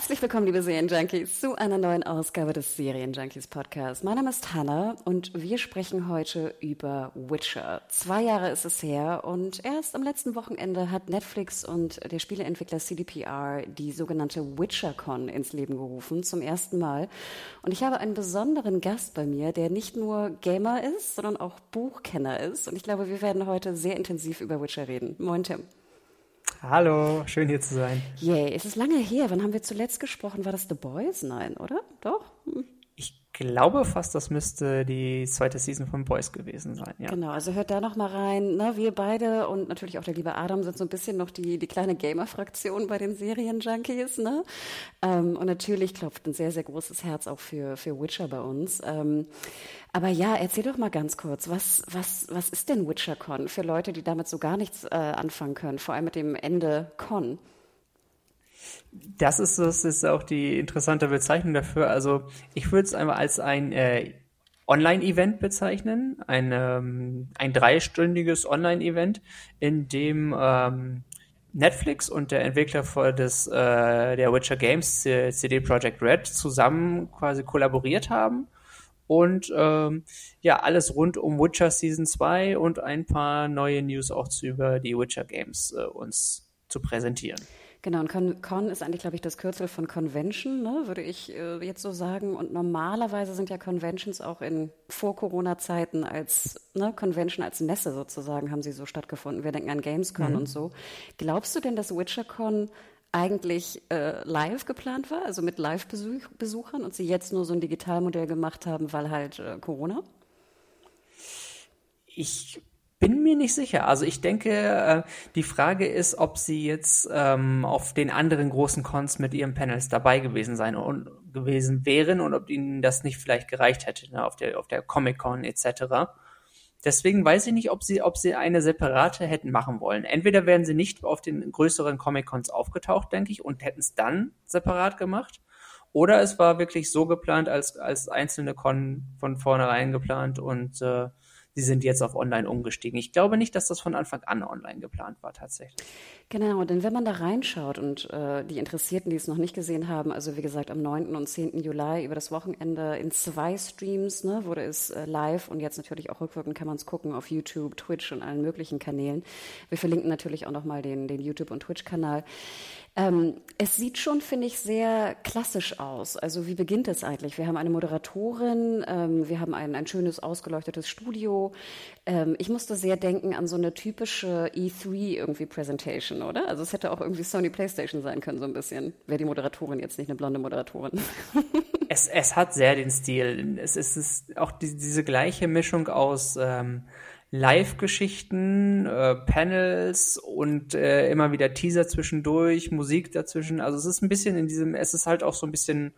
Herzlich willkommen, liebe Serienjunkies, zu einer neuen Ausgabe des Serienjunkies Podcast. Mein Name ist Hannah und wir sprechen heute über Witcher. Zwei Jahre ist es her und erst am letzten Wochenende hat Netflix und der Spieleentwickler CDPR die sogenannte WitcherCon ins Leben gerufen, zum ersten Mal. Und ich habe einen besonderen Gast bei mir, der nicht nur Gamer ist, sondern auch Buchkenner ist. Und ich glaube, wir werden heute sehr intensiv über Witcher reden. Moin, Tim. Hallo, schön hier zu sein. Yay, es ist lange her. Wann haben wir zuletzt gesprochen? War das The Boys? Nein, oder? Doch? Hm. Ich glaube fast, das müsste die zweite Season von Boys gewesen sein. Ja. Genau, also hört da noch mal rein. Ne, wir beide und natürlich auch der liebe Adam sind so ein bisschen noch die, die kleine Gamer-Fraktion bei den Serienjunkies. Ne? Ähm, und natürlich klopft ein sehr, sehr großes Herz auch für, für Witcher bei uns. Ähm, aber ja, erzähl doch mal ganz kurz, was, was, was ist denn WitcherCon für Leute, die damit so gar nichts äh, anfangen können, vor allem mit dem Ende Con? Das ist, das ist auch die interessante Bezeichnung dafür. Also ich würde es einmal als ein äh, Online-Event bezeichnen, ein, ähm, ein dreistündiges Online-Event, in dem ähm, Netflix und der Entwickler des, äh, der Witcher Games, CD Projekt Red, zusammen quasi kollaboriert haben und ähm, ja, alles rund um Witcher Season 2 und ein paar neue News auch zu, über die Witcher Games äh, uns zu präsentieren. Genau, und Con, Con ist eigentlich, glaube ich, das Kürzel von Convention, ne, würde ich äh, jetzt so sagen. Und normalerweise sind ja Conventions auch in Vor-Corona-Zeiten als ne, Convention, als Messe sozusagen, haben sie so stattgefunden. Wir denken an Gamescon mhm. und so. Glaubst du denn, dass WitcherCon eigentlich äh, live geplant war, also mit Live-Besuchern und sie jetzt nur so ein Digitalmodell gemacht haben, weil halt äh, Corona? Ich bin mir nicht sicher. Also ich denke, äh, die Frage ist, ob sie jetzt ähm, auf den anderen großen Cons mit ihren Panels dabei gewesen sein und gewesen wären und ob ihnen das nicht vielleicht gereicht hätte ne, auf der auf der Comic Con etc. Deswegen weiß ich nicht, ob sie ob sie eine separate hätten machen wollen. Entweder wären sie nicht auf den größeren Comic Cons aufgetaucht, denke ich, und hätten es dann separat gemacht. Oder es war wirklich so geplant als als einzelne Con von vornherein geplant und äh, sie sind jetzt auf online umgestiegen. Ich glaube nicht, dass das von Anfang an online geplant war tatsächlich. Genau, denn wenn man da reinschaut und äh, die Interessierten, die es noch nicht gesehen haben, also wie gesagt am 9. und 10. Juli über das Wochenende in zwei Streams ne, wurde es äh, live und jetzt natürlich auch rückwirkend kann man es gucken auf YouTube, Twitch und allen möglichen Kanälen. Wir verlinken natürlich auch nochmal den, den YouTube- und Twitch-Kanal. Ähm, es sieht schon, finde ich, sehr klassisch aus. Also wie beginnt es eigentlich? Wir haben eine Moderatorin, ähm, wir haben ein, ein schönes ausgeleuchtetes Studio. Ähm, ich musste sehr denken an so eine typische E3 irgendwie Presentation, oder? Also es hätte auch irgendwie Sony PlayStation sein können, so ein bisschen. Wäre die Moderatorin jetzt nicht eine blonde Moderatorin. es, es hat sehr den Stil. Es ist, es ist auch die, diese gleiche Mischung aus ähm, Live-Geschichten, äh, Panels und äh, immer wieder Teaser zwischendurch, Musik dazwischen. Also es ist ein bisschen in diesem, es ist halt auch so ein bisschen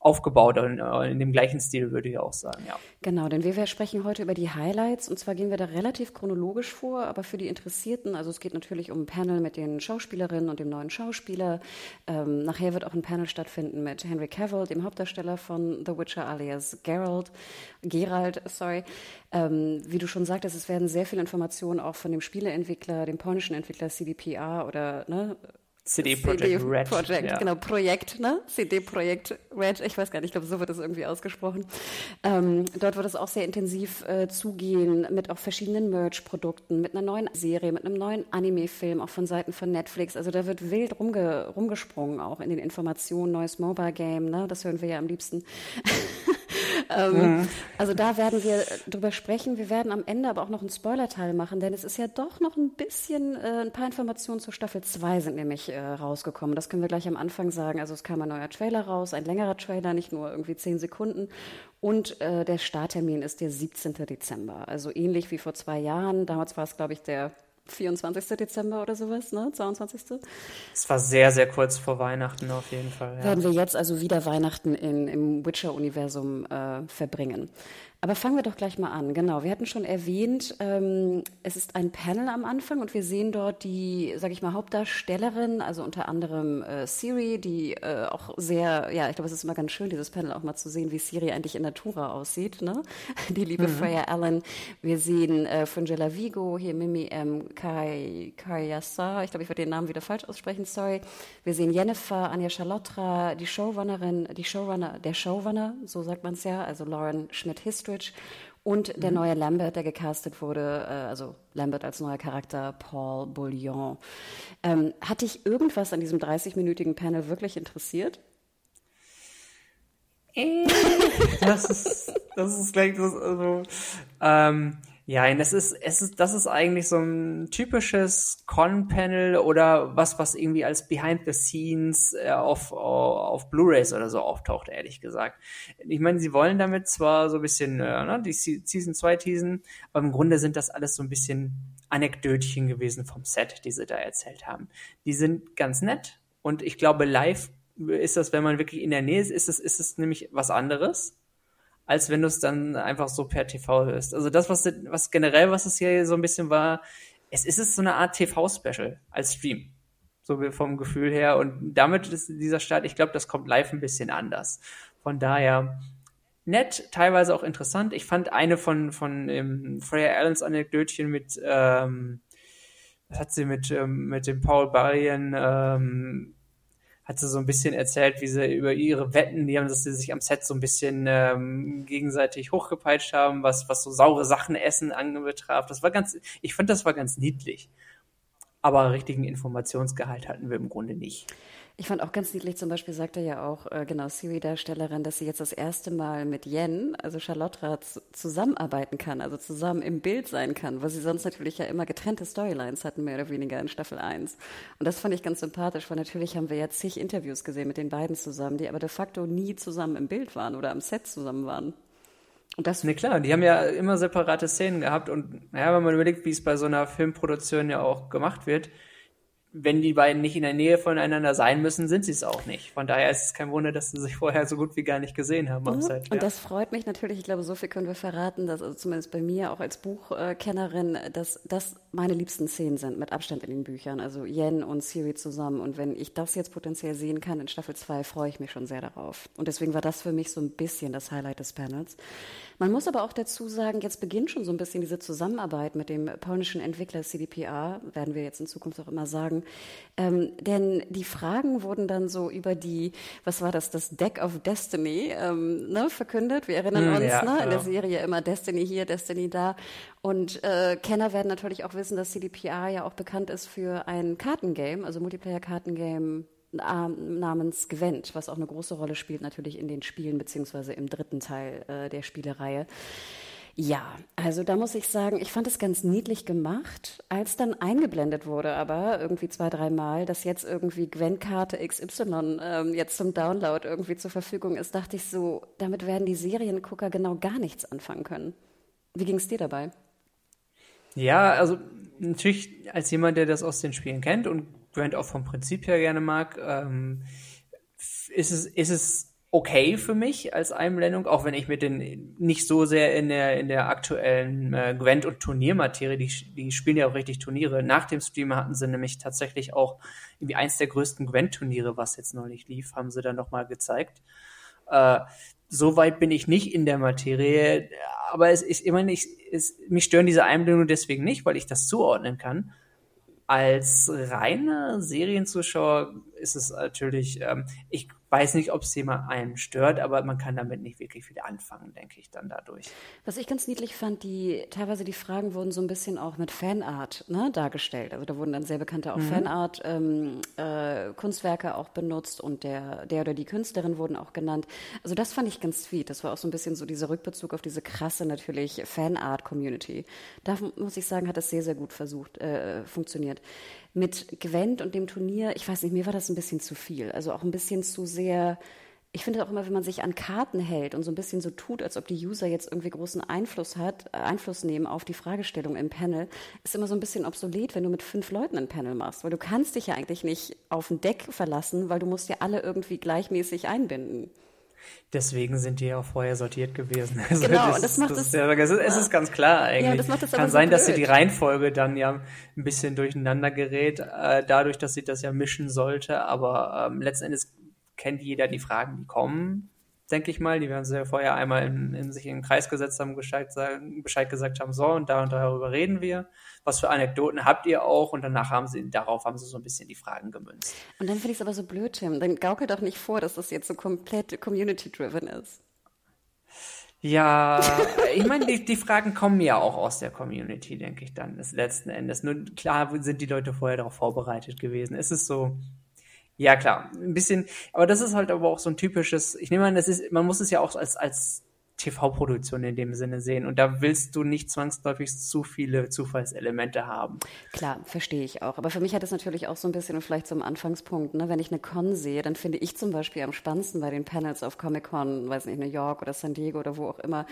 aufgebaut in, äh, in, dem gleichen Stil, würde ich auch sagen, ja. Genau, denn wir sprechen heute über die Highlights und zwar gehen wir da relativ chronologisch vor, aber für die Interessierten, also es geht natürlich um ein Panel mit den Schauspielerinnen und dem neuen Schauspieler. Ähm, nachher wird auch ein Panel stattfinden mit Henry Cavill, dem Hauptdarsteller von The Witcher alias Geralt, Geralt, sorry. Ähm, wie du schon sagtest, es werden sehr viele Informationen auch von dem Spieleentwickler, dem polnischen Entwickler CDPR oder ne, CD Projekt Red. Projekt, ja. genau, Projekt, ne? CD Projekt Red, ich weiß gar nicht, ich glaube, so wird es irgendwie ausgesprochen. Ähm, dort wird es auch sehr intensiv äh, zugehen mit auch verschiedenen Merch-Produkten, mit einer neuen Serie, mit einem neuen Anime-Film, auch von Seiten von Netflix. Also da wird wild rumge rumgesprungen, auch in den Informationen, neues Mobile-Game, ne? Das hören wir ja am liebsten. ähm, mhm. Also da werden wir drüber sprechen. Wir werden am Ende aber auch noch einen Spoiler-Teil machen, denn es ist ja doch noch ein bisschen, äh, ein paar Informationen zur Staffel 2 sind nämlich äh, rausgekommen. Das können wir gleich am Anfang sagen. Also es kam ein neuer Trailer raus, ein längerer Trailer, nicht nur irgendwie zehn Sekunden. Und äh, der Starttermin ist der 17. Dezember. Also ähnlich wie vor zwei Jahren. Damals war es, glaube ich, der 24. Dezember oder sowas, ne? 22. Es war sehr, sehr kurz vor Weihnachten auf jeden Fall. Ja. Werden wir jetzt also wieder Weihnachten in, im Witcher-Universum äh, verbringen. Aber fangen wir doch gleich mal an. Genau, wir hatten schon erwähnt, ähm, es ist ein Panel am Anfang und wir sehen dort die, sage ich mal, Hauptdarstellerin, also unter anderem äh, Siri, die äh, auch sehr, ja, ich glaube, es ist immer ganz schön, dieses Panel auch mal zu sehen, wie Siri eigentlich in Natura aussieht, ne? Die liebe mhm. Freya Allen. Wir sehen äh, Fungela Vigo, hier Mimi M. Kai, Kayasa, ich glaube, ich würde den Namen wieder falsch aussprechen, sorry. Wir sehen Jennifer, Anja Charlotra, die Showrunnerin, die Showrunner, der Showrunner, so sagt man es ja, also Lauren Schmidt-Hist Eastridge und der mhm. neue Lambert, der gecastet wurde, äh, also Lambert als neuer Charakter, Paul Bouillon. Ähm, hat dich irgendwas an diesem 30-minütigen Panel wirklich interessiert? Äh. das ist, das ist gleich das, also, ähm, ja, das ist, es ist, das ist eigentlich so ein typisches Con-Panel oder was, was irgendwie als Behind the Scenes äh, auf, auf Blu-rays oder so auftaucht, ehrlich gesagt. Ich meine, sie wollen damit zwar so ein bisschen, äh, ne, die Season 2 teasen, aber im Grunde sind das alles so ein bisschen Anekdötchen gewesen vom Set, die sie da erzählt haben. Die sind ganz nett und ich glaube, live ist das, wenn man wirklich in der Nähe ist, ist es, ist es nämlich was anderes als wenn du es dann einfach so per TV hörst. Also das, was, was generell, was es hier so ein bisschen war, es ist es so eine Art TV-Special als Stream. So vom Gefühl her. Und damit ist dieser Start, ich glaube, das kommt live ein bisschen anders. Von daher nett, teilweise auch interessant. Ich fand eine von, von ähm, Freya Allens Anekdötchen mit, ähm, was hat sie mit, ähm, mit dem Paul Barrian, ähm, hat sie so ein bisschen erzählt, wie sie über ihre Wetten, die haben, dass sie sich am Set so ein bisschen ähm, gegenseitig hochgepeitscht haben, was, was so saure Sachen essen anbetraf. Das war ganz, ich fand, das war ganz niedlich. Aber richtigen Informationsgehalt hatten wir im Grunde nicht. Ich fand auch ganz niedlich, zum Beispiel sagte ja auch, äh, genau, Siri-Darstellerin, dass sie jetzt das erste Mal mit Yen, also Charlotte, zusammenarbeiten kann, also zusammen im Bild sein kann, weil sie sonst natürlich ja immer getrennte Storylines hatten, mehr oder weniger in Staffel 1. Und das fand ich ganz sympathisch, weil natürlich haben wir ja zig Interviews gesehen mit den beiden zusammen, die aber de facto nie zusammen im Bild waren oder am Set zusammen waren. Und das ne, klar, die haben ja immer separate Szenen gehabt und naja, wenn man überlegt, wie es bei so einer Filmproduktion ja auch gemacht wird, wenn die beiden nicht in der Nähe voneinander sein müssen, sind sie es auch nicht. Von daher ist es kein Wunder, dass sie sich vorher so gut wie gar nicht gesehen haben mhm. Set. Ja. Und das freut mich natürlich. Ich glaube, so viel können wir verraten, dass also zumindest bei mir auch als Buchkennerin, dass das meine liebsten Szenen sind mit Abstand in den Büchern. Also Yen und Siri zusammen. Und wenn ich das jetzt potenziell sehen kann in Staffel 2, freue ich mich schon sehr darauf. Und deswegen war das für mich so ein bisschen das Highlight des Panels. Man muss aber auch dazu sagen, jetzt beginnt schon so ein bisschen diese Zusammenarbeit mit dem polnischen Entwickler CDPR, werden wir jetzt in Zukunft auch immer sagen. Ähm, denn die Fragen wurden dann so über die, was war das, das Deck of Destiny ähm, ne, verkündet. Wir erinnern hm, uns ja, ne, in der Serie immer Destiny hier, Destiny da. Und äh, Kenner werden natürlich auch wissen, dass CDPR ja auch bekannt ist für ein Kartengame, also Multiplayer-Kartengame namens Gwent, was auch eine große Rolle spielt natürlich in den Spielen beziehungsweise im dritten Teil äh, der Spielereihe. Ja, also da muss ich sagen, ich fand es ganz niedlich gemacht, als dann eingeblendet wurde, aber irgendwie zwei, dreimal, dass jetzt irgendwie Gwen-Karte XY ähm, jetzt zum Download irgendwie zur Verfügung ist, dachte ich so, damit werden die Seriengucker genau gar nichts anfangen können. Wie ging es dir dabei? Ja, also natürlich als jemand, der das aus den Spielen kennt und Grant auch vom Prinzip her gerne mag, ähm, ist, es, ist es okay für mich als Einblendung, auch wenn ich mit den nicht so sehr in der, in der aktuellen äh, Gwent- und Turniermaterie, die, die spielen ja auch richtig Turniere. Nach dem Stream hatten sie nämlich tatsächlich auch irgendwie eins der größten Gwent-Turniere, was jetzt neulich lief, haben sie dann nochmal gezeigt. Äh, so bin ich nicht in der Materie, aber es ist immer nicht, es, mich stören diese Einblendungen deswegen nicht, weil ich das zuordnen kann. Als reiner Serienzuschauer ist es natürlich, ähm, ich weiß nicht, ob es jemand einen stört, aber man kann damit nicht wirklich viel anfangen, denke ich dann dadurch. Was ich ganz niedlich fand, die teilweise die Fragen wurden so ein bisschen auch mit Fanart ne, dargestellt. Also da wurden dann sehr bekannte auch mhm. Fanart ähm, äh, Kunstwerke auch benutzt und der der oder die Künstlerin wurden auch genannt. Also das fand ich ganz sweet. Das war auch so ein bisschen so dieser Rückbezug auf diese krasse natürlich Fanart Community. Da muss ich sagen, hat das sehr sehr gut versucht äh, funktioniert mit Gwent und dem Turnier, ich weiß nicht, mir war das ein bisschen zu viel. Also auch ein bisschen zu sehr. Ich finde auch immer, wenn man sich an Karten hält und so ein bisschen so tut, als ob die User jetzt irgendwie großen Einfluss hat, äh, Einfluss nehmen auf die Fragestellung im Panel, ist immer so ein bisschen obsolet, wenn du mit fünf Leuten ein Panel machst, weil du kannst dich ja eigentlich nicht auf ein Deck verlassen, weil du musst ja alle irgendwie gleichmäßig einbinden. Deswegen sind die ja auch vorher sortiert gewesen. Also genau, das, das macht das, ja, es, ist, es ist ganz klar eigentlich. Ja, das macht das Kann sein, so dass sie die Reihenfolge dann ja ein bisschen durcheinander gerät, äh, dadurch, dass sie das ja mischen sollte. Aber ähm, letzten Endes kennt jeder die Fragen, die kommen denke ich mal. Die werden sie ja vorher einmal in, in sich in den Kreis gesetzt haben, Bescheid, sagen, Bescheid gesagt haben, so und da und darüber reden wir. Was für Anekdoten habt ihr auch? Und danach haben sie, darauf haben sie so ein bisschen die Fragen gemünzt. Und dann finde ich es aber so blöd, Tim. Dann gaukelt doch nicht vor, dass das jetzt so komplett community-driven ist. Ja, ich meine, die, die, Fragen kommen ja auch aus der Community, denke ich dann, des letzten Endes. Nur klar sind die Leute vorher darauf vorbereitet gewesen. Es ist so, ja, klar, ein bisschen, aber das ist halt aber auch so ein typisches, ich nehme an, das ist, man muss es ja auch als, als TV-Produktion in dem Sinne sehen. Und da willst du nicht zwangsläufig zu viele Zufallselemente haben. Klar, verstehe ich auch. Aber für mich hat es natürlich auch so ein bisschen vielleicht zum Anfangspunkt, ne? wenn ich eine Con sehe, dann finde ich zum Beispiel am spannendsten bei den Panels auf Comic-Con, weiß nicht, New York oder San Diego oder wo auch immer,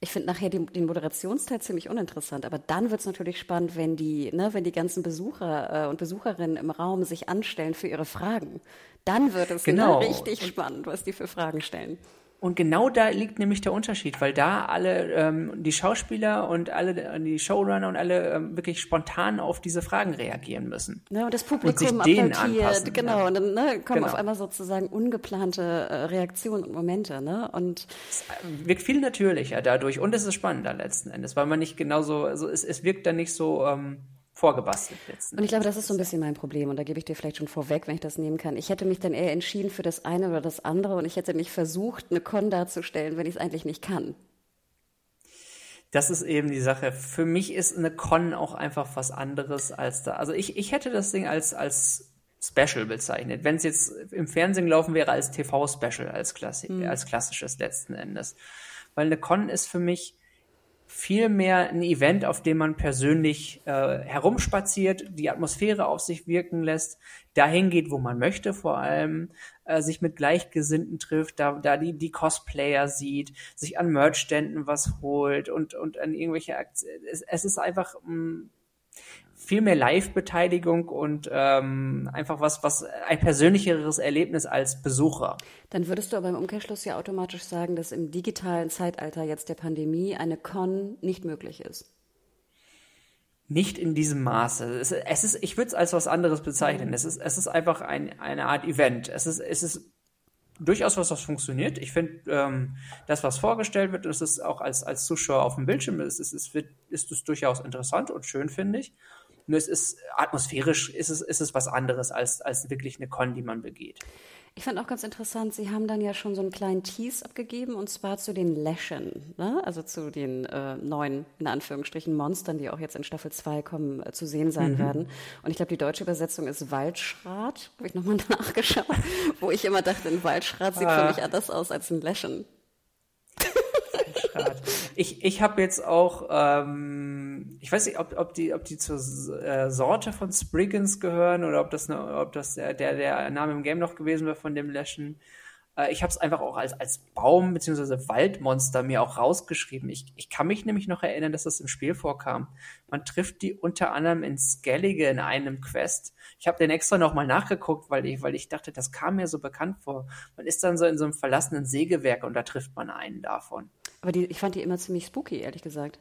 ich finde nachher den, den, Moderationsteil ziemlich uninteressant, aber dann wird es natürlich spannend, wenn die, ne, wenn die ganzen Besucher äh, und Besucherinnen im Raum sich anstellen für ihre Fragen. Dann wird es genau. richtig spannend, was die für Fragen stellen. Und genau da liegt nämlich der Unterschied, weil da alle ähm, die Schauspieler und alle die Showrunner und alle ähm, wirklich spontan auf diese Fragen reagieren müssen. Ja, und das Publikum und sich denen applaudiert, genau, und dann ne, kommen genau. auf einmal sozusagen ungeplante äh, Reaktionen und Momente, ne? Und es äh, wirkt viel natürlicher dadurch und es ist spannender letzten Endes, weil man nicht genauso, also es, es wirkt dann nicht so ähm, vorgebastelt letzten Und ich glaube, das ist so ein bisschen mein Problem. Und da gebe ich dir vielleicht schon vorweg, wenn ich das nehmen kann. Ich hätte mich dann eher entschieden für das eine oder das andere und ich hätte nicht versucht, eine Con darzustellen, wenn ich es eigentlich nicht kann. Das ist eben die Sache. Für mich ist eine Con auch einfach was anderes als da. Also ich, ich hätte das Ding als, als Special bezeichnet. Wenn es jetzt im Fernsehen gelaufen wäre als TV-Special, als, Klassi mhm. als klassisches letzten Endes. Weil eine Con ist für mich vielmehr ein Event, auf dem man persönlich äh, herumspaziert, die Atmosphäre auf sich wirken lässt, dahin geht, wo man möchte, vor allem äh, sich mit Gleichgesinnten trifft, da, da die, die Cosplayer sieht, sich an Merchständen was holt und, und an irgendwelche Aktien. Es, es ist einfach mh, mm, viel mehr Live-Beteiligung und ähm, einfach was, was ein persönlicheres Erlebnis als Besucher. Dann würdest du aber im Umkehrschluss ja automatisch sagen, dass im digitalen Zeitalter jetzt der Pandemie eine Con nicht möglich ist. Nicht in diesem Maße. Es, es ist, ich würde es als was anderes bezeichnen. Es ist, es ist einfach ein, eine Art Event. Es ist, es ist durchaus was, was funktioniert. Ich finde, ähm, das, was vorgestellt wird, das ist auch als, als Zuschauer auf dem Bildschirm, ist, ist, ist, ist es durchaus interessant und schön, finde ich. Nur es ist atmosphärisch ist es, ist es was anderes als, als wirklich eine Con, die man begeht. Ich fand auch ganz interessant, Sie haben dann ja schon so einen kleinen Tease abgegeben und zwar zu den Läschen, ne? also zu den äh, neuen, in Anführungsstrichen, Monstern, die auch jetzt in Staffel 2 kommen, äh, zu sehen sein mhm. werden. Und ich glaube, die deutsche Übersetzung ist Waldschrat, habe ich nochmal nachgeschaut, wo ich immer dachte, ein Waldschrat sieht ah. für mich anders aus als ein Läschen. Waldschrat. Ich, ich habe jetzt auch, ähm, ich weiß nicht, ob, ob, die, ob die zur äh, Sorte von Spriggans gehören oder ob das, eine, ob das der, der, der Name im Game noch gewesen wäre von dem Läschen. Äh, ich habe es einfach auch als, als Baum- bzw. Waldmonster mir auch rausgeschrieben. Ich, ich kann mich nämlich noch erinnern, dass das im Spiel vorkam. Man trifft die unter anderem in Skellige in einem Quest. Ich habe den extra nochmal nachgeguckt, weil ich, weil ich dachte, das kam mir so bekannt vor. Man ist dann so in so einem verlassenen Sägewerk und da trifft man einen davon. Aber die, ich fand die immer ziemlich spooky, ehrlich gesagt.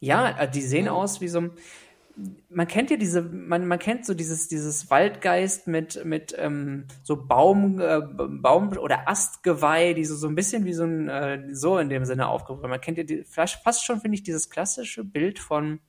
Ja, äh, die sehen aus wie so ein. Man kennt ja diese, man, man kennt so dieses, dieses Waldgeist mit, mit ähm, so Baum, äh, Baum oder Astgeweih, die so, so ein bisschen wie so ein, äh, so in dem Sinne aufgebaut. Man kennt ja die, fast schon, finde ich, dieses klassische Bild von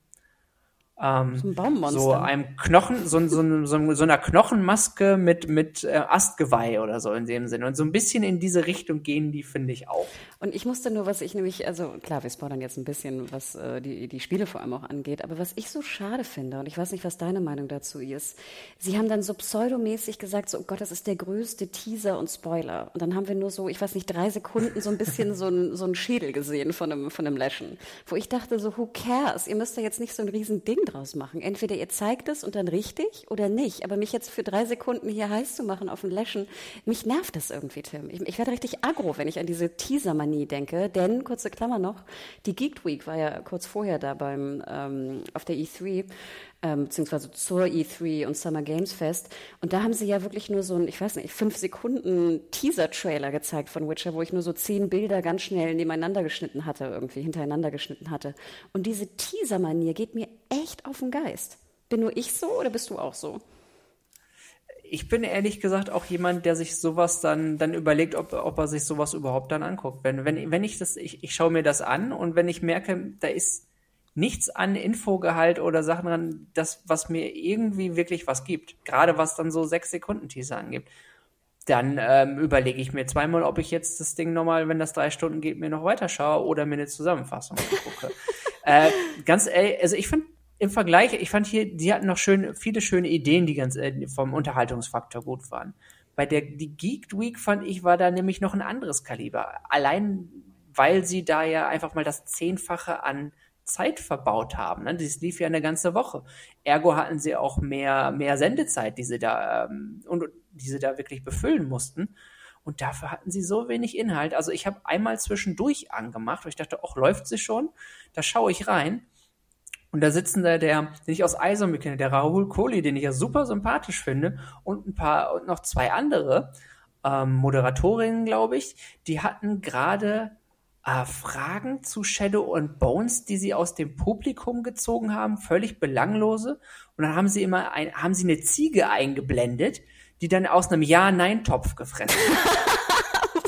ähm, so, ein so einem Knochen, so, so, so, so einer Knochenmaske mit, mit äh, Astgeweih oder so in dem Sinne. Und so ein bisschen in diese Richtung gehen die, finde ich auch. Und ich musste nur, was ich nämlich, also klar, wir spoilern jetzt ein bisschen, was äh, die, die Spiele vor allem auch angeht, aber was ich so schade finde, und ich weiß nicht, was deine Meinung dazu ist, sie haben dann so pseudomäßig gesagt, so, oh Gott, das ist der größte Teaser und Spoiler. Und dann haben wir nur so, ich weiß nicht, drei Sekunden so ein bisschen so ein, so ein Schädel gesehen von einem, von einem Läschen. Wo ich dachte so, who cares? Ihr müsst da jetzt nicht so ein riesen Ding draus machen. Entweder ihr zeigt es und dann richtig oder nicht. Aber mich jetzt für drei Sekunden hier heiß zu machen auf den Läschen, mich nervt das irgendwie, Tim. Ich, ich werde richtig aggro, wenn ich an diese Teaser-Manie denke. Denn, kurze Klammer noch, die Geek Week war ja kurz vorher da beim, ähm, auf der E3 ähm, beziehungsweise zur E3 und Summer Games Fest. Und da haben sie ja wirklich nur so ein, ich weiß nicht, fünf Sekunden Teaser-Trailer gezeigt von Witcher, wo ich nur so zehn Bilder ganz schnell nebeneinander geschnitten hatte, irgendwie hintereinander geschnitten hatte. Und diese Teaser-Manier geht mir echt auf den Geist. Bin nur ich so oder bist du auch so? ich bin ehrlich gesagt auch jemand, der sich sowas dann, dann überlegt, ob, ob er sich sowas überhaupt dann anguckt. Wenn, wenn, wenn ich das, ich, ich schaue mir das an und wenn ich merke, da ist nichts an Infogehalt oder Sachen dran, das, was mir irgendwie wirklich was gibt. Gerade was dann so sechs Sekunden Teaser angibt. Dann ähm, überlege ich mir zweimal, ob ich jetzt das Ding nochmal, wenn das drei Stunden geht, mir noch weiterschaue oder mir eine Zusammenfassung gucke. äh, ganz ehrlich, also ich finde im Vergleich, ich fand hier, die hatten noch schön, viele schöne Ideen, die ganz äh, vom Unterhaltungsfaktor gut waren. Bei der die Geek Week fand ich, war da nämlich noch ein anderes Kaliber. Allein weil sie da ja einfach mal das Zehnfache an Zeit verbaut haben. Ne? Das lief ja eine ganze Woche. Ergo hatten sie auch mehr, mehr Sendezeit, die sie da, ähm, und, die sie da wirklich befüllen mussten. Und dafür hatten sie so wenig Inhalt. Also ich habe einmal zwischendurch angemacht, weil ich dachte, ach, läuft sie schon? Da schaue ich rein. Und da sitzen da der, den ich aus Eisern kenne, der Rahul Kohli, den ich ja super sympathisch finde, und ein paar, und noch zwei andere ähm, Moderatorinnen, glaube ich, die hatten gerade äh, Fragen zu Shadow and Bones, die sie aus dem Publikum gezogen haben, völlig belanglose. Und dann haben sie immer ein, haben sie eine Ziege eingeblendet, die dann aus einem Ja-Nein-Topf gefressen hat.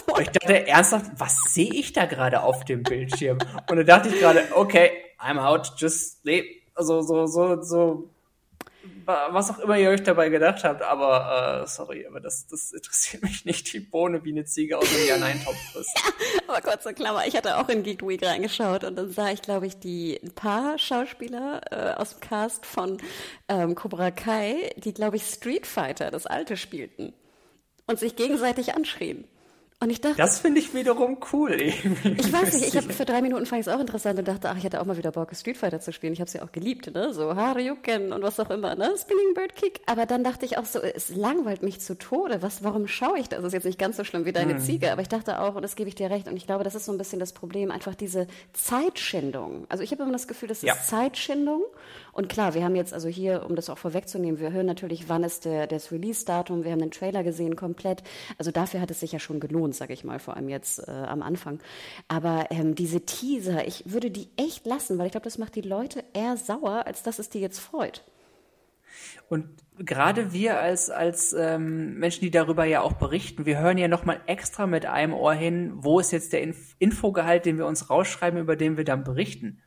Und ich dachte ernsthaft, was sehe ich da gerade auf dem Bildschirm? Und da dachte ich gerade, okay, I'm out, just nee, so, so, so, so was auch immer ihr euch dabei gedacht habt, aber äh, sorry, aber das, das interessiert mich nicht, die Bohne wie eine Ziege aus einem Ja-Nein-Topf ist. ja, aber kurze Klammer, ich hatte auch in Geek Week reingeschaut und dann sah ich, glaube ich, die ein paar Schauspieler äh, aus dem Cast von ähm, Cobra Kai, die, glaube ich, Street Fighter, das alte, spielten und sich gegenseitig anschrien. Und ich dachte, das finde ich wiederum cool. Irgendwie. Ich weiß nicht, ich habe für drei Minuten fand ich es auch interessant und dachte, ach, ich hätte auch mal wieder Bock, Street Fighter zu spielen. Ich habe es ja auch geliebt, ne? So Haryuken und was auch immer, ne? Spinning Bird Kick. Aber dann dachte ich auch so, es langweilt mich zu Tode. Was, warum schaue ich das? Das ist jetzt nicht ganz so schlimm wie deine hm. Ziege, aber ich dachte auch, und das gebe ich dir recht, und ich glaube, das ist so ein bisschen das Problem, einfach diese Zeitschindung. Also ich habe immer das Gefühl, das ist ja. Zeitschindung. Und klar, wir haben jetzt, also hier, um das auch vorwegzunehmen, wir hören natürlich, wann ist der, das Release-Datum, wir haben den Trailer gesehen komplett. Also dafür hat es sich ja schon gelohnt, sage ich mal, vor allem jetzt äh, am Anfang. Aber ähm, diese Teaser, ich würde die echt lassen, weil ich glaube, das macht die Leute eher sauer, als dass es die jetzt freut. Und gerade wir als, als ähm, Menschen, die darüber ja auch berichten, wir hören ja nochmal extra mit einem Ohr hin, wo ist jetzt der Inf Infogehalt, den wir uns rausschreiben, über den wir dann berichten.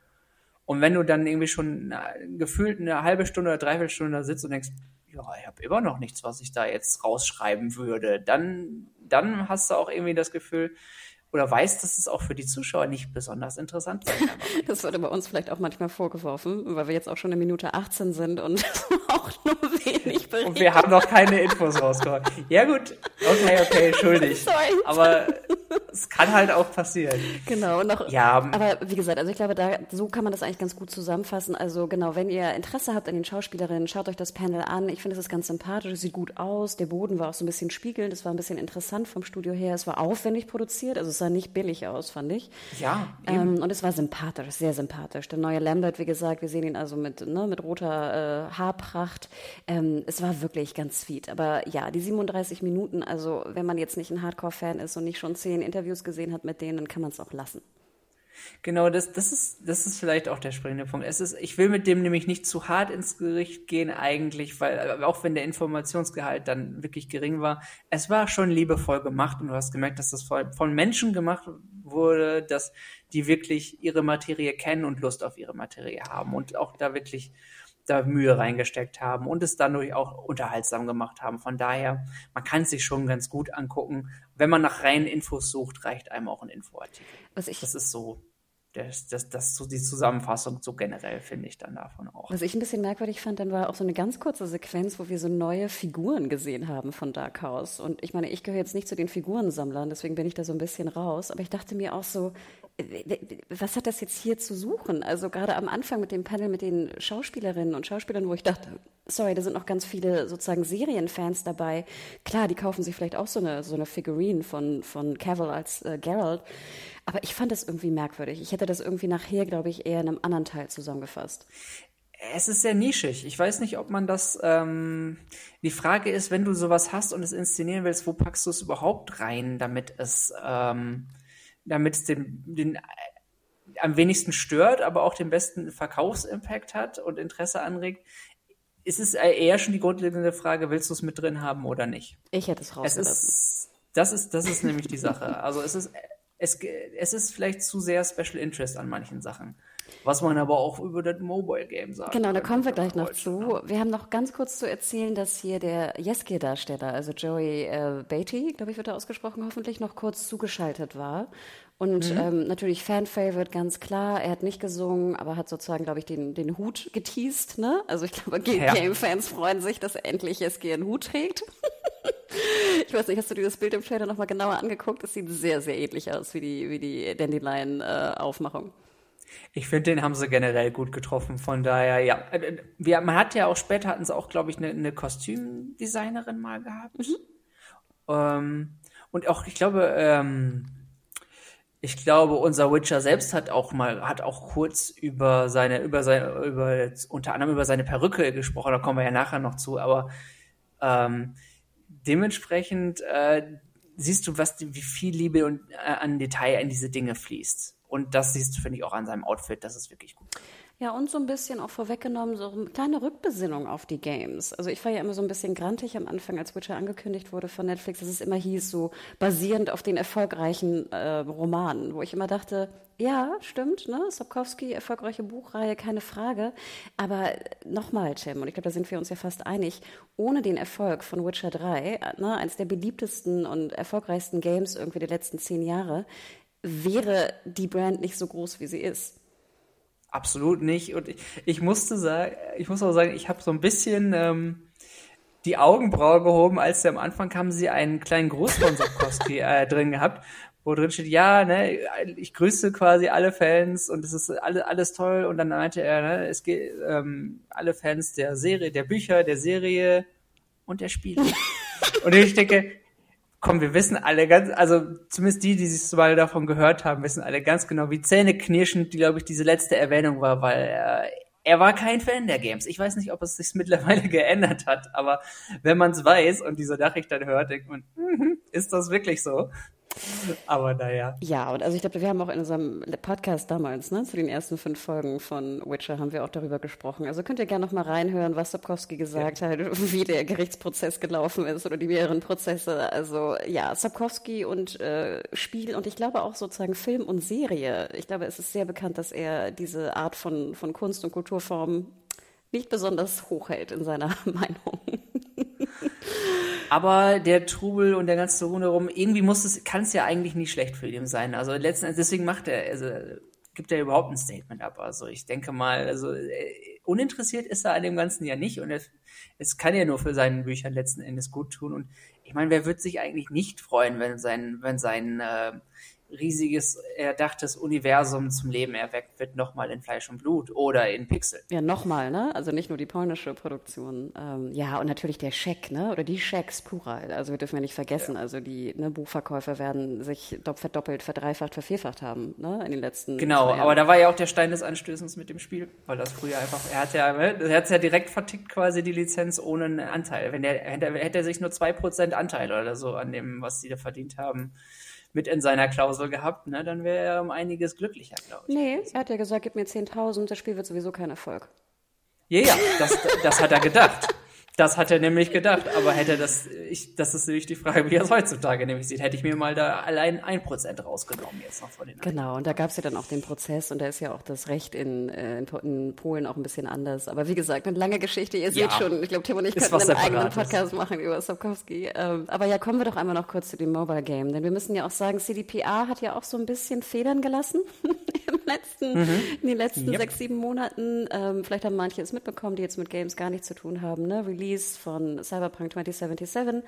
Und wenn du dann irgendwie schon gefühlt eine halbe Stunde oder dreiviertel Stunde da sitzt und denkst, ja, ich habe immer noch nichts, was ich da jetzt rausschreiben würde, dann, dann hast du auch irgendwie das Gefühl, oder weiß, dass es auch für die Zuschauer nicht besonders interessant sein kann. Das wurde bei uns vielleicht auch manchmal vorgeworfen, weil wir jetzt auch schon eine Minute 18 sind und auch nur wenig berichten. Und wir haben noch keine Infos rausgehauen. Ja gut, okay, okay, schuldig. Aber es kann halt auch passieren. Genau. Noch, ja. Aber wie gesagt, also ich glaube, da, so kann man das eigentlich ganz gut zusammenfassen. Also genau, wenn ihr Interesse habt an den Schauspielerinnen, schaut euch das Panel an. Ich finde, es ist ganz sympathisch, es sieht gut aus. Der Boden war auch so ein bisschen spiegelnd, es war ein bisschen interessant vom Studio her. Es war aufwendig produziert, also es sah nicht billig aus, fand ich. Ja. Ähm, und es war sympathisch, sehr sympathisch. Der neue Lambert, wie gesagt, wir sehen ihn also mit, ne, mit roter äh, Haarpracht. Ähm, es war wirklich ganz sweet. Aber ja, die 37 Minuten, also wenn man jetzt nicht ein Hardcore-Fan ist und nicht schon zehn Interviews gesehen hat mit denen, dann kann man es auch lassen. Genau, das, das, ist, das ist vielleicht auch der springende Punkt. Es ist, ich will mit dem nämlich nicht zu hart ins Gericht gehen, eigentlich, weil auch wenn der Informationsgehalt dann wirklich gering war, es war schon liebevoll gemacht und du hast gemerkt, dass das von Menschen gemacht wurde, dass die wirklich ihre Materie kennen und Lust auf ihre Materie haben und auch da wirklich da Mühe reingesteckt haben und es dadurch auch unterhaltsam gemacht haben. Von daher, man kann es sich schon ganz gut angucken. Wenn man nach reinen Infos sucht, reicht einem auch ein Infoartikel. Was ich das ist so das, das, das so die Zusammenfassung so generell finde ich dann davon auch. Was ich ein bisschen merkwürdig fand, dann war auch so eine ganz kurze Sequenz, wo wir so neue Figuren gesehen haben von Dark House. Und ich meine, ich gehöre jetzt nicht zu den Figurensammlern, deswegen bin ich da so ein bisschen raus. Aber ich dachte mir auch so, was hat das jetzt hier zu suchen? Also gerade am Anfang mit dem Panel mit den Schauspielerinnen und Schauspielern, wo ich dachte, sorry, da sind noch ganz viele sozusagen Serienfans dabei. Klar, die kaufen sich vielleicht auch so eine, so eine Figurine von, von Cavill als äh, Geralt. Aber ich fand das irgendwie merkwürdig. Ich hätte das irgendwie nachher, glaube ich, eher in einem anderen Teil zusammengefasst. Es ist sehr nischig. Ich weiß nicht, ob man das. Ähm, die Frage ist, wenn du sowas hast und es inszenieren willst, wo packst du es überhaupt rein, damit es, ähm, damit es den, den am wenigsten stört, aber auch den besten Verkaufsimpact hat und Interesse anregt. Ist es eher schon die grundlegende Frage, willst du es mit drin haben oder nicht? Ich hätte es rausgelassen. Es ist, das ist, das ist nämlich die Sache. Also es ist es, es ist vielleicht zu sehr Special Interest an manchen Sachen. Was man aber auch über das Mobile Game sagt. Genau, da kommen wir gleich noch zu. Ne? Wir haben noch ganz kurz zu erzählen, dass hier der Jeske-Darsteller, also Joey äh, Beatty, glaube ich, wird er ausgesprochen, hoffentlich noch kurz zugeschaltet war. Und mhm. ähm, natürlich Fan-Favorite, ganz klar. Er hat nicht gesungen, aber hat sozusagen, glaube ich, den, den Hut geteased. Ne? Also ich glaube, ja. Game-Fans freuen sich, dass er endlich Jeske einen Hut trägt. Ich weiß nicht, hast du dir das Bild im Trailer nochmal genauer angeguckt? Es sieht sehr, sehr ähnlich aus wie die, wie die Dandelion-Aufmachung. Ich finde, den haben sie generell gut getroffen. Von daher, ja. Äh, wir, man hat ja auch später, hatten sie auch, glaube ich, eine, eine Kostümdesignerin mal gehabt. Mhm. Ähm, und auch, ich glaube, ähm, ich glaube, unser Witcher selbst hat auch mal, hat auch kurz über seine, über seine, über, unter anderem über seine Perücke gesprochen, da kommen wir ja nachher noch zu, aber ähm, dementsprechend äh, siehst du, was, wie viel Liebe und, äh, an Detail in diese Dinge fließt. Und das siehst du, finde ich, auch an seinem Outfit. Das ist wirklich gut. Ja, und so ein bisschen auch vorweggenommen, so eine kleine Rückbesinnung auf die Games. Also ich war ja immer so ein bisschen grantig am Anfang, als Witcher angekündigt wurde von Netflix, dass es immer hieß, so basierend auf den erfolgreichen äh, Romanen, wo ich immer dachte, ja, stimmt, ne? Sapkowski, erfolgreiche Buchreihe, keine Frage. Aber nochmal, Tim, und ich glaube, da sind wir uns ja fast einig, ohne den Erfolg von Witcher 3, ne, eines der beliebtesten und erfolgreichsten Games irgendwie der letzten zehn Jahre, wäre die Brand nicht so groß, wie sie ist. Absolut nicht. Und ich, ich musste sagen, ich muss auch sagen, ich habe so ein bisschen ähm, die Augenbraue gehoben, als sie am Anfang haben sie einen kleinen Gruß von Sapkowski äh, drin gehabt, wo drin steht, ja, ne, ich grüße quasi alle Fans und es ist alles, alles toll. Und dann meinte er, ne, es geht ähm, alle Fans der Serie, der Bücher, der Serie und der Spiele. und ich denke, komm, wir wissen alle ganz, also zumindest die, die sich mal davon gehört haben, wissen alle ganz genau, wie zähneknirschend, glaube ich, diese letzte Erwähnung war, weil äh, er war kein Fan der Games. Ich weiß nicht, ob es sich mittlerweile geändert hat, aber wenn man es weiß und diese Nachricht dann hört, denkt man, mm ist das wirklich so? Aber naja. Ja, und also ich glaube, wir haben auch in unserem Podcast damals, ne, zu den ersten fünf Folgen von Witcher, haben wir auch darüber gesprochen. Also könnt ihr gerne noch mal reinhören, was Sapkowski gesagt ja. hat, wie der Gerichtsprozess gelaufen ist oder die mehreren Prozesse. Also ja, Sapkowski und äh, Spiel und ich glaube auch sozusagen Film und Serie. Ich glaube, es ist sehr bekannt, dass er diese Art von, von Kunst und Kulturform nicht besonders hochhält in seiner Meinung. Aber der Trubel und der ganze Rundherum, irgendwie muss es, kann es ja eigentlich nicht schlecht für ihn sein. Also letzten Endes, deswegen macht er, also gibt er überhaupt ein Statement ab. Also ich denke mal, also äh, uninteressiert ist er an dem Ganzen ja nicht und es, es kann ja nur für seinen Büchern letzten Endes gut tun. Und ich meine, wer wird sich eigentlich nicht freuen, wenn sein, wenn sein äh, riesiges, erdachtes Universum zum Leben erweckt wird, nochmal in Fleisch und Blut oder in Pixel. Ja, nochmal, ne? Also nicht nur die polnische Produktion. Ähm, ja, und natürlich der Scheck, ne? Oder die Schecks plural. Also wir dürfen ja nicht vergessen, ja. also die ne, Buchverkäufer werden sich verdoppelt, verdreifacht, vervierfacht haben, ne? In den letzten Genau, aber da war ja auch der Stein des Anstößens mit dem Spiel, weil das früher einfach, er hat ja, ne, er hat ja direkt vertickt quasi die Lizenz ohne einen Anteil. Wenn der, hätte, hätte er sich nur zwei Prozent Anteil oder so an dem, was sie da verdient haben, mit in seiner Klausel gehabt, ne, dann wäre er um einiges glücklicher, glaube ich. Nee, er hat ja gesagt, gib mir 10.000, das Spiel wird sowieso kein Erfolg. Ja, ja, das, das hat er gedacht. Das hat er nämlich gedacht, aber hätte das, ich, das ist nämlich die Frage, wie er es heutzutage nämlich sieht. Hätte ich mir mal da allein ein Prozent rausgenommen jetzt noch von den. Genau, und da gab es ja dann auch den Prozess und da ist ja auch das Recht in, äh, in, Polen auch ein bisschen anders. Aber wie gesagt, eine lange Geschichte. Ihr ja, seht schon, ich glaube, Tim und ich könnten einen eigenen Podcast machen über Sapkowski. Ähm, aber ja, kommen wir doch einmal noch kurz zu dem Mobile Game, denn wir müssen ja auch sagen, CDPR hat ja auch so ein bisschen Federn gelassen im letzten, mhm. in den letzten yep. sechs, sieben Monaten. Ähm, vielleicht haben manche es mitbekommen, die jetzt mit Games gar nichts zu tun haben. Ne? Release Release von Cyberpunk 2077.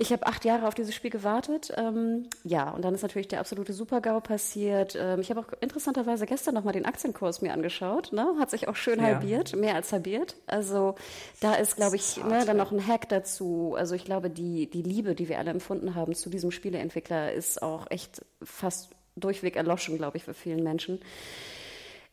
Ich habe acht Jahre auf dieses Spiel gewartet. Ähm, ja, und dann ist natürlich der absolute Super-GAU passiert. Ähm, ich habe auch interessanterweise gestern nochmal den Aktienkurs mir angeschaut. Ne? Hat sich auch schön ja. halbiert, mehr als halbiert. Also da ist, glaube ich, ne, dann noch ein Hack dazu. Also ich glaube, die, die Liebe, die wir alle empfunden haben zu diesem Spieleentwickler, ist auch echt fast durchweg erloschen, glaube ich, für vielen Menschen.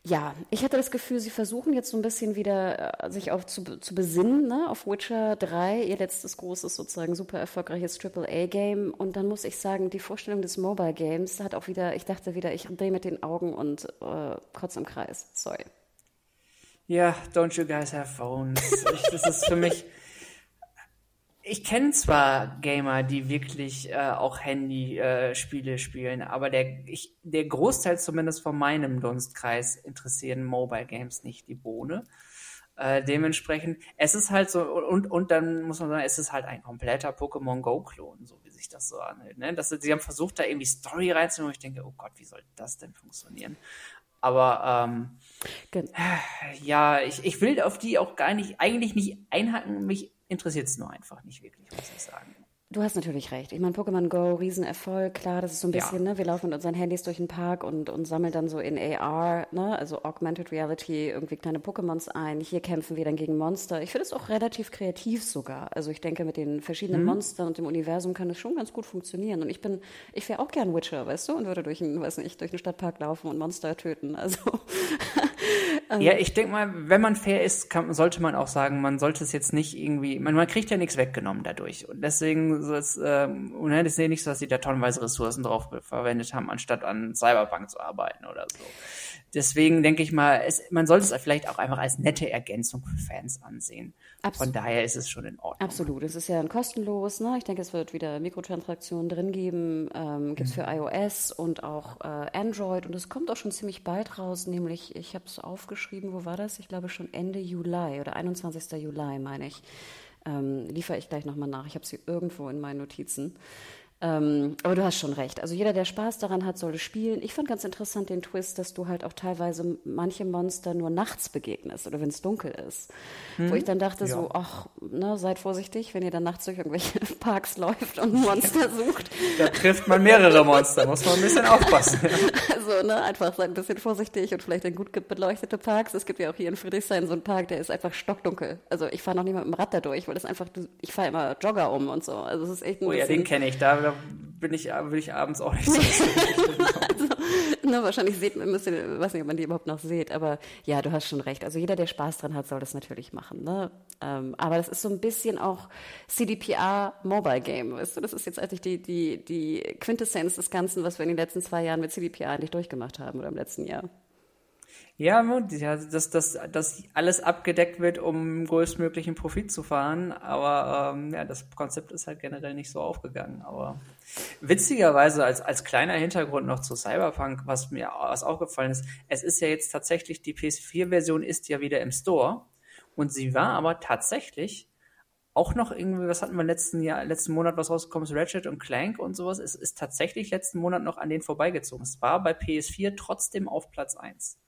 Ja, ich hatte das Gefühl, sie versuchen jetzt so ein bisschen wieder äh, sich auf zu, zu besinnen, ne, auf Witcher 3, ihr letztes großes, sozusagen super erfolgreiches AAA-Game. Und dann muss ich sagen, die Vorstellung des Mobile Games hat auch wieder, ich dachte wieder, ich drehe mit den Augen und äh, kurz im Kreis. Sorry. Ja, don't you guys have phones? Ich, das ist für mich ich kenne zwar Gamer, die wirklich äh, auch Handy-Spiele äh, spielen, aber der, ich, der Großteil zumindest von meinem Dunstkreis interessieren Mobile Games nicht die Bohne. Äh, dementsprechend, es ist halt so, und, und dann muss man sagen, es ist halt ein kompletter Pokémon Go-Klon, so wie sich das so anhört. Ne? Das, sie haben versucht, da irgendwie Story reinzunehmen, ich denke, oh Gott, wie soll das denn funktionieren? Aber ähm, ja, ich, ich will auf die auch gar nicht, eigentlich nicht einhaken. Mich interessiert es nur einfach nicht wirklich, muss ich sagen. Du hast natürlich recht. Ich meine, Pokémon Go, Riesenerfolg, klar, das ist so ein bisschen, ja. ne, wir laufen mit unseren Handys durch den Park und, und sammeln dann so in AR, ne, also Augmented Reality, irgendwie kleine Pokémons ein. Hier kämpfen wir dann gegen Monster. Ich finde es auch relativ kreativ sogar. Also ich denke, mit den verschiedenen mhm. Monstern und dem Universum kann es schon ganz gut funktionieren. Und ich bin, ich wäre auch gern Witcher, weißt du, und würde durch einen, weiß nicht, durch einen Stadtpark laufen und Monster töten. Also Ähm, ja, ich denke mal, wenn man fair ist, kann, sollte man auch sagen, man sollte es jetzt nicht irgendwie, man, man kriegt ja nichts weggenommen dadurch. Und deswegen ist es, ähm, es ist nicht so, dass sie da tonnenweise Ressourcen drauf verwendet haben, anstatt an Cyberpunk zu arbeiten oder so. Deswegen denke ich mal, es, man sollte es vielleicht auch einfach als nette Ergänzung für Fans ansehen. Absolut. Von daher ist es schon in Ordnung. Absolut. Es ist ja ein kostenlos. Ne? Ich denke, es wird wieder Mikrotransaktionen drin geben. Ähm, Gibt es mhm. für iOS und auch äh, Android. Und es kommt auch schon ziemlich bald raus. Nämlich, ich habe es aufgeschrieben, wo war das? Ich glaube schon Ende Juli oder 21. Juli, meine ich. Ähm, liefere ich gleich nochmal nach. Ich habe sie irgendwo in meinen Notizen. Ähm, aber du hast schon recht. Also jeder, der Spaß daran hat, soll spielen. Ich fand ganz interessant den Twist, dass du halt auch teilweise manche Monster nur nachts begegnest oder wenn es dunkel ist. Hm. Wo ich dann dachte ja. so, ach, ne, seid vorsichtig, wenn ihr dann nachts durch irgendwelche Parks läuft und Monster sucht. Da trifft man mehrere Monster, muss man ein bisschen aufpassen. also, ne, einfach seid ein bisschen vorsichtig und vielleicht in gut beleuchtete Parks. Es gibt ja auch hier in Friedrichshain so einen Park, der ist einfach stockdunkel. Also ich fahre noch nie mit dem Rad da durch, weil das einfach, ich fahre immer Jogger um und so. Also es ist echt ein Oh ja, den kenne ich. Da bin ich, will ich abends auch nicht so. also, na, wahrscheinlich seht man, müsst ihr, weiß nicht, ob man die überhaupt noch sieht, aber ja, du hast schon recht. Also jeder, der Spaß dran hat, soll das natürlich machen. Ne? Ähm, aber das ist so ein bisschen auch CDPR Mobile Game, weißt du? Das ist jetzt eigentlich die, die, die Quintessenz des Ganzen, was wir in den letzten zwei Jahren mit CDPR eigentlich durchgemacht haben oder im letzten Jahr. Ja, dass, dass, dass alles abgedeckt wird, um größtmöglichen Profit zu fahren. Aber ähm, ja, das Konzept ist halt generell nicht so aufgegangen. Aber witzigerweise als, als kleiner Hintergrund noch zu Cyberpunk, was mir was aufgefallen ist, es ist ja jetzt tatsächlich, die PS4-Version ist ja wieder im Store. Und sie war aber tatsächlich auch noch irgendwie, was hatten wir letzten Jahr, letzten Monat, was rausgekommen ist, Ratchet und Clank und sowas, es ist tatsächlich letzten Monat noch an den vorbeigezogen. Es war bei PS4 trotzdem auf Platz 1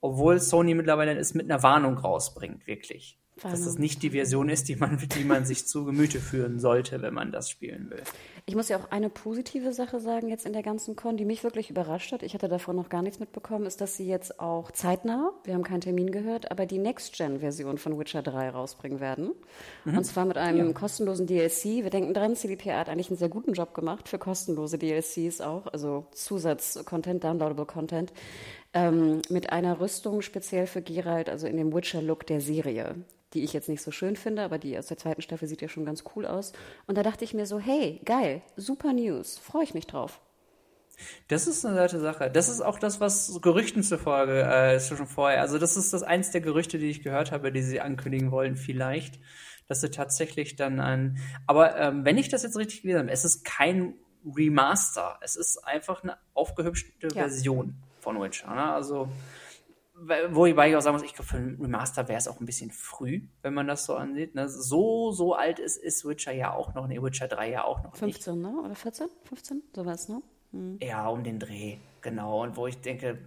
obwohl Sony mittlerweile es mit einer Warnung rausbringt, wirklich. Warnung. Dass das nicht die Version ist, die man, die man sich zu Gemüte führen sollte, wenn man das spielen will. Ich muss ja auch eine positive Sache sagen jetzt in der ganzen Con, die mich wirklich überrascht hat. Ich hatte davon noch gar nichts mitbekommen, ist, dass sie jetzt auch zeitnah, wir haben keinen Termin gehört, aber die Next-Gen-Version von Witcher 3 rausbringen werden. Mhm. Und zwar mit einem ja. kostenlosen DLC. Wir denken dran, CDPR hat eigentlich einen sehr guten Job gemacht für kostenlose DLCs auch, also Zusatz-Content, Downloadable Content ähm, mit einer Rüstung speziell für Geralt, also in dem Witcher-Look der Serie, die ich jetzt nicht so schön finde, aber die aus der zweiten Staffel sieht ja schon ganz cool aus. Und da dachte ich mir so, hey, geil, super News, freue ich mich drauf. Das ist eine nette Sache. Das ist auch das, was Gerüchten zufolge äh, ist schon vorher. Also das ist das eins der Gerüchte, die ich gehört habe, die sie ankündigen wollen, vielleicht, dass sie tatsächlich dann ein. Aber ähm, wenn ich das jetzt richtig gelesen habe, es ist kein Remaster. Es ist einfach eine aufgehübschte ja. Version von Witcher. Ne? Also wobei ich auch sagen muss, ich glaube, für ein Remaster wäre es auch ein bisschen früh, wenn man das so ansieht. Ne? So, so alt ist, ist Witcher ja auch noch, ne, Witcher 3 ja auch noch 15, nicht. ne? Oder 14? 15? So war es, ne? Hm. Ja, um den Dreh, genau. Und wo ich denke,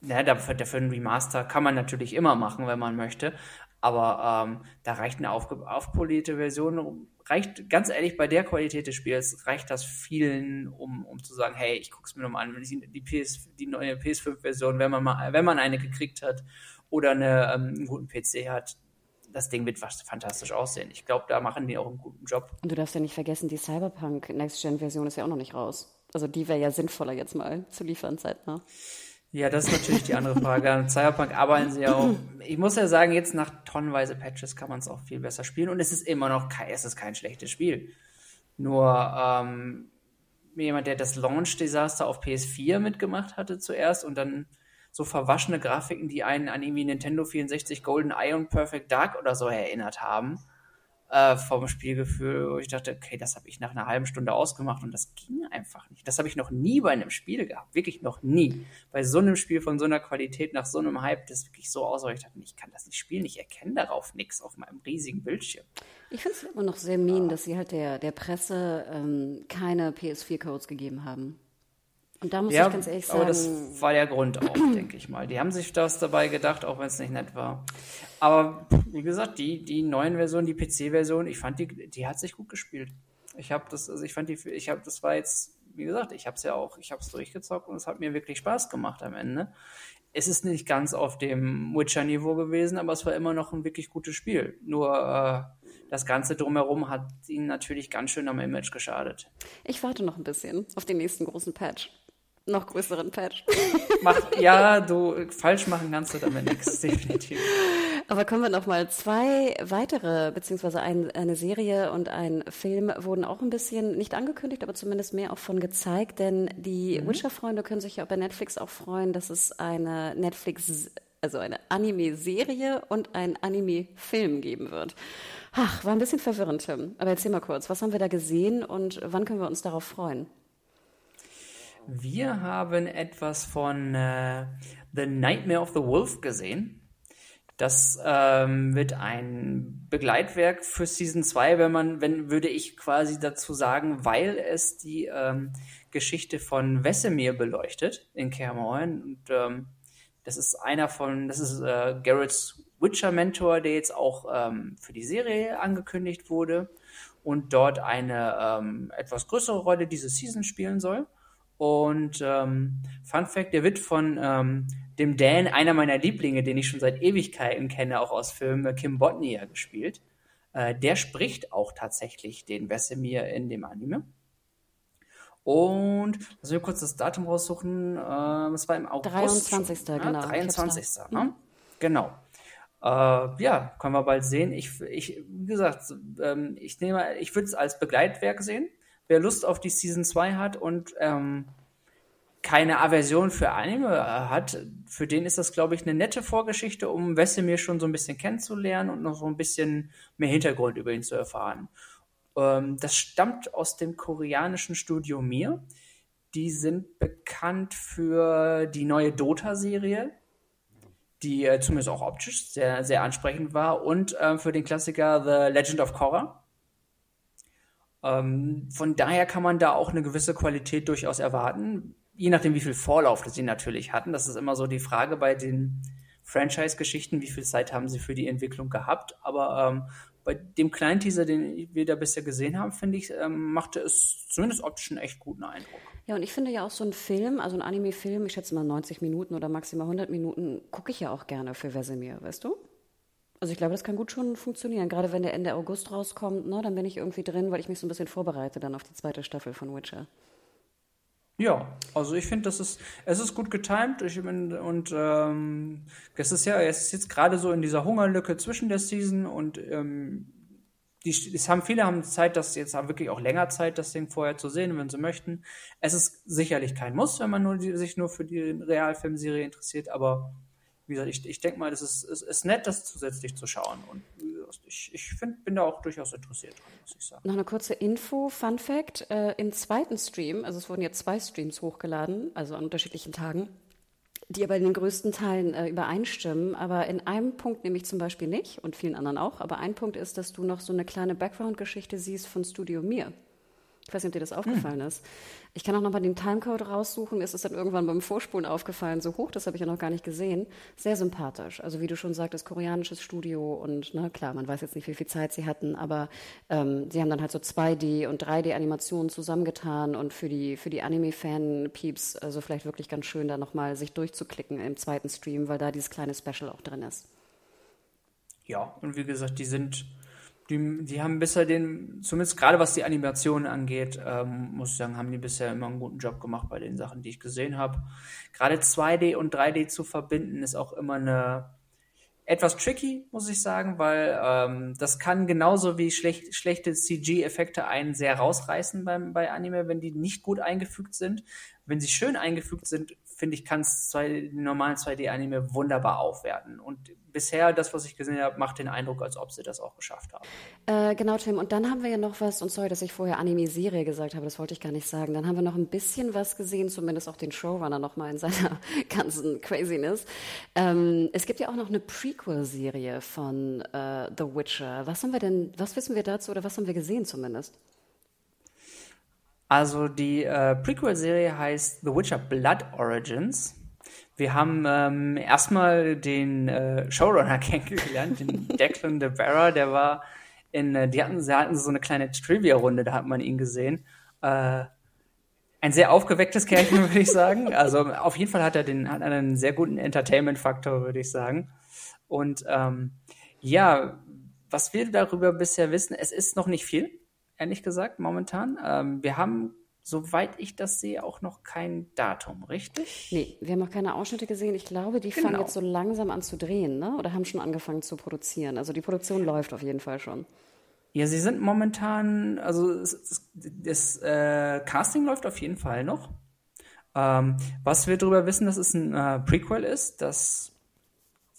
na, dafür, dafür ein Remaster kann man natürlich immer machen, wenn man möchte. Aber ähm, da reicht eine auf, aufpolierte Version, reicht ganz ehrlich bei der Qualität des Spiels, reicht das vielen, um, um zu sagen, hey, ich guck's mir nochmal an, die, PS, die neue PS5-Version, wenn man mal, wenn man eine gekriegt hat oder eine, ähm, einen guten PC hat, das Ding wird fantastisch aussehen. Ich glaube, da machen die auch einen guten Job. Und du darfst ja nicht vergessen, die Cyberpunk Next-Gen-Version ist ja auch noch nicht raus. Also die wäre ja sinnvoller jetzt mal zu liefern zeitnah. Ja, das ist natürlich die andere Frage. An Cyberpunk arbeiten sie auch. Ich muss ja sagen, jetzt nach tonnenweise Patches kann man es auch viel besser spielen und es ist immer noch kein, es ist kein schlechtes Spiel. Nur ähm, jemand, der das Launch-Desaster auf PS4 mitgemacht hatte zuerst und dann so verwaschene Grafiken, die einen an irgendwie Nintendo 64 Golden Eye und Perfect Dark oder so erinnert haben, äh, vom Spielgefühl, wo ich dachte, okay, das habe ich nach einer halben Stunde ausgemacht und das ging einfach nicht. Das habe ich noch nie bei einem Spiel gehabt, wirklich noch nie. Bei so einem Spiel von so einer Qualität, nach so einem Hype, das wirklich so aus, ich dachte, ich kann das nicht spielen, ich erkenne darauf nichts auf meinem riesigen Bildschirm. Ich finde es immer noch sehr mean, dass sie halt der, der Presse ähm, keine PS4-Codes gegeben haben. Und da muss ja, ich ganz ehrlich sagen. Aber das war der Grund auch, denke ich mal. Die haben sich das dabei gedacht, auch wenn es nicht nett war. Aber wie gesagt, die, die neuen Versionen, die PC-Version, ich fand die, die hat sich gut gespielt. Ich habe das, also ich fand die, ich habe, das war jetzt, wie gesagt, ich habe es ja auch, ich habe es durchgezockt und es hat mir wirklich Spaß gemacht am Ende. Es ist nicht ganz auf dem Witcher-Niveau gewesen, aber es war immer noch ein wirklich gutes Spiel. Nur äh, das Ganze drumherum hat ihnen natürlich ganz schön am Image geschadet. Ich warte noch ein bisschen auf den nächsten großen Patch noch größeren Patch. Mach, ja, du falsch machen kannst du damit nichts, definitiv. Aber kommen wir noch mal zwei weitere, beziehungsweise ein, eine Serie und ein Film wurden auch ein bisschen nicht angekündigt, aber zumindest mehr auch von gezeigt, denn die mhm. Witcher-Freunde können sich ja bei Netflix auch freuen, dass es eine Netflix, also eine Anime-Serie und ein Anime-Film geben wird. Ach, war ein bisschen verwirrend, Tim. Aber erzähl mal kurz, was haben wir da gesehen und wann können wir uns darauf freuen? Wir haben etwas von äh, The Nightmare of the Wolf gesehen. Das ähm, wird ein Begleitwerk für Season 2, wenn man, wenn würde ich quasi dazu sagen, weil es die ähm, Geschichte von Wesemir beleuchtet in Kermoren. Und ähm, das ist einer von, das ist äh, Garrett's Witcher-Mentor, der jetzt auch ähm, für die Serie angekündigt wurde und dort eine ähm, etwas größere Rolle diese Season spielen soll. Und ähm, Fun Fact, der wird von ähm, dem Dan, einer meiner Lieblinge, den ich schon seit Ewigkeiten kenne, auch aus Filmen, Kim Bodnia gespielt. Äh, der spricht auch tatsächlich den Vesemir in dem Anime. Und lass wir kurz das Datum raussuchen. Äh, es war im August. 23. Schon, genau. 23. Ne? Mhm. Genau. Äh, ja, können wir bald sehen. Ich, ich wie gesagt, ähm, ich nehme, ich würde es als Begleitwerk sehen wer Lust auf die Season 2 hat und ähm, keine Aversion für Anime äh, hat, für den ist das, glaube ich, eine nette Vorgeschichte, um Wesemir schon so ein bisschen kennenzulernen und noch so ein bisschen mehr Hintergrund über ihn zu erfahren. Ähm, das stammt aus dem koreanischen Studio Mir. Die sind bekannt für die neue Dota-Serie, die äh, zumindest auch optisch sehr, sehr ansprechend war, und äh, für den Klassiker The Legend of Korra. Ähm, von daher kann man da auch eine gewisse Qualität durchaus erwarten, je nachdem, wie viel Vorlauf sie natürlich hatten. Das ist immer so die Frage bei den Franchise-Geschichten, wie viel Zeit haben sie für die Entwicklung gehabt. Aber ähm, bei dem kleinen Teaser, den wir da bisher gesehen haben, finde ich, ähm, machte es zumindest optisch einen echt guten Eindruck. Ja, und ich finde ja auch so ein Film, also ein Anime-Film, ich schätze mal 90 Minuten oder maximal 100 Minuten, gucke ich ja auch gerne für Vesemir, weißt du? Also ich glaube, das kann gut schon funktionieren. Gerade wenn der Ende August rauskommt, ne, dann bin ich irgendwie drin, weil ich mich so ein bisschen vorbereite dann auf die zweite Staffel von Witcher. Ja, also ich finde, das ist, es ist gut getimt ich bin, und ähm, es ist ja, es ist jetzt gerade so in dieser Hungerlücke zwischen der Season und ähm, die, es haben viele haben Zeit, das jetzt haben wirklich auch länger Zeit, das Ding vorher zu sehen, wenn sie möchten. Es ist sicherlich kein Muss, wenn man nur die, sich nur für die Realfilmserie interessiert, aber wie gesagt, ich, ich denke mal, es ist, es ist nett, das zusätzlich zu schauen. Und ich, ich find, bin da auch durchaus interessiert dran, muss ich sagen. Noch eine kurze Info, Fun Fact: äh, Im zweiten Stream, also es wurden jetzt zwei Streams hochgeladen, also an unterschiedlichen Tagen, die aber in den größten Teilen äh, übereinstimmen. Aber in einem Punkt nämlich zum Beispiel nicht und vielen anderen auch. Aber ein Punkt ist, dass du noch so eine kleine Background-Geschichte siehst von Studio Mir. Ich weiß nicht, ob dir das aufgefallen hm. ist. Ich kann auch noch mal den Timecode raussuchen. Mir ist es dann irgendwann beim Vorspulen aufgefallen, so hoch, das habe ich ja noch gar nicht gesehen. Sehr sympathisch. Also wie du schon sagtest, koreanisches Studio und na klar, man weiß jetzt nicht, wie viel Zeit sie hatten, aber ähm, sie haben dann halt so 2D und 3D-Animationen zusammengetan und für die für die Anime-Fan-Peeps also vielleicht wirklich ganz schön, da noch mal sich durchzuklicken im zweiten Stream, weil da dieses kleine Special auch drin ist. Ja, und wie gesagt, die sind die, die haben bisher den, zumindest gerade was die Animationen angeht, ähm, muss ich sagen, haben die bisher immer einen guten Job gemacht bei den Sachen, die ich gesehen habe. Gerade 2D und 3D zu verbinden, ist auch immer eine etwas tricky, muss ich sagen, weil ähm, das kann genauso wie schlecht, schlechte CG-Effekte einen sehr rausreißen beim, bei Anime, wenn die nicht gut eingefügt sind. Wenn sie schön eingefügt sind, finde ich, kann es den normalen 2D-Anime wunderbar aufwerten. Und bisher, das, was ich gesehen habe, macht den Eindruck, als ob sie das auch geschafft haben. Äh, genau, Tim. Und dann haben wir ja noch was, und sorry, dass ich vorher Anime-Serie gesagt habe, das wollte ich gar nicht sagen. Dann haben wir noch ein bisschen was gesehen, zumindest auch den Showrunner nochmal in seiner ganzen Craziness. Ähm, es gibt ja auch noch eine Prequel-Serie von äh, The Witcher. Was haben wir denn, was wissen wir dazu oder was haben wir gesehen zumindest? Also die äh, Prequel-Serie heißt The Witcher Blood Origins. Wir haben ähm, erstmal den äh, Showrunner kennengelernt, den Declan de Vera, der war in, äh, die hatten, sie hatten so eine kleine Trivia-Runde, da hat man ihn gesehen. Äh, ein sehr aufgewecktes Kerlchen, würde ich sagen. Also auf jeden Fall hat er den, hat einen sehr guten Entertainment-Faktor, würde ich sagen. Und ähm, ja, was wir darüber bisher wissen, es ist noch nicht viel ehrlich gesagt, momentan. Ähm, wir haben, soweit ich das sehe, auch noch kein Datum, richtig? Nee, wir haben noch keine Ausschnitte gesehen. Ich glaube, die genau. fangen jetzt so langsam an zu drehen, ne? Oder haben schon angefangen zu produzieren. Also die Produktion läuft auf jeden Fall schon. Ja, sie sind momentan, also das, das äh, Casting läuft auf jeden Fall noch. Ähm, was wir darüber wissen, dass es ein äh, Prequel ist, das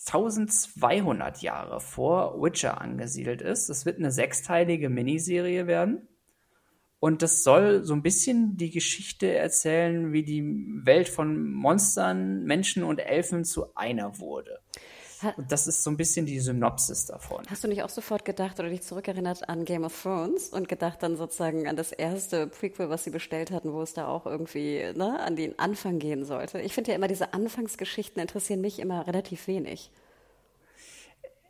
1200 Jahre vor Witcher angesiedelt ist. Es wird eine sechsteilige Miniserie werden. Und das soll so ein bisschen die Geschichte erzählen, wie die Welt von Monstern, Menschen und Elfen zu einer wurde. Und das ist so ein bisschen die Synopsis davon. Hast du nicht auch sofort gedacht oder dich zurückerinnert an Game of Thrones und gedacht dann sozusagen an das erste Prequel, was sie bestellt hatten, wo es da auch irgendwie ne, an den Anfang gehen sollte? Ich finde ja immer, diese Anfangsgeschichten interessieren mich immer relativ wenig.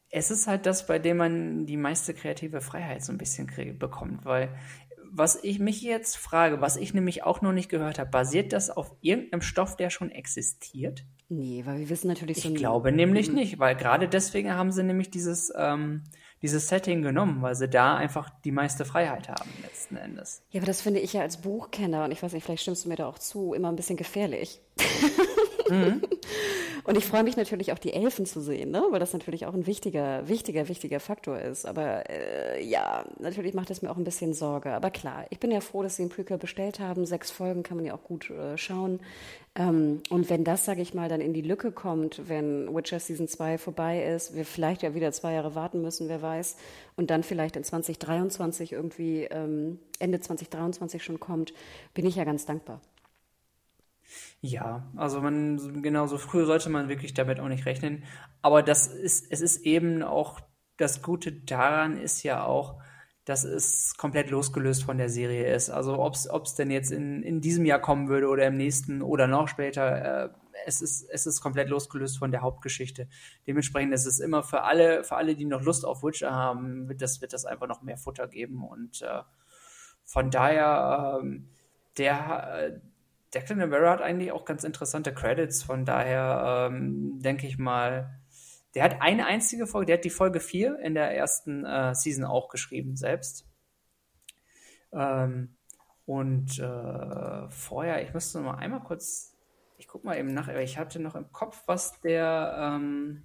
Es ist halt das, bei dem man die meiste kreative Freiheit so ein bisschen bekommt, weil was ich mich jetzt frage, was ich nämlich auch noch nicht gehört habe, basiert das auf irgendeinem Stoff, der schon existiert? Nee, weil wir wissen natürlich so. Ich glaube nämlich nicht, weil gerade deswegen haben sie nämlich dieses, ähm, dieses Setting genommen, weil sie da einfach die meiste Freiheit haben letzten Endes. Ja, aber das finde ich ja als Buchkenner, und ich weiß nicht, vielleicht stimmst du mir da auch zu, immer ein bisschen gefährlich. Mhm. Und ich freue mich natürlich auch, die Elfen zu sehen, ne? weil das natürlich auch ein wichtiger, wichtiger, wichtiger Faktor ist. Aber äh, ja, natürlich macht es mir auch ein bisschen Sorge. Aber klar, ich bin ja froh, dass Sie den Prequel bestellt haben. Sechs Folgen kann man ja auch gut äh, schauen. Ähm, und wenn das, sage ich mal, dann in die Lücke kommt, wenn Witcher Season 2 vorbei ist, wir vielleicht ja wieder zwei Jahre warten müssen, wer weiß, und dann vielleicht in 2023 irgendwie ähm, Ende 2023 schon kommt, bin ich ja ganz dankbar. Ja, also man, genau, so früh sollte man wirklich damit auch nicht rechnen. Aber das ist, es ist eben auch, das Gute daran ist ja auch, dass es komplett losgelöst von der Serie ist. Also ob es denn jetzt in, in diesem Jahr kommen würde oder im nächsten oder noch später, äh, es, ist, es ist komplett losgelöst von der Hauptgeschichte. Dementsprechend ist es immer für alle, für alle, die noch Lust auf Witcher haben, wird das, wird das einfach noch mehr Futter geben. Und äh, von daher, ähm, der Declan Rivera hat eigentlich auch ganz interessante Credits, von daher ähm, denke ich mal, der hat eine einzige Folge, der hat die Folge 4 in der ersten äh, Season auch geschrieben selbst. Ähm, und äh, vorher, ich müsste noch mal einmal kurz, ich gucke mal eben nach, ich hatte noch im Kopf, was der, ähm,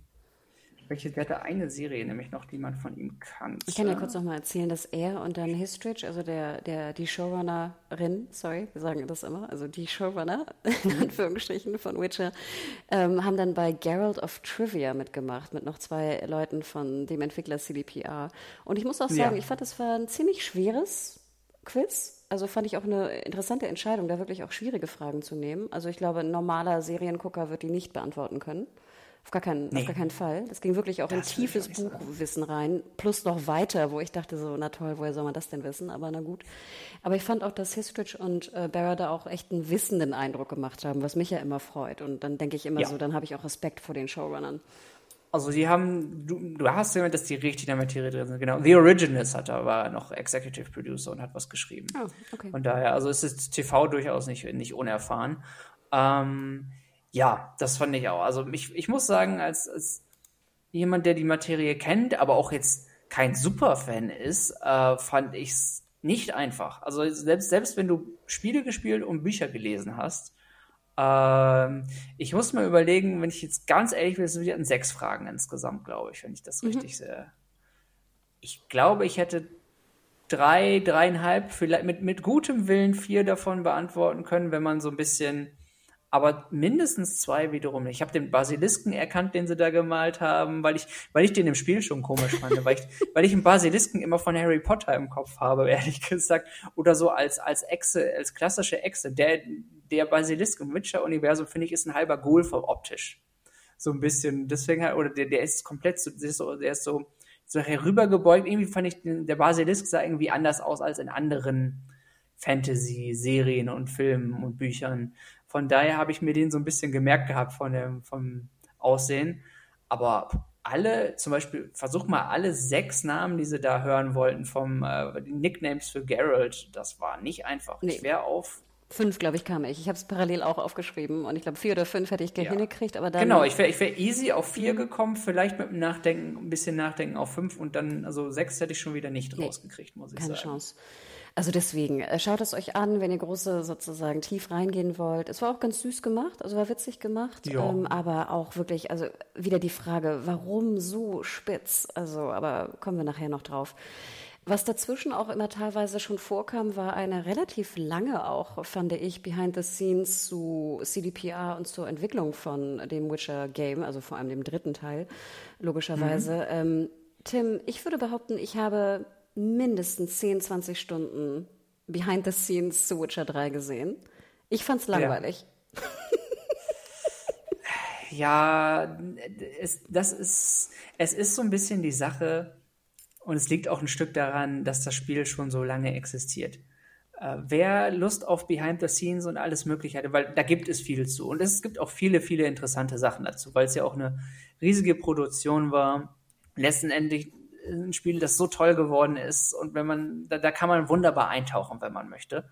welche, der hatte eine Serie nämlich noch, die man von ihm kannte. Ich kann ja kurz nochmal erzählen, dass er und dann Histridge, also der, der, die Showrunnerin, sorry, wir sagen das immer, also die Showrunner, in Anführungsstrichen, von Witcher, ähm, haben dann bei Geralt of Trivia mitgemacht, mit noch zwei Leuten von dem Entwickler CDPR. Und ich muss auch sagen, ja. ich fand, das war ein ziemlich schweres Quiz. Also fand ich auch eine interessante Entscheidung, da wirklich auch schwierige Fragen zu nehmen. Also ich glaube, ein normaler Seriengucker wird die nicht beantworten können. Auf gar, keinen, nee. auf gar keinen Fall. Das ging wirklich auch das in tiefes Buchwissen rein, plus noch weiter, wo ich dachte so, na toll, woher soll man das denn wissen? Aber na gut. Aber ich fand auch, dass Histridge und äh, Barra da auch echt einen wissenden Eindruck gemacht haben, was mich ja immer freut. Und dann denke ich immer ja. so, dann habe ich auch Respekt vor den Showrunnern. Also die haben, du, du hast gehört, dass die richtig in der Materie drin sind. Genau. The Originals hat aber noch Executive Producer und hat was geschrieben. Oh, okay. Von daher, also ist TV durchaus nicht, nicht unerfahren. Ähm, ja, das fand ich auch. Also ich, ich muss sagen, als, als jemand, der die Materie kennt, aber auch jetzt kein Superfan ist, äh, fand ich es nicht einfach. Also selbst, selbst wenn du Spiele gespielt und Bücher gelesen hast, ähm, ich muss mal überlegen, wenn ich jetzt ganz ehrlich bin, es sind sechs Fragen insgesamt, glaube ich, wenn ich das mhm. richtig sehe. Ich glaube, ich hätte drei, dreieinhalb, vielleicht mit, mit gutem Willen vier davon beantworten können, wenn man so ein bisschen aber mindestens zwei wiederum nicht. Ich habe den Basilisken erkannt, den sie da gemalt haben, weil ich, weil ich den im Spiel schon komisch fand, weil ich, weil ich einen Basilisken immer von Harry Potter im Kopf habe, ehrlich gesagt, oder so als als Echse, als klassische Echse. Der der Basilisk im Witcher-Universum finde ich ist ein halber Ghoul optisch, so ein bisschen. Deswegen halt, oder der der ist komplett so, der ist so, der ist so so herübergebeugt. Irgendwie fand ich den, der Basilisk sah irgendwie anders aus als in anderen Fantasy-Serien und Filmen und Büchern. Von daher habe ich mir den so ein bisschen gemerkt gehabt von dem, vom Aussehen. Aber alle, zum Beispiel, versuch mal alle sechs Namen, die sie da hören wollten, vom äh, Nicknames für Geralt, das war nicht einfach. Nee. Ich wäre auf Fünf, glaube ich, kam ich. Ich habe es parallel auch aufgeschrieben und ich glaube, vier oder fünf hätte ich ja. hingekriegt, aber dann. Genau, ich wäre ich wär easy auf vier mhm. gekommen, vielleicht mit dem Nachdenken, ein bisschen Nachdenken auf fünf und dann, also sechs hätte ich schon wieder nicht nee, rausgekriegt, muss ich keine sagen. Keine Chance. Also deswegen, äh, schaut es euch an, wenn ihr große sozusagen tief reingehen wollt. Es war auch ganz süß gemacht, also war witzig gemacht, ja. ähm, aber auch wirklich, also wieder die Frage, warum so spitz? Also, aber kommen wir nachher noch drauf. Was dazwischen auch immer teilweise schon vorkam, war eine relativ lange auch, fand ich, Behind the Scenes zu CDPR und zur Entwicklung von dem Witcher Game, also vor allem dem dritten Teil, logischerweise. Mhm. Ähm, Tim, ich würde behaupten, ich habe mindestens 10, 20 Stunden Behind the Scenes zu Witcher 3 gesehen. Ich fand's langweilig. Ja, ja es, das ist, es ist so ein bisschen die Sache, und es liegt auch ein Stück daran, dass das Spiel schon so lange existiert. Äh, wer Lust auf Behind the Scenes und alles Mögliche hatte, weil da gibt es viel zu. Und es gibt auch viele, viele interessante Sachen dazu, weil es ja auch eine riesige Produktion war. Letztendlich ein Spiel, das so toll geworden ist und wenn man, da, da kann man wunderbar eintauchen, wenn man möchte.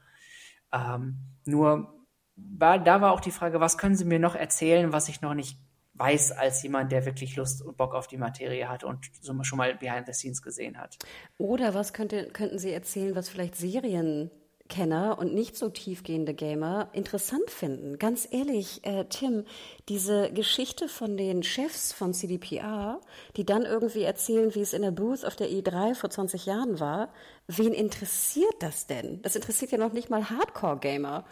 Ähm, nur war, da war auch die Frage, was können Sie mir noch erzählen, was ich noch nicht weiß, als jemand, der wirklich Lust und Bock auf die Materie hat und schon mal Behind the Scenes gesehen hat. Oder was könnte, könnten Sie erzählen, was vielleicht Serien Kenner und nicht so tiefgehende Gamer interessant finden. Ganz ehrlich, äh, Tim, diese Geschichte von den Chefs von CDPR, die dann irgendwie erzählen, wie es in der Booth auf der E3 vor 20 Jahren war, wen interessiert das denn? Das interessiert ja noch nicht mal Hardcore-Gamer.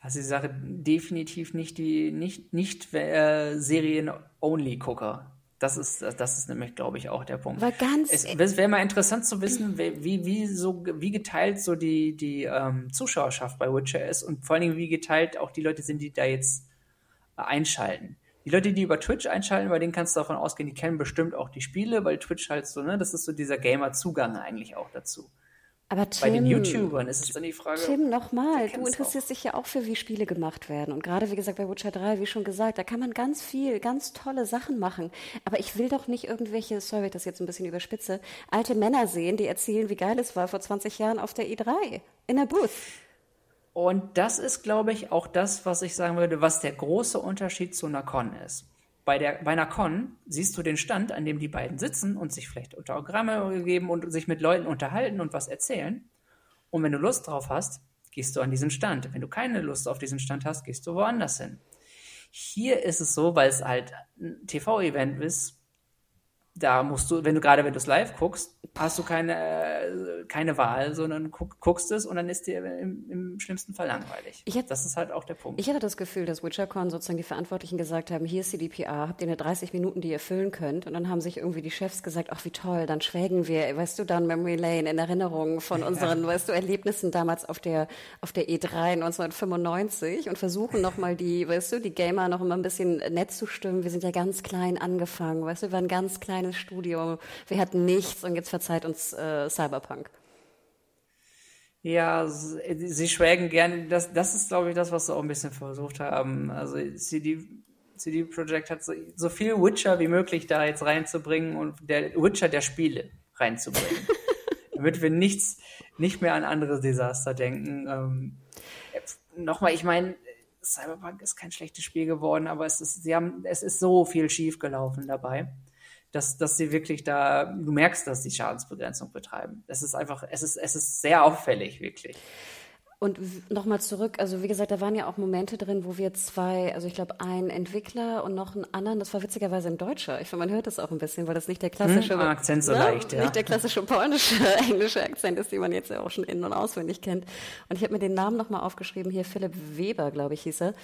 Also ich sage definitiv nicht die nicht nicht äh, Serien-Only-Gucker. Das ist, das ist nämlich, glaube ich, auch der Punkt. War ganz es wäre mal interessant zu wissen, wie, wie, so, wie geteilt so die, die ähm, Zuschauerschaft bei Witcher ist und vor allen Dingen, wie geteilt auch die Leute sind, die da jetzt einschalten. Die Leute, die über Twitch einschalten, bei denen kannst du davon ausgehen, die kennen bestimmt auch die Spiele, weil Twitch halt so, ne, das ist so dieser Gamer-Zugang eigentlich auch dazu. Aber Tim, Bei den YouTubern ist es dann die Frage. Tim, nochmal, du interessierst auch. dich ja auch für, wie Spiele gemacht werden. Und gerade, wie gesagt, bei Witcher 3, wie schon gesagt, da kann man ganz viel, ganz tolle Sachen machen. Aber ich will doch nicht irgendwelche, sorry, das jetzt ein bisschen überspitze, alte Männer sehen, die erzählen, wie geil es war vor 20 Jahren auf der E3, in der Booth. Und das ist, glaube ich, auch das, was ich sagen würde, was der große Unterschied zu einer Con ist bei, der, bei einer Con siehst du den Stand, an dem die beiden sitzen und sich vielleicht Autogramme geben und sich mit Leuten unterhalten und was erzählen. Und wenn du Lust drauf hast, gehst du an diesen Stand. Wenn du keine Lust auf diesen Stand hast, gehst du woanders hin. Hier ist es so, weil es halt ein TV-Event ist, da musst du, wenn du gerade wenn du es live guckst, hast du keine, äh, keine Wahl, sondern guck, guckst es und dann ist dir im, im schlimmsten Fall langweilig. Ich hätt, das ist halt auch der Punkt. Ich hatte das Gefühl, dass WitcherCon sozusagen die Verantwortlichen gesagt haben, hier ist CDPR, habt ihr eine 30 Minuten, die ihr füllen könnt. Und dann haben sich irgendwie die Chefs gesagt, ach wie toll, dann schwelgen wir, weißt du, dann Memory Lane in Erinnerung von unseren, ja. weißt du, Erlebnissen damals auf der, auf der E3 1995 und versuchen nochmal die, weißt du, die Gamer noch immer ein bisschen nett zu stimmen. Wir sind ja ganz klein angefangen, weißt du, wir waren ganz kleines Studio, wir hatten nichts und jetzt verzeiht uns äh, Cyberpunk. Ja, sie schwelgen gerne. Das, das ist, glaube ich, das, was sie auch ein bisschen versucht haben. Also CD, CD Projekt hat so, so viel Witcher wie möglich da jetzt reinzubringen und der Witcher der Spiele reinzubringen. damit wir nichts, nicht mehr an andere Desaster denken. Ähm, Nochmal, ich meine, Cyberpunk ist kein schlechtes Spiel geworden, aber es ist, sie haben, es ist so viel schief gelaufen dabei dass, dass sie wirklich da, du merkst, dass sie Schadensbegrenzung betreiben. Es ist einfach, es ist, es ist sehr auffällig, wirklich. Und nochmal zurück, also wie gesagt, da waren ja auch Momente drin, wo wir zwei, also ich glaube, einen Entwickler und noch einen anderen, das war witzigerweise ein Deutscher. Ich finde, man hört das auch ein bisschen, weil das nicht der klassische hm, Akzent so ne? leicht, ja. Nicht der klassische polnische, englische Akzent ist, den man jetzt ja auch schon in- und auswendig kennt. Und ich habe mir den Namen nochmal aufgeschrieben, hier Philipp Weber, glaube ich, hieß er,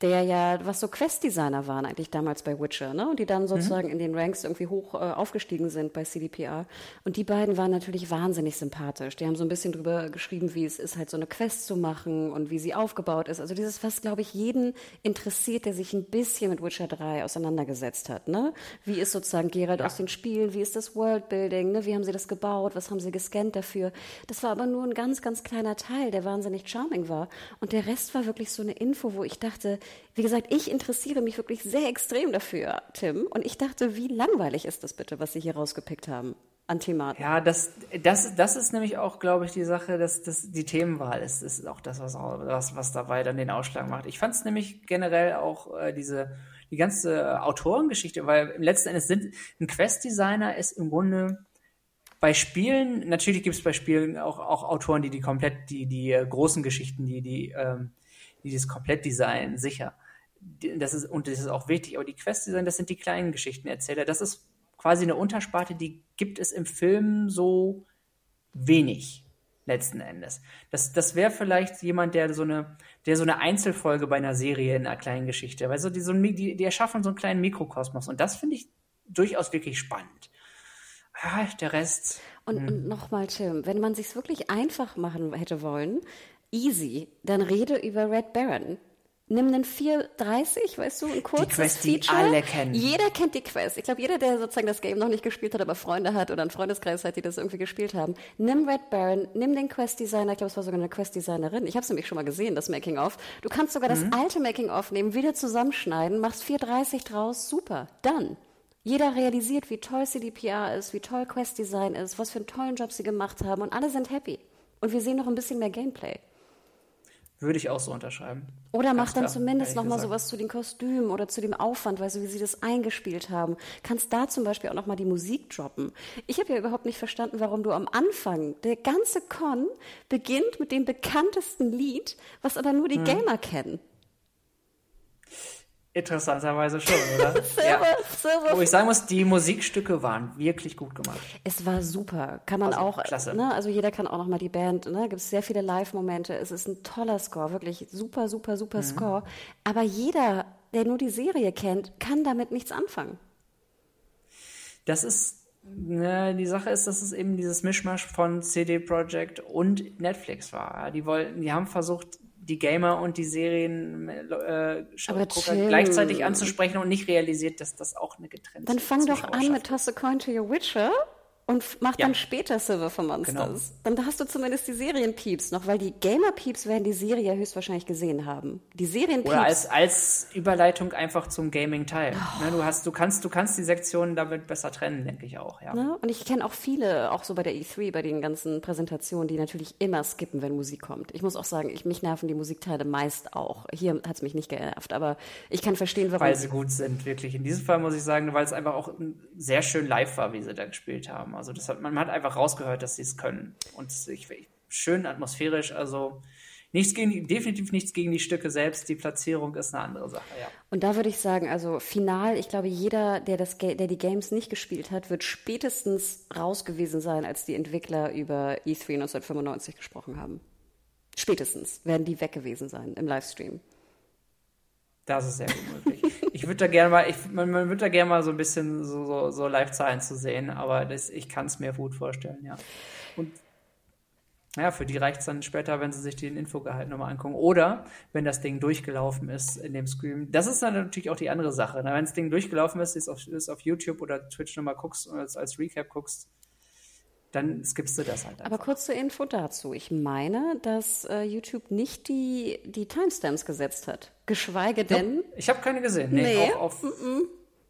der ja, was so Quest-Designer waren eigentlich damals bei Witcher, ne? Und die dann mhm. sozusagen mhm. in den Ranks irgendwie hoch äh, aufgestiegen sind bei CDPR. Und die beiden waren natürlich wahnsinnig sympathisch. Die haben so ein bisschen drüber geschrieben, wie es ist, halt so eine Quest zu machen und wie sie aufgebaut ist. Also dieses, was, glaube ich, jeden interessiert, der sich ein bisschen mit Witcher 3 auseinandergesetzt hat. Ne? Wie ist sozusagen Geralt ja. aus den Spielen, wie ist das Worldbuilding, ne? wie haben sie das gebaut, was haben sie gescannt dafür. Das war aber nur ein ganz, ganz kleiner Teil, der wahnsinnig charming war. Und der Rest war wirklich so eine Info, wo ich dachte, wie gesagt, ich interessiere mich wirklich sehr extrem dafür, Tim. Und ich dachte, wie langweilig ist das bitte, was Sie hier rausgepickt haben? An Thematen. Ja, das, das, das ist nämlich auch, glaube ich, die Sache, dass, dass die Themenwahl ist, ist auch das, was, was, was dabei dann den Ausschlag macht. Ich fand es nämlich generell auch äh, diese, die ganze Autorengeschichte, weil im letzten Endes sind, ein Quest-Designer ist im Grunde bei Spielen, natürlich gibt es bei Spielen auch, auch Autoren, die die komplett, die, die äh, großen Geschichten, die, die, ähm, die das komplett designen, sicher. Das ist, und das ist auch wichtig, aber die Quest-Design, das sind die kleinen Geschichtenerzähler. Das ist quasi eine Untersparte, die gibt es im Film so wenig letzten Endes. Das, das wäre vielleicht jemand, der so eine, der so eine Einzelfolge bei einer Serie in einer kleinen Geschichte, weil so die, so ein, die, die erschaffen so einen kleinen Mikrokosmos und das finde ich durchaus wirklich spannend. Ah, der Rest. Und, hm. und nochmal, Tim, wenn man sich wirklich einfach machen hätte wollen, easy, dann rede über Red Baron. Nimm einen 430, weißt du, ein kurzes die Quest, Feature. Die alle kennen. Jeder kennt die Quest. Ich glaube, jeder, der sozusagen das Game noch nicht gespielt hat, aber Freunde hat oder einen Freundeskreis hat, die das irgendwie gespielt haben, nimm Red Baron, nimm den Quest Designer. Ich glaube, es war sogar eine Quest Designerin. Ich habe es nämlich schon mal gesehen, das Making of. Du kannst sogar mhm. das alte Making of nehmen, wieder zusammenschneiden, machst 430 draus, super. Dann. Jeder realisiert, wie toll CDPR ist, wie toll Quest Design ist, was für einen tollen Job sie gemacht haben und alle sind happy. Und wir sehen noch ein bisschen mehr Gameplay. Würde ich auch so unterschreiben. Oder mach dann klar, zumindest nochmal sowas zu den Kostümen oder zu dem Aufwand, weißt du, wie sie das eingespielt haben. Kannst da zum Beispiel auch nochmal die Musik droppen. Ich habe ja überhaupt nicht verstanden, warum du am Anfang, der ganze Con beginnt mit dem bekanntesten Lied, was aber nur die hm. Gamer kennen. Interessanterweise schon, oder? Silver, ja. Silver. Wo ich sagen muss, die Musikstücke waren wirklich gut gemacht. Es war super. Kann man also, auch, klasse. Ne, also jeder kann auch nochmal die Band, ne, gibt es sehr viele Live-Momente. Es ist ein toller Score, wirklich super, super, super mhm. Score. Aber jeder, der nur die Serie kennt, kann damit nichts anfangen. Das ist, ne, die Sache ist, dass es eben dieses Mischmasch von CD Projekt und Netflix war. Die wollten, die haben versucht, die Gamer und die Seriengucker äh, gleichzeitig anzusprechen und nicht realisiert, dass das auch eine getrennte Dann fang doch an mit Toss a Coin to Your Witcher und mach ja. dann später Silver for Monsters. Genau. Dann hast du zumindest die Serienpieps noch, weil die Gamer-Pieps werden die Serie höchstwahrscheinlich gesehen haben. Die Serienpieps. Oder als, als Überleitung einfach zum Gaming-Teil. Oh. Ne, du, hast, du, kannst, du kannst die Sektionen damit besser trennen, denke ich auch. Ja. Ne? Und ich kenne auch viele, auch so bei der E3, bei den ganzen Präsentationen, die natürlich immer skippen, wenn Musik kommt. Ich muss auch sagen, ich, mich nerven die Musikteile meist auch. Hier hat es mich nicht genervt, aber ich kann verstehen, warum. Weil sie gut sind, wirklich. In diesem Fall muss ich sagen, weil es einfach auch sehr schön live war, wie sie da gespielt haben. Also das hat, man hat einfach rausgehört, dass sie es können. Und ich, schön atmosphärisch, also Nichts gegen, definitiv nichts gegen die Stücke selbst. Die Platzierung ist eine andere Sache, ja. Und da würde ich sagen, also final, ich glaube, jeder, der, das, der die Games nicht gespielt hat, wird spätestens raus gewesen sein, als die Entwickler über E3 1995 gesprochen haben. Spätestens werden die weg gewesen sein im Livestream. Das ist sehr gut möglich. ich würde da gerne mal, ich, man, man würde da gerne mal so ein bisschen so, so, so Live-Zahlen zu sehen, aber das, ich kann es mir gut vorstellen, ja. Und ja, für die reicht es dann später, wenn sie sich den Infogehalt nochmal angucken. Oder wenn das Ding durchgelaufen ist in dem Scream. Das ist dann natürlich auch die andere Sache. Ne? Wenn das Ding durchgelaufen ist, ist auf, ist auf YouTube oder Twitch nochmal guckst und als, als Recap guckst, dann skippst du das halt einfach. Aber kurze Info dazu. Ich meine, dass äh, YouTube nicht die, die Timestamps gesetzt hat. Geschweige denn. Ja, ich habe keine gesehen. Nee, nee. Auf, auf mm -mm.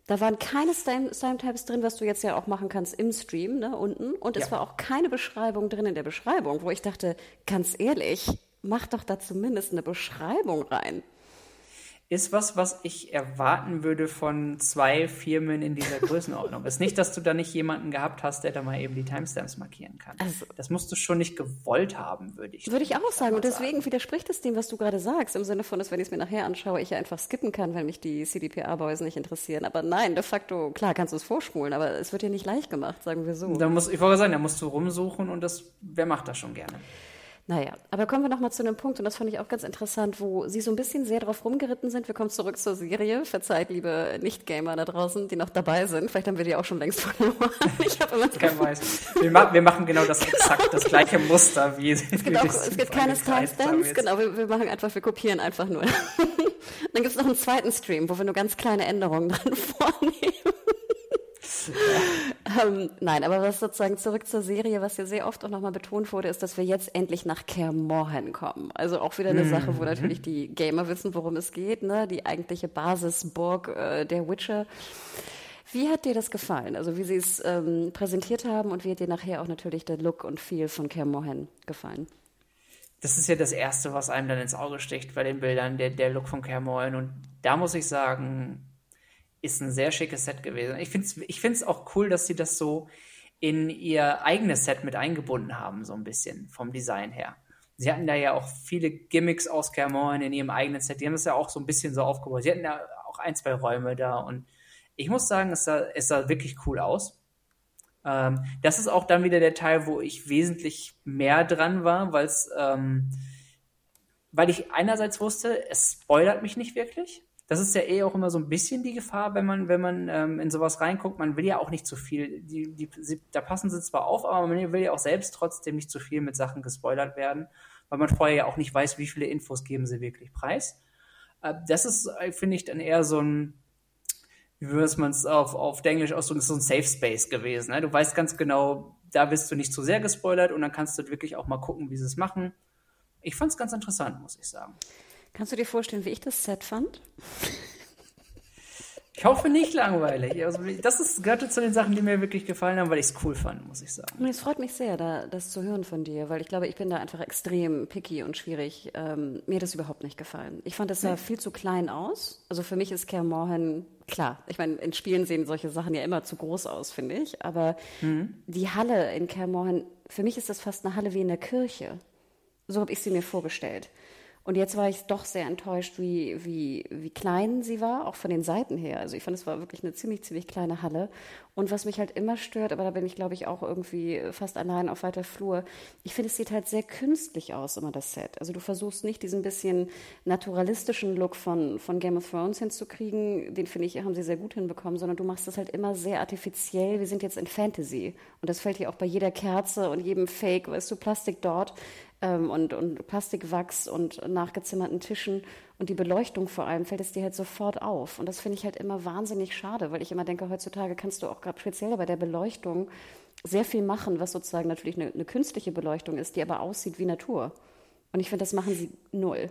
Da waren keine Time-Tabs drin, was du jetzt ja auch machen kannst im Stream, ne, unten. Und es ja. war auch keine Beschreibung drin in der Beschreibung, wo ich dachte, ganz ehrlich, mach doch da zumindest eine Beschreibung rein ist was, was ich erwarten würde von zwei Firmen in dieser Größenordnung. ist nicht, dass du da nicht jemanden gehabt hast, der da mal eben die Timestamps markieren kann. Also, das musst du schon nicht gewollt haben, würde ich. Würde ich auch sagen. Und deswegen sagen. widerspricht es dem, was du gerade sagst, im Sinne von, dass wenn ich es mir nachher anschaue, ich ja einfach skippen kann, wenn mich die CDPA-Boys nicht interessieren. Aber nein, de facto, klar kannst du es vorspulen, aber es wird dir nicht leicht gemacht, sagen wir so. Da muss, ich wollte sagen, da musst du rumsuchen und das, wer macht das schon gerne? Naja, aber kommen wir nochmal zu einem Punkt, und das fand ich auch ganz interessant, wo Sie so ein bisschen sehr drauf rumgeritten sind. Wir kommen zurück zur Serie. Verzeiht, liebe Nicht-Gamer da draußen, die noch dabei sind. Vielleicht haben wir die auch schon längst verloren. Ich habe immer Kein Weiß. Wir, ma wir, machen genau das exakt, das gleiche Muster wie Es gibt, auch, es gibt keine Timestamps, genau. Wir, wir, machen einfach, wir kopieren einfach nur. Dann gibt es noch einen zweiten Stream, wo wir nur ganz kleine Änderungen dran vornehmen ähm, nein, aber was sozusagen zurück zur Serie, was ja sehr oft auch nochmal betont wurde, ist, dass wir jetzt endlich nach Kaer Morhen kommen. Also auch wieder eine mhm. Sache, wo natürlich die Gamer wissen, worum es geht, ne? Die eigentliche Basisburg äh, der Witcher. Wie hat dir das gefallen? Also wie sie es ähm, präsentiert haben und wie hat dir nachher auch natürlich der Look und Feel von Kaer Morhen gefallen? Das ist ja das Erste, was einem dann ins Auge sticht bei den Bildern, der, der Look von Kaer Morhen. Und da muss ich sagen, ist ein sehr schickes Set gewesen. Ich finde es ich find's auch cool, dass sie das so in ihr eigenes Set mit eingebunden haben, so ein bisschen vom Design her. Sie hatten da ja auch viele Gimmicks aus Kermorn in ihrem eigenen Set. Die haben das ja auch so ein bisschen so aufgebaut. Sie hatten da auch ein, zwei Räume da und ich muss sagen, es sah, es sah wirklich cool aus. Ähm, das ist auch dann wieder der Teil, wo ich wesentlich mehr dran war, weil es, ähm, weil ich einerseits wusste, es spoilert mich nicht wirklich das ist ja eh auch immer so ein bisschen die Gefahr, wenn man, wenn man ähm, in sowas reinguckt. Man will ja auch nicht zu viel. Die, die, da passen sie zwar auf, aber man will ja auch selbst trotzdem nicht zu viel mit Sachen gespoilert werden, weil man vorher ja auch nicht weiß, wie viele Infos geben sie wirklich preis. Äh, das ist, äh, finde ich, dann eher so ein, wie würde man es auf, auf Englisch ausdrücken, so ein Safe Space gewesen. Ne? Du weißt ganz genau, da wirst du nicht zu sehr gespoilert und dann kannst du wirklich auch mal gucken, wie sie es machen. Ich fand es ganz interessant, muss ich sagen. Kannst du dir vorstellen, wie ich das Set fand? Ich hoffe nicht langweilig. Also das ist, gehörte zu den Sachen, die mir wirklich gefallen haben, weil ich es cool fand, muss ich sagen. Und es freut mich sehr, da, das zu hören von dir, weil ich glaube, ich bin da einfach extrem picky und schwierig. Ähm, mir hat das überhaupt nicht gefallen. Ich fand, es sah nee. viel zu klein aus. Also für mich ist Care Morhen, klar, ich meine, in Spielen sehen solche Sachen ja immer zu groß aus, finde ich. Aber mhm. die Halle in Care Morhen, für mich ist das fast eine Halle wie in der Kirche. So habe ich sie mir vorgestellt. Und jetzt war ich doch sehr enttäuscht, wie, wie, wie klein sie war, auch von den Seiten her. Also ich fand, es war wirklich eine ziemlich, ziemlich kleine Halle. Und was mich halt immer stört, aber da bin ich, glaube ich, auch irgendwie fast allein auf weiter Flur, ich finde, es sieht halt sehr künstlich aus, immer das Set. Also du versuchst nicht diesen bisschen naturalistischen Look von, von Game of Thrones hinzukriegen, den finde ich, haben sie sehr gut hinbekommen, sondern du machst das halt immer sehr artifiziell. Wir sind jetzt in Fantasy. Und das fällt dir auch bei jeder Kerze und jedem Fake, weißt du, Plastik dort ähm, und, und Plastikwachs und nachgezimmerten Tischen und die Beleuchtung vor allem, fällt es dir halt sofort auf. Und das finde ich halt immer wahnsinnig schade, weil ich immer denke, heutzutage kannst du auch gerade speziell bei der Beleuchtung sehr viel machen, was sozusagen natürlich eine, eine künstliche Beleuchtung ist, die aber aussieht wie Natur. Und ich finde, das machen sie null.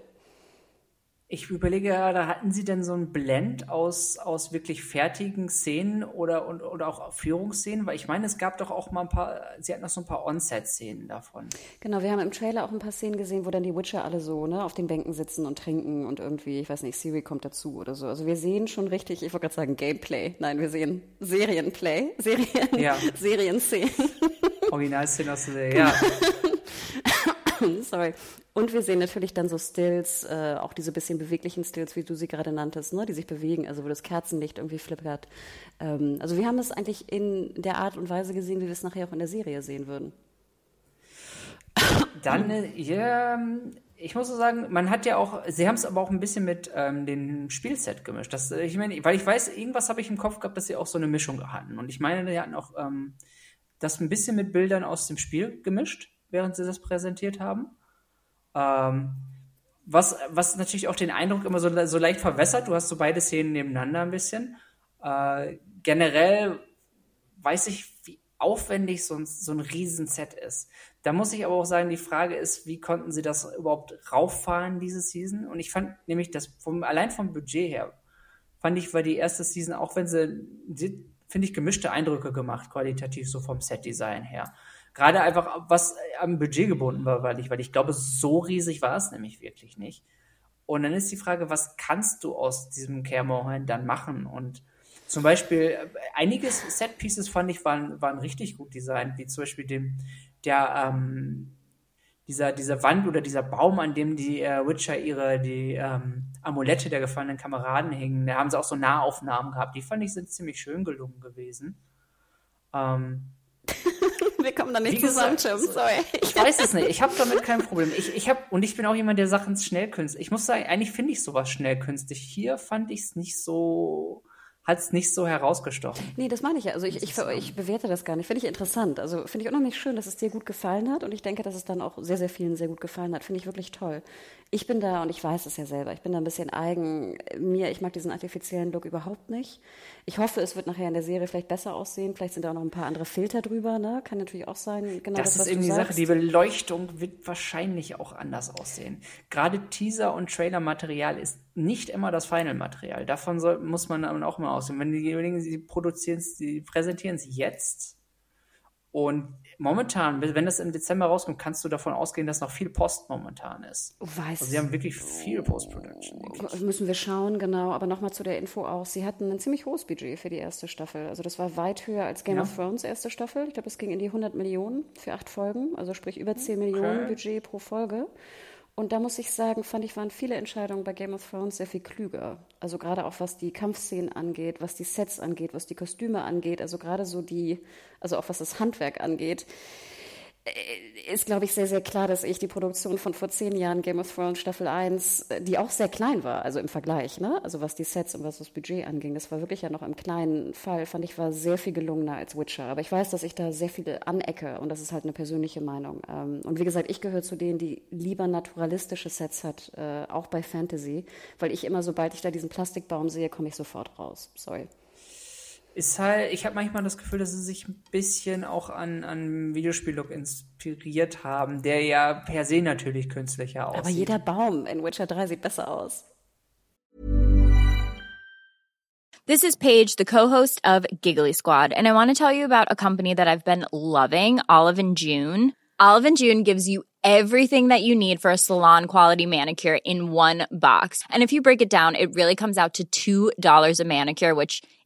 Ich überlege gerade, hatten Sie denn so einen Blend aus, aus wirklich fertigen Szenen oder, und, oder auch Führungsszenen? Weil ich meine, es gab doch auch mal ein paar, Sie hatten noch so ein paar On-Set-Szenen davon. Genau, wir haben im Trailer auch ein paar Szenen gesehen, wo dann die Witcher alle so ne, auf den Bänken sitzen und trinken und irgendwie, ich weiß nicht, Siri kommt dazu oder so. Also wir sehen schon richtig, ich wollte gerade sagen Gameplay. Nein, wir sehen Serienplay, Serien, ja. Serienszenen. Originalszenen aus der Serie, ja. Sorry. Und wir sehen natürlich dann so Stills, äh, auch diese bisschen beweglichen Stills, wie du sie gerade nanntest, ne, die sich bewegen, also wo das Kerzenlicht irgendwie flippert. Ähm, also wir haben es eigentlich in der Art und Weise gesehen, wie wir es nachher auch in der Serie sehen würden. Dann, ja, ich muss so sagen, man hat ja auch, sie haben es aber auch ein bisschen mit ähm, dem Spielset gemischt. Das, äh, ich meine, weil ich weiß, irgendwas habe ich im Kopf gehabt, dass sie auch so eine Mischung hatten. Und ich meine, die hatten auch ähm, das ein bisschen mit Bildern aus dem Spiel gemischt, während sie das präsentiert haben. Ähm, was, was natürlich auch den Eindruck immer so, so leicht verwässert. Du hast so beide Szenen nebeneinander ein bisschen. Äh, generell weiß ich, wie aufwendig so ein, so ein Riesenset ist. Da muss ich aber auch sagen, die Frage ist, wie konnten sie das überhaupt rauffahren, diese Season? Und ich fand nämlich, das vom, allein vom Budget her, fand ich, war die erste Season, auch wenn sie, finde ich, gemischte Eindrücke gemacht, qualitativ, so vom Set-Design her. Gerade einfach, was am Budget gebunden war, weil ich, weil ich glaube, so riesig war es nämlich wirklich nicht. Und dann ist die Frage, was kannst du aus diesem Cameron dann machen? Und zum Beispiel, einige Set-Pieces fand ich waren, waren richtig gut designt, wie zum Beispiel den, der, ähm, dieser, dieser Wand oder dieser Baum, an dem die äh, Witcher ihre die ähm, Amulette der gefallenen Kameraden hingen, da haben sie auch so Nahaufnahmen gehabt. Die fand ich sind ziemlich schön gelungen gewesen. Ähm, Wir kommen da nicht zusammen, Jim. Sorry. Ich weiß es nicht. Ich habe damit kein Problem. Ich, ich hab, und ich bin auch jemand, der Sachen schnell künstlich. Ich muss sagen, eigentlich finde ich sowas schnell künstlich. Hier fand ich es nicht so hat es nicht so herausgestochen. Nee, das meine ich ja. Also ich, ich, ich bewerte das gar nicht. Finde ich interessant. Also finde ich unheimlich schön, dass es dir gut gefallen hat. Und ich denke, dass es dann auch sehr, sehr vielen sehr gut gefallen hat. Finde ich wirklich toll. Ich bin da, und ich weiß es ja selber, ich bin da ein bisschen eigen. Mir, ich mag diesen artifiziellen Look überhaupt nicht. Ich hoffe, es wird nachher in der Serie vielleicht besser aussehen. Vielleicht sind da auch noch ein paar andere Filter drüber. Ne? Kann natürlich auch sein. Genau das, das ist eben die sagst. Sache. Die Beleuchtung wird wahrscheinlich auch anders aussehen. Gerade Teaser- und Trailer-Material ist nicht immer das Final-Material. Davon soll, muss man auch immer aussehen. Wenn diejenigen, sie produzieren sie präsentieren es jetzt und momentan, wenn das im Dezember rauskommt, kannst du davon ausgehen, dass noch viel Post momentan ist. Weiß. Also sie haben wirklich viel Post-Production. Müssen wir schauen, genau. Aber nochmal zu der Info auch. Sie hatten ein ziemlich hohes Budget für die erste Staffel. Also das war weit höher als Game ja. of Thrones erste Staffel. Ich glaube, es ging in die 100 Millionen für acht Folgen. Also sprich über 10 okay. Millionen Budget pro Folge. Und da muss ich sagen, fand ich, waren viele Entscheidungen bei Game of Thrones sehr viel klüger. Also gerade auch was die Kampfszenen angeht, was die Sets angeht, was die Kostüme angeht, also gerade so die, also auch was das Handwerk angeht. Äh, ist, glaube ich, sehr, sehr klar, dass ich die Produktion von vor zehn Jahren Game of Thrones Staffel 1, äh, die auch sehr klein war, also im Vergleich, ne? also was die Sets und was das Budget anging, das war wirklich ja noch im kleinen Fall, fand ich, war sehr viel gelungener als Witcher. Aber ich weiß, dass ich da sehr viel anecke und das ist halt eine persönliche Meinung. Ähm, und wie gesagt, ich gehöre zu denen, die lieber naturalistische Sets hat, äh, auch bei Fantasy, weil ich immer, sobald ich da diesen Plastikbaum sehe, komme ich sofort raus. Sorry ist halt, ich habe manchmal das Gefühl, dass sie sich ein bisschen auch an, an Videospiellook inspiriert haben, der ja per se natürlich künstlicher aussieht. Aber jeder Baum in Witcher 3 sieht besser aus. This is Paige, the co-host of Giggly Squad, and I want to tell you about a company that I've been loving, Olive and June. Olive and June gives you everything that you need for a salon quality manicure in one box. And if you break it down, it really comes out to $2 a manicure, which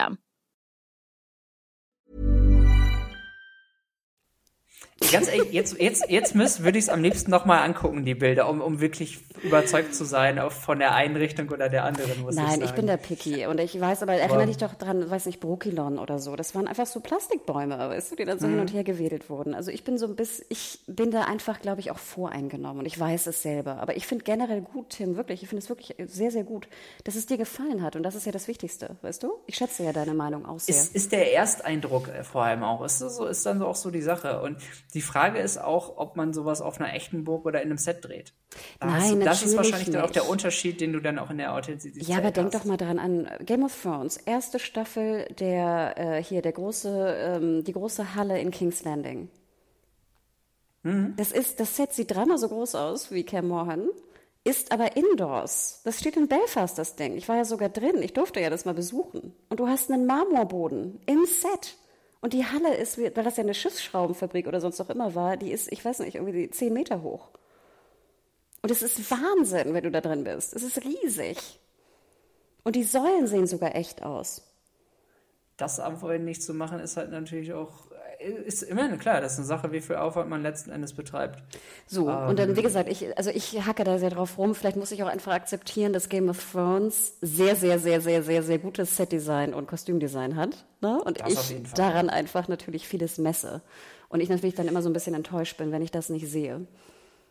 System. Ganz ehrlich, jetzt, jetzt, jetzt müsst, würde ich es am liebsten nochmal angucken, die Bilder, um, um wirklich überzeugt zu sein von der einen Richtung oder der anderen, muss Nein, ich, ich bin der Picky. Und ich weiß, aber erinnere dich doch dran, weiß nicht, Brokilon oder so. Das waren einfach so Plastikbäume, weißt du, die dann so mhm. hin und her gewedelt wurden. Also ich bin so ein bisschen, ich bin da einfach, glaube ich, auch voreingenommen und ich weiß es selber. Aber ich finde generell gut, Tim, wirklich, ich finde es wirklich sehr, sehr gut, dass es dir gefallen hat. Und das ist ja das Wichtigste, weißt du? Ich schätze ja deine Meinung auch sehr. Ist, ist der Ersteindruck äh, vor allem auch. Ist, so, ist dann auch so die Sache. Und die Frage ist auch, ob man sowas auf einer echten Burg oder in einem Set dreht. Das, Nein, das ist wahrscheinlich nicht. dann auch der Unterschied, den du dann auch in der Authentizität Ja, aber hast. denk doch mal daran an Game of Thrones, erste Staffel der äh, hier der große ähm, die große Halle in King's Landing. Mhm. Das ist, das Set sieht dreimal so groß aus wie Cam Mohan, ist aber indoors. Das steht in Belfast, das Ding. Ich war ja sogar drin. Ich durfte ja das mal besuchen. Und du hast einen Marmorboden im Set. Und die Halle ist, weil das ja eine Schiffsschraubenfabrik oder sonst auch immer war, die ist, ich weiß nicht, irgendwie zehn Meter hoch. Und es ist Wahnsinn, wenn du da drin bist. Es ist riesig. Und die Säulen sehen sogar echt aus. Das aber nicht zu machen, ist halt natürlich auch ist immerhin klar, das ist eine Sache, wie viel Aufwand man letzten Endes betreibt. So, ähm, und dann, wie gesagt, ich, also ich hacke da sehr drauf rum. Vielleicht muss ich auch einfach akzeptieren, dass Game of Thrones sehr, sehr, sehr, sehr, sehr, sehr gutes Setdesign und Kostümdesign hat. Ne? Und ich daran einfach natürlich vieles messe. Und ich natürlich dann immer so ein bisschen enttäuscht bin, wenn ich das nicht sehe.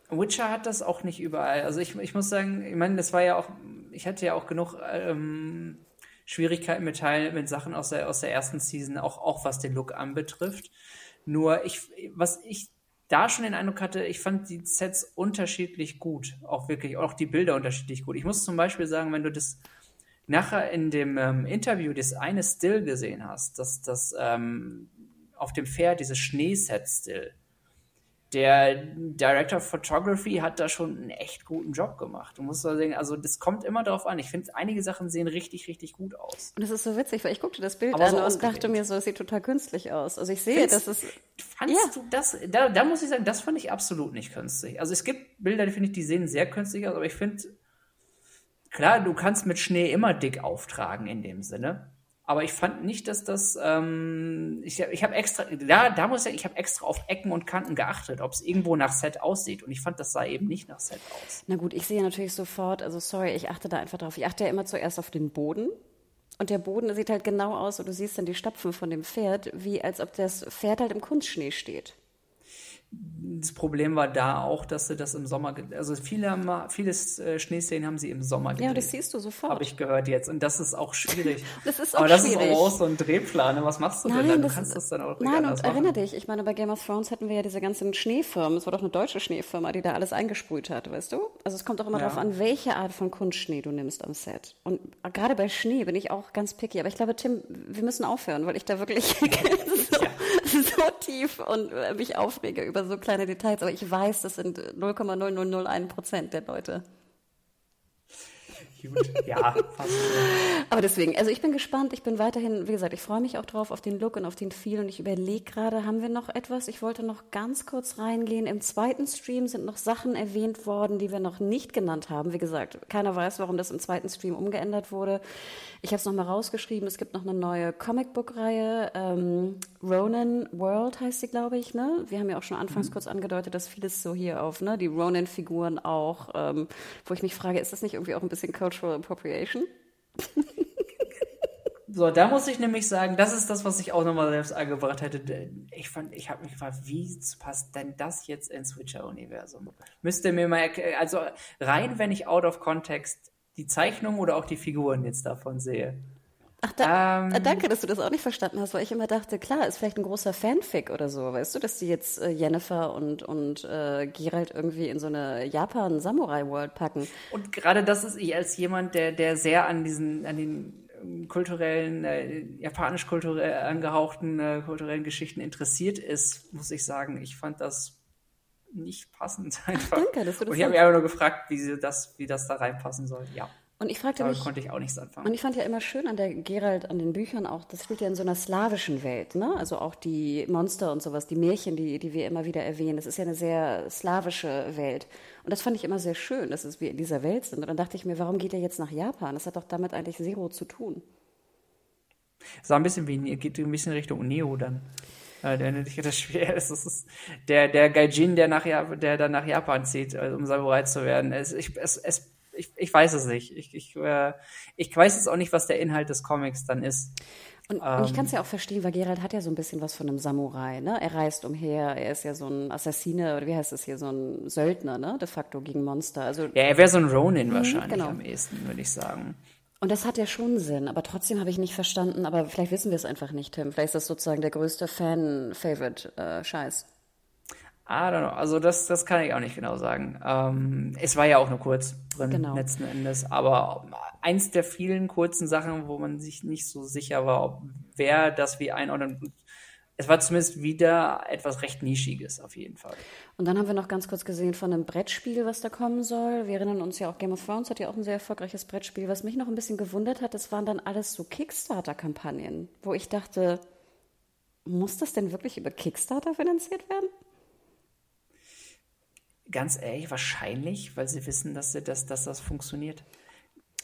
Witcher hat das auch nicht überall. Also ich, ich muss sagen, ich meine, das war ja auch, ich hatte ja auch genug ähm, Schwierigkeiten mit Teilen, mit Sachen aus der, aus der ersten Season, auch, auch was den Look anbetrifft. Nur ich, was ich da schon den Eindruck hatte, ich fand die Sets unterschiedlich gut. Auch wirklich, auch die Bilder unterschiedlich gut. Ich muss zum Beispiel sagen, wenn du das nachher in dem ähm, Interview das eine Still gesehen hast, dass das ähm, auf dem Pferd dieses Schneeset Still, der Director of Photography hat da schon einen echt guten Job gemacht. Du musst sagen, also das kommt immer darauf an. Ich finde, einige Sachen sehen richtig, richtig gut aus. Und das ist so witzig, weil ich guckte das Bild Aber an so und dachte mir so, es sieht total künstlich aus. Also ich sehe, dass es. Fandst ja. du das? Da, da muss ich sagen, das fand ich absolut nicht künstlich. Also es gibt Bilder, die finde ich, die sehen sehr künstlich aus, aber ich finde, klar, du kannst mit Schnee immer dick auftragen in dem Sinne. Aber ich fand nicht, dass das, ähm, ich, ich habe extra, da, da muss ich ich habe extra auf Ecken und Kanten geachtet, ob es irgendwo nach Set aussieht. Und ich fand, das sah eben nicht nach Set aus. Na gut, ich sehe natürlich sofort, also sorry, ich achte da einfach drauf. Ich achte ja immer zuerst auf den Boden. Und der Boden sieht halt genau aus, und du siehst dann die Stapfen von dem Pferd, wie als ob das Pferd halt im Kunstschnee steht das Problem war da auch, dass sie das im Sommer, also viele haben, vieles äh, Schneeszenen haben sie im Sommer gedreht. Ja, das siehst du sofort. Habe ich gehört jetzt. Und das ist auch schwierig. das ist auch Aber das schwierig. ist auch so ein Drehplan. Was machst du nein, denn dann? Du das, kannst das dann auch Nein, und erinnere dich, ich meine, bei Game of Thrones hatten wir ja diese ganzen Schneefirmen. Es war doch eine deutsche Schneefirma, die da alles eingesprüht hat, weißt du? Also es kommt auch immer ja. darauf an, welche Art von Kunstschnee du nimmst am Set. Und gerade bei Schnee bin ich auch ganz picky. Aber ich glaube, Tim, wir müssen aufhören, weil ich da wirklich so, ja. so tief und äh, mich aufrege über so kleine Details aber ich weiß, das sind 0,0001 Prozent der Leute. Ja, fast. Aber deswegen, also ich bin gespannt, ich bin weiterhin, wie gesagt, ich freue mich auch drauf auf den Look und auf den Feel und ich überlege gerade, haben wir noch etwas? Ich wollte noch ganz kurz reingehen. Im zweiten Stream sind noch Sachen erwähnt worden, die wir noch nicht genannt haben. Wie gesagt, keiner weiß, warum das im zweiten Stream umgeändert wurde. Ich habe es nochmal rausgeschrieben, es gibt noch eine neue Comicbook-Reihe, ähm, Ronin World heißt sie, glaube ich. Ne? Wir haben ja auch schon anfangs mhm. kurz angedeutet, dass vieles so hier auf ne, die Ronin-Figuren auch, ähm, wo ich mich frage, ist das nicht irgendwie auch ein bisschen Cultural Appropriation? So, da muss ich nämlich sagen, das ist das, was ich auch nochmal selbst angebracht hätte. Ich fand, ich habe mich gefragt, wie passt denn das jetzt ins Switcher-Universum? Müsste mir mal, also rein, wenn ich out of context die Zeichnung oder auch die Figuren jetzt davon sehe. Ach, da, ähm, danke, dass du das auch nicht verstanden hast, weil ich immer dachte, klar, ist vielleicht ein großer Fanfic oder so, weißt du, dass die jetzt äh, Jennifer und, und äh, Geralt irgendwie in so eine Japan-Samurai-World packen. Und gerade das ist ich als jemand, der, der sehr an diesen, an den ähm, kulturellen, äh, japanisch-kulturell angehauchten äh, kulturellen Geschichten interessiert ist, muss ich sagen, ich fand das nicht passend einfach. Danke, dass du das Und ich habe mich einfach nur gefragt, wie, das, wie das da reinpassen soll. Ja. Und ich fragte Damit mich, konnte ich auch nichts anfangen. Und ich fand ja immer schön an der Gerald, an den Büchern auch, das spielt ja in so einer slawischen Welt, ne? Also auch die Monster und sowas, die Märchen, die, die wir immer wieder erwähnen, das ist ja eine sehr slawische Welt. Und das fand ich immer sehr schön, dass wir in dieser Welt sind. Und dann dachte ich mir, warum geht er jetzt nach Japan? Das hat doch damit eigentlich zero zu tun. Sah ein bisschen wie, geht ein bisschen Richtung Neo dann. Äh, der das schwer ist. Das ist der, der Gaijin, der, nach, der dann nach Japan zieht, also um Samurai zu werden. Es, ich, es, es, ich, ich weiß es nicht. Ich, ich, äh, ich weiß jetzt auch nicht, was der Inhalt des Comics dann ist. Und, ähm, und ich kann es ja auch verstehen, weil Gerald hat ja so ein bisschen was von einem Samurai, ne? Er reist umher, er ist ja so ein Assassine, oder wie heißt das hier, so ein Söldner, ne? De facto gegen Monster. Also, ja, er wäre so ein Ronin mhm, wahrscheinlich genau. am ehesten, würde ich sagen. Und das hat ja schon Sinn, aber trotzdem habe ich nicht verstanden, aber vielleicht wissen wir es einfach nicht, Tim. Vielleicht ist das sozusagen der größte Fan-Favorite-Scheiß. I don't know. Also das, das kann ich auch nicht genau sagen. Ähm, es war ja auch nur kurz drin, genau. letzten Endes. Aber eins der vielen kurzen Sachen, wo man sich nicht so sicher war, ob wer das wie einordnen. es war zumindest wieder etwas recht Nischiges auf jeden Fall. Und dann haben wir noch ganz kurz gesehen von einem Brettspiel, was da kommen soll. Wir erinnern uns ja auch, Game of Thrones hat ja auch ein sehr erfolgreiches Brettspiel. Was mich noch ein bisschen gewundert hat, das waren dann alles so Kickstarter-Kampagnen, wo ich dachte, muss das denn wirklich über Kickstarter finanziert werden? Ganz ehrlich, wahrscheinlich, weil sie wissen, dass, sie, dass, dass das funktioniert.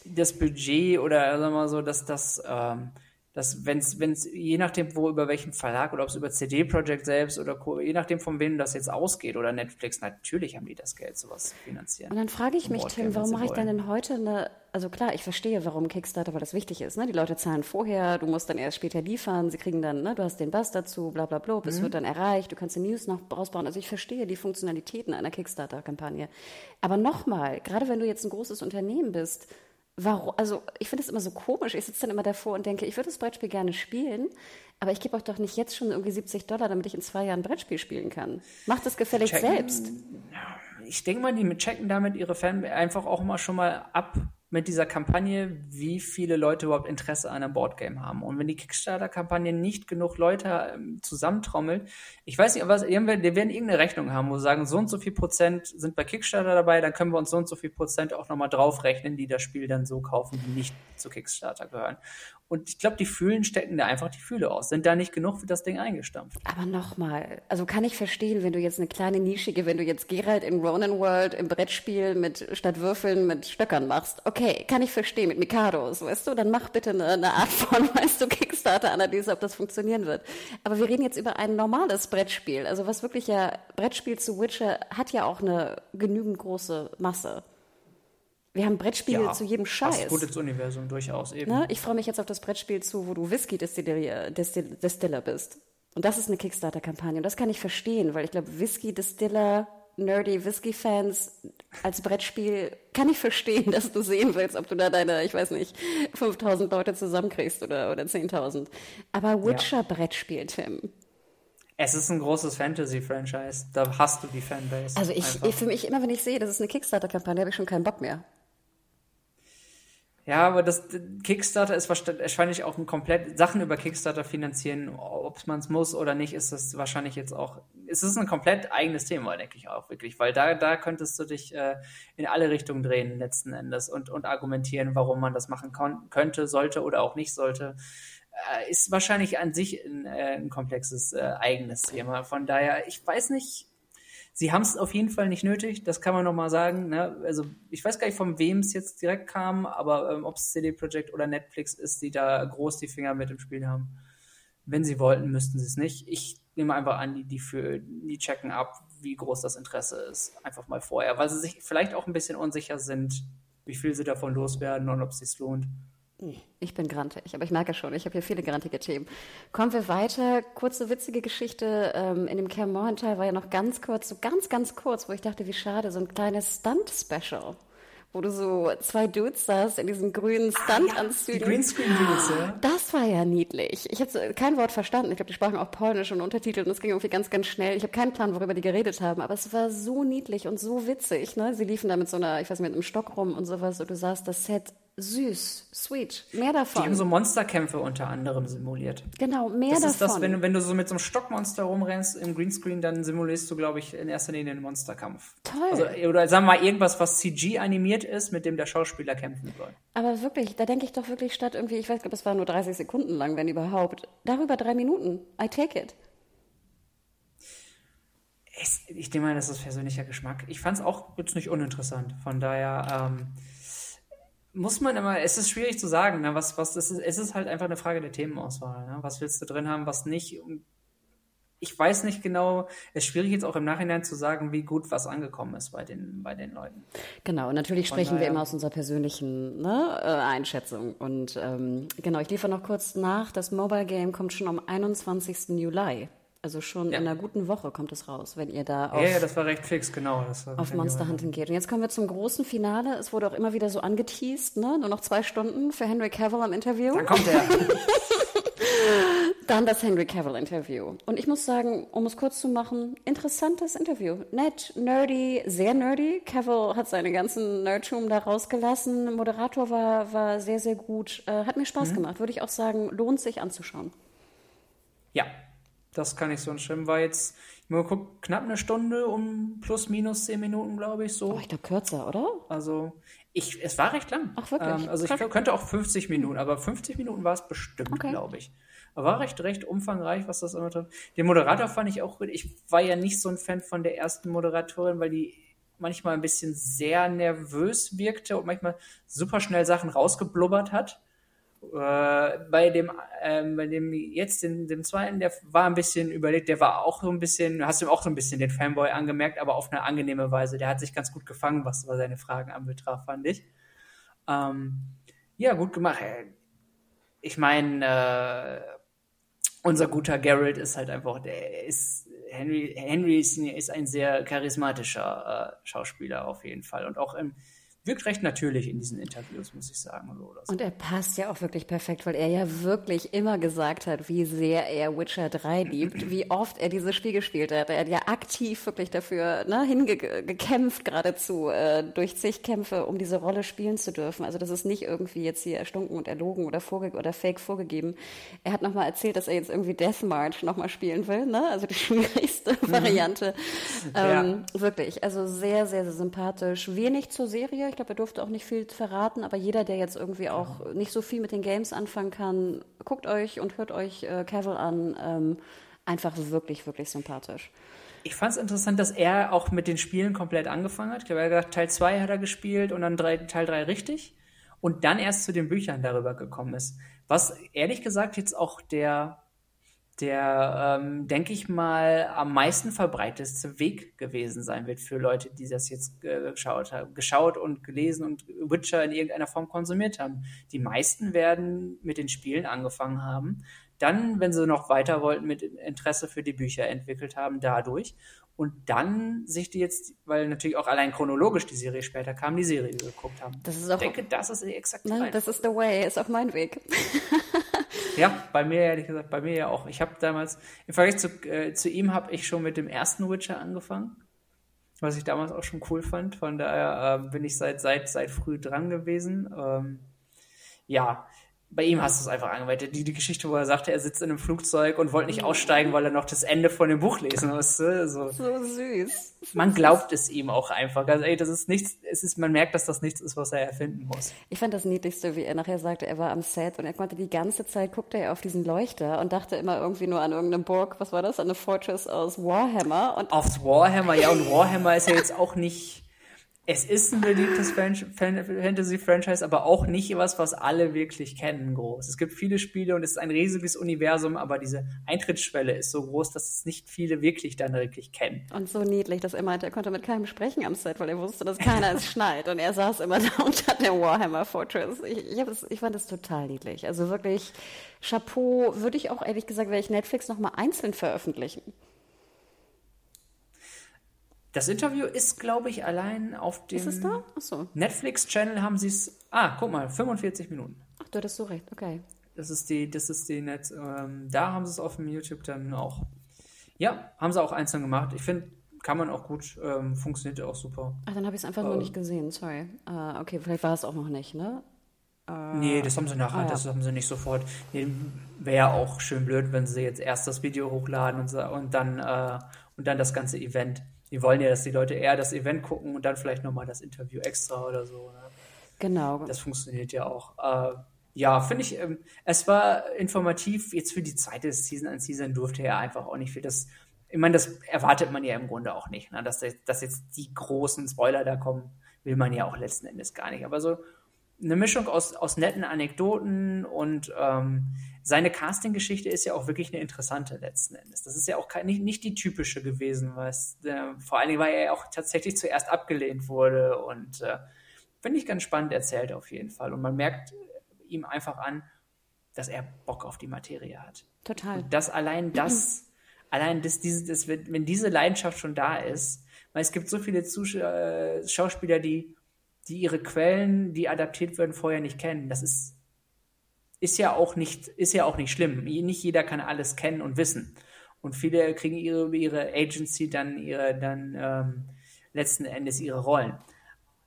Das Budget oder sagen wir mal so, dass das ähm, dass wenn es, je nachdem, wo über welchen Verlag oder ob es über CD Projekt selbst oder je nachdem, von wem das jetzt ausgeht oder Netflix, natürlich haben die das Geld, sowas zu finanzieren. Und dann frage ich mich, Tim, warum mache ich dann denn heute eine, also klar, ich verstehe, warum Kickstarter, weil das wichtig ist, ne? Die Leute zahlen vorher, du musst dann erst später liefern, sie kriegen dann, ne, du hast den Bass dazu, bla bla bla, es mhm. wird dann erreicht, du kannst die News noch rausbauen. Also ich verstehe die Funktionalitäten einer Kickstarter-Kampagne. Aber nochmal, gerade wenn du jetzt ein großes Unternehmen bist, warum, also ich finde es immer so komisch. Ich sitze dann immer davor und denke, ich würde das Brettspiel gerne spielen, aber ich gebe euch doch nicht jetzt schon irgendwie 70 Dollar, damit ich in zwei Jahren Brettspiel spielen kann. Macht das gefällig checken, selbst. Ich denke mal, die checken damit ihre Fans einfach auch mal schon mal ab, mit dieser Kampagne, wie viele Leute überhaupt Interesse an einem Boardgame haben. Und wenn die Kickstarter-Kampagne nicht genug Leute ähm, zusammentrommelt, ich weiß nicht, aber wir werden irgendeine Rechnung haben, wo wir sagen, so und so viel Prozent sind bei Kickstarter dabei, dann können wir uns so und so viel Prozent auch nochmal draufrechnen, die das Spiel dann so kaufen, die nicht zu Kickstarter gehören. Und ich glaube, die Fühlen stecken da einfach die Fühle aus. Sind da nicht genug für das Ding eingestampft? Aber nochmal, also kann ich verstehen, wenn du jetzt eine kleine nischige, wenn du jetzt Geralt in Ronan World im Brettspiel mit statt Würfeln mit Stöckern machst. Okay, kann ich verstehen, mit Mikados, weißt du? Dann mach bitte eine, eine Art von, weißt du, Kickstarter-Analyse, ob das funktionieren wird. Aber wir reden jetzt über ein normales Brettspiel. Also was wirklich ja, Brettspiel zu Witcher hat ja auch eine genügend große Masse. Wir haben Brettspiele ja, zu jedem Scheiß. Das gut ins Universum durchaus eben. Ne? Ich freue mich jetzt auf das Brettspiel zu, wo du Whisky-Distiller bist. Und das ist eine Kickstarter-Kampagne. Und das kann ich verstehen, weil ich glaube, Whisky-Distiller, nerdy Whisky-Fans als Brettspiel kann ich verstehen, dass du sehen willst, ob du da deine, ich weiß nicht, 5000 Leute zusammenkriegst oder, oder 10.000. Aber Witcher-Brettspiel, Tim. Es ist ein großes Fantasy-Franchise. Da hast du die Fanbase. Also ich, ich, für mich immer, wenn ich sehe, das ist eine Kickstarter-Kampagne, habe ich schon keinen Bock mehr. Ja, aber das Kickstarter ist wahrscheinlich auch ein komplett Sachen über Kickstarter finanzieren, ob man es muss oder nicht, ist das wahrscheinlich jetzt auch. Es ist ein komplett eigenes Thema, denke ich auch wirklich, weil da da könntest du dich äh, in alle Richtungen drehen letzten Endes und und argumentieren, warum man das machen könnte, sollte oder auch nicht sollte. Äh, ist wahrscheinlich an sich ein, äh, ein komplexes äh, eigenes Thema. Von daher, ich weiß nicht Sie haben es auf jeden Fall nicht nötig, das kann man nochmal sagen. Ne? Also ich weiß gar nicht, von wem es jetzt direkt kam, aber ähm, ob es CD Projekt oder Netflix ist, die da groß die Finger mit im Spiel haben. Wenn sie wollten, müssten sie es nicht. Ich nehme einfach an, die, die, für, die checken ab, wie groß das Interesse ist. Einfach mal vorher, weil sie sich vielleicht auch ein bisschen unsicher sind, wie viel sie davon loswerden und ob es sich lohnt. Ich bin grantig, aber ich merke schon, ich habe hier viele grantige Themen. Kommen wir weiter. Kurze witzige Geschichte. Ähm, in dem Morgenthal war ja noch ganz kurz, so ganz, ganz kurz, wo ich dachte, wie schade, so ein kleines Stunt-Special wo du so zwei Dudes saßt in diesen grünen Stuntanzügen. Ah, ja, Greenscreen-Dudes, ja. Das war ja niedlich. Ich habe kein Wort verstanden. Ich glaube, die sprachen auch Polnisch und Untertitel und es ging irgendwie ganz, ganz schnell. Ich habe keinen Plan, worüber die geredet haben, aber es war so niedlich und so witzig. Ne? Sie liefen da mit so einer, ich weiß nicht, mit einem Stock rum und sowas und du sahst das Set süß, sweet, mehr davon. Die haben so Monsterkämpfe unter anderem simuliert. Genau, mehr das davon. Ist das, wenn du, wenn du so mit so einem Stockmonster rumrennst im Greenscreen, dann simulierst du, glaube ich, in erster Linie einen Monsterkampf. Toll. Also, oder sagen wir mal irgendwas, was CG animiert ist, mit dem der Schauspieler kämpfen soll. Aber wirklich, da denke ich doch wirklich statt irgendwie, ich weiß, glaube, es war nur 30 Sekunden lang, wenn überhaupt, darüber drei Minuten. I take it. Ich denke mal, das ist persönlicher Geschmack. Ich fand es auch jetzt nicht uninteressant. Von daher, ähm, muss man immer, es ist schwierig zu sagen, ne? was, was, es ist, es ist halt einfach eine Frage der Themenauswahl. Ne? Was willst du drin haben, was nicht? Ich weiß nicht genau, es ist schwierig jetzt auch im Nachhinein zu sagen, wie gut was angekommen ist bei den, bei den Leuten. Genau, und natürlich Von sprechen wir immer aus unserer persönlichen ne, äh, Einschätzung. Und ähm, genau, ich liefere noch kurz nach, das Mobile Game kommt schon am 21. Juli. Also schon ja. in einer guten Woche kommt es raus, wenn ihr da auf, ja, ja, das war recht fix, genau. auf Monster Hunting geht. Und jetzt kommen wir zum großen Finale. Es wurde auch immer wieder so angeteased, ne? Nur noch zwei Stunden für Henry Cavill am Interview. Dann kommt er. Dann das Henry Cavill-Interview. Und ich muss sagen, um es kurz zu machen, interessantes Interview. Nett, nerdy, sehr nerdy. Cavill hat seinen ganzen Nerdtum da rausgelassen. Moderator war, war sehr, sehr gut. Äh, hat mir Spaß mhm. gemacht. Würde ich auch sagen, lohnt sich anzuschauen. Ja, Das kann ich so schreiben. War jetzt, ich mal guck, knapp eine Stunde um plus minus zehn Minuten, glaube ich, so. Oh, ich glaube kürzer, oder? Also, ich, es war recht lang. Ach, wirklich? Ähm, also, ich glaub, könnte auch 50 Minuten, aber 50 Minuten war es bestimmt, Okay. glaube ich. Aber war recht, recht umfangreich, was das immer tut. Den Moderator fand ich auch gut. Ich war ja nicht so ein Fan von der ersten Moderatorin, weil die manchmal ein bisschen sehr nervös wirkte und manchmal super schnell Sachen rausgeblubbert hat. Äh, bei dem, ähm, bei dem jetzt, den, dem zweiten, der war ein bisschen überlegt, der war auch so ein bisschen, hast du ihm auch so ein bisschen den Fanboy angemerkt, aber auf eine angenehme Weise. Der hat sich ganz gut gefangen, was seine Fragen anbetraf, fand ich. Ähm, ja, gut gemacht. Äh, Ich meine, äh, unser guter Geralt ist halt einfach, der ist, Henry, Henry ist, ist ein sehr charismatischer äh, Schauspieler auf jeden Fall und auch im, wirkt recht natürlich in diesen Interviews, muss ich sagen. So. Und er passt ja auch wirklich perfekt, weil er ja wirklich immer gesagt hat, wie sehr er Witcher 3 liebt, wie oft er dieses Spiel gespielt hat. Er hat ja aktiv wirklich dafür ne, hingekämpft, geradezu, äh, durch zig Kämpfe, um diese Rolle spielen zu dürfen. Also das ist nicht irgendwie jetzt hier erstunken und erlogen oder, vorge oder fake vorgegeben. Er hat nochmal erzählt, dass er jetzt irgendwie Death March nochmal spielen will, ne? also die schwierigste Variante. Ähm, Wirklich, also sehr, sehr, sehr sympathisch. Wenig zur Serie. Ich glaube, er durfte auch nicht viel verraten, aber jeder, der jetzt irgendwie auch nicht so viel mit den Games anfangen kann, guckt euch und hört euch äh, Cavill an. Ähm, einfach wirklich, wirklich sympathisch. Ich fand es interessant, dass er auch mit den Spielen komplett angefangen hat. Ich glaube, er hat gesagt, Teil 2 hat er gespielt und dann drei, Teil 3 richtig. Und dann erst zu den Büchern darüber gekommen ist. Was ehrlich gesagt jetzt auch der, der ähm, denke ich mal, am meisten verbreitetste Weg gewesen sein wird für Leute, die das jetzt äh, geschaut haben, geschaut und gelesen und Witcher in irgendeiner Form konsumiert haben. Die meisten werden mit den Spielen angefangen haben, dann, wenn sie noch weiter wollten, mit Interesse für die Bücher entwickelt haben, dadurch. Und dann sich die jetzt, weil natürlich auch allein chronologisch die Serie später kam, die Serie geguckt haben. Das ist auch- ich denke, das ist exakt die Ne? Reihenfolge. Das ist the way, ist auch mein Weg. Ja, bei mir ehrlich gesagt, bei mir ja auch. Ich habe damals, im Vergleich zu, äh, zu ihm habe ich schon mit dem ersten Witcher angefangen, was ich damals auch schon cool fand. Von daher äh, bin ich seit, seit, seit früh dran gewesen. Ähm, ja, bei ihm hast du es einfach angemeldet. Die, die Geschichte, wo er sagte, er sitzt in einem Flugzeug und wollte nicht aussteigen, weil er noch das Ende von dem Buch lesen musste. So. So süß. Man glaubt es ihm auch einfach. Also, ey, das ist nichts, es ist, man merkt, dass das nichts ist, was er erfinden muss. Ich fand das Niedlichste, wie er nachher sagte, er war am Set und er konnte die ganze Zeit, guckte er auf diesen Leuchter und dachte immer irgendwie nur an irgendeine Burg, was war das, an eine Fortress aus Warhammer und Aufs Warhammer, ja, und Warhammer ist ja jetzt auch nicht. Es ist ein beliebtes Fan- Fan- Fantasy-Franchise, aber auch nicht was, was alle wirklich kennen, groß. Es gibt viele Spiele und es ist ein riesiges Universum, aber diese Eintrittsschwelle ist so groß, dass es nicht viele wirklich dann wirklich kennen. Und so niedlich, dass er meinte, er konnte mit keinem sprechen am Set, weil er wusste, dass keiner es schneit. Und er saß immer da unter der Warhammer Fortress. Ich, ich, das, ich fand das total niedlich. Also wirklich, Chapeau, würde ich auch ehrlich gesagt, werde ich Netflix nochmal einzeln veröffentlichen. Das Interview ist, glaube ich, allein auf dem Ist es da? Achso. Netflix-Channel haben sie es. Ah, guck mal, 45 Minuten. Ach, du hattest so recht, okay. Das ist die, das ist die Netz. Ähm, da haben sie es auf dem YouTube dann auch. Ja, haben sie auch einzeln gemacht. Ich finde, kann man auch gut, ähm, funktioniert auch super. Ach, dann habe ich es einfach nur nicht gesehen, sorry. Äh, okay, vielleicht war es auch noch nicht, ne? Nee, das haben sie nachher, ah, ja. das haben sie nicht sofort. Nee, Wäre auch schön blöd, wenn sie jetzt erst das Video hochladen und, so- und dann äh, und dann das ganze Event. Die wollen ja, dass die Leute eher das Event gucken und dann vielleicht nochmal das Interview extra oder so. Ne? Genau. Das funktioniert ja auch. Äh, ja, finde ich, ähm, es war informativ. Jetzt für die zweite Season an Season durfte er einfach auch nicht viel. Das, ich meine, das erwartet man ja im Grunde auch nicht. Ne? Dass, dass jetzt die großen Spoiler da kommen, will man ja auch letzten Endes gar nicht. Aber so eine Mischung aus, aus netten Anekdoten und ähm, seine Casting-Geschichte ist ja auch wirklich eine interessante letzten Endes. Das ist ja auch nicht, nicht die typische gewesen, was äh, vor allen Dingen, weil er ja auch tatsächlich zuerst abgelehnt wurde und äh, finde ich ganz spannend erzählt auf jeden Fall. Und man merkt ihm einfach an, dass er Bock auf die Materie hat. Total. Und das allein das, allein das, diese, das, wenn wenn diese Leidenschaft schon da ist, weil es gibt so viele Zusch äh, Schauspieler, die, die ihre Quellen, die adaptiert werden, vorher nicht kennen. Das ist, ist ja auch nicht, ist ja auch nicht schlimm. Nicht jeder kann alles kennen und wissen. Und viele kriegen ihre, ihre Agency dann ihre, dann ähm, letzten Endes ihre Rollen.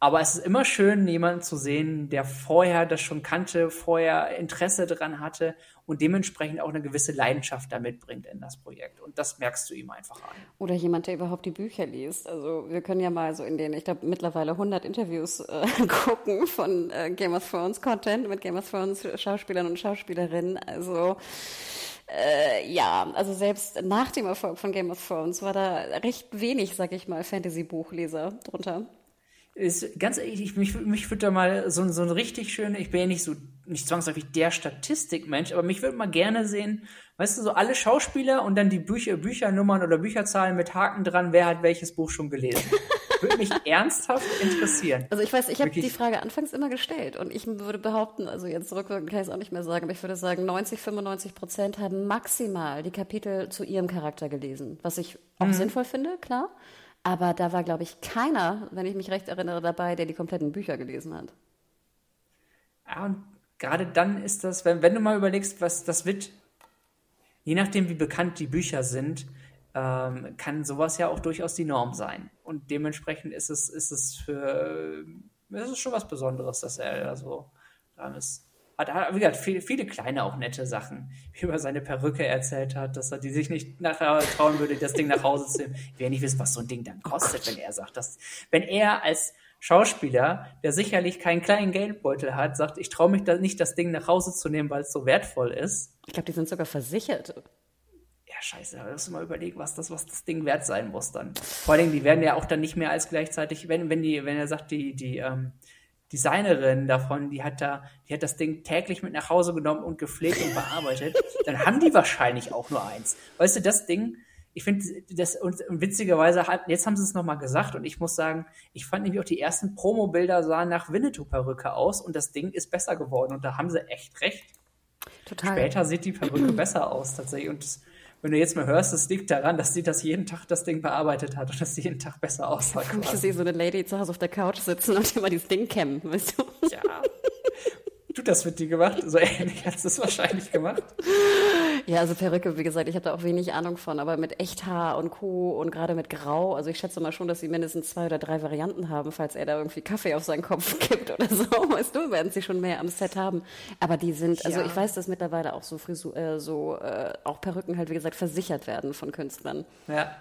Aber es ist immer schön, jemanden zu sehen, der vorher das schon kannte, vorher Interesse daran hatte und dementsprechend auch eine gewisse Leidenschaft da mitbringt in das Projekt. Und das merkst du ihm einfach an. Oder jemand, der überhaupt die Bücher liest. Also wir können ja mal so in den, ich glaube, mittlerweile 100 Interviews äh, gucken von äh, Game of Thrones Content mit Game of Thrones Schauspielern und Schauspielerinnen. Also äh, ja, also selbst nach dem Erfolg von Game of Thrones war da recht wenig, sag ich mal, Fantasy-Buchleser drunter ist ganz ehrlich, ich, mich, mich würde da mal so, so ein richtig schöner, ich bin ja nicht so, nicht zwangsläufig der Statistikmensch, aber mich würde mal gerne sehen, weißt du, so alle Schauspieler und dann die Bücher, Büchernummern oder Bücherzahlen mit Haken dran, wer hat welches Buch schon gelesen. würde mich ernsthaft interessieren. Also ich weiß, ich habe die Frage anfangs immer gestellt und ich würde behaupten, also jetzt rückwirkend kann ich es auch nicht mehr sagen, aber ich würde sagen, 90, 95 Prozent haben maximal die Kapitel zu ihrem Charakter gelesen, was ich auch mhm. sinnvoll finde, klar. Aber da war, glaube ich, keiner, wenn ich mich recht erinnere, dabei, der die kompletten Bücher gelesen hat. Ja, und gerade dann ist das, wenn, wenn du mal überlegst, was das wird, je nachdem, wie bekannt die Bücher sind, ähm, kann sowas ja auch durchaus die Norm sein. Und dementsprechend ist es, ist es für, es ist schon was Besonderes, dass er da so dran ist hat, wie gesagt, viele, viele kleine, auch nette Sachen, wie über seine Perücke erzählt hat, dass er die sich nicht nachher trauen würde, das Ding nach Hause zu nehmen. Ich ja nicht wissen, was so ein Ding dann kostet, wenn er sagt, dass, wenn er als Schauspieler, der sicherlich keinen kleinen Geldbeutel hat, sagt, ich traue mich da nicht, das Ding nach Hause zu nehmen, weil es so wertvoll ist. Ich glaube, die sind sogar versichert. Ja, scheiße, da musst du mal überlegen, was das, was das Ding wert sein muss dann. Vor allen Dingen, die werden ja auch dann nicht mehr als gleichzeitig, wenn, wenn die, wenn er sagt, die, die, ähm, Designerin davon, die hat da, die hat das Ding täglich mit nach Hause genommen und gepflegt und bearbeitet, dann haben die wahrscheinlich auch nur eins. Weißt du, das Ding, ich finde das und witzigerweise jetzt haben sie es nochmal gesagt und ich muss sagen, ich fand nämlich auch die ersten Promo-Bilder sahen nach Winnetou-Perücke aus und das Ding ist besser geworden und da haben sie echt recht. Total. Später sieht die Perücke besser aus tatsächlich und das, wenn du jetzt mal hörst, es liegt daran, dass sie das jeden Tag das Ding bearbeitet hat und dass sie jeden Tag besser aussah. Ich sehe so eine Lady zu Hause auf der Couch sitzen und immer dieses Ding kämmen, weißt du? Ja. Du, das wird die gemacht. So ähnlich hast du es wahrscheinlich gemacht. Ja, also Perücke, wie gesagt, ich habe da auch wenig Ahnung von, aber mit Echthaar und Co. und gerade mit Grau, also ich schätze mal schon, dass sie mindestens zwei oder drei Varianten haben, falls er da irgendwie Kaffee auf seinen Kopf kippt oder so, weißt du, werden sie schon mehr am Set haben. Aber die sind, also ja. ich weiß, dass mittlerweile auch so Frisur, äh, so äh, auch Perücken halt, wie gesagt, versichert werden von Künstlern. Ja.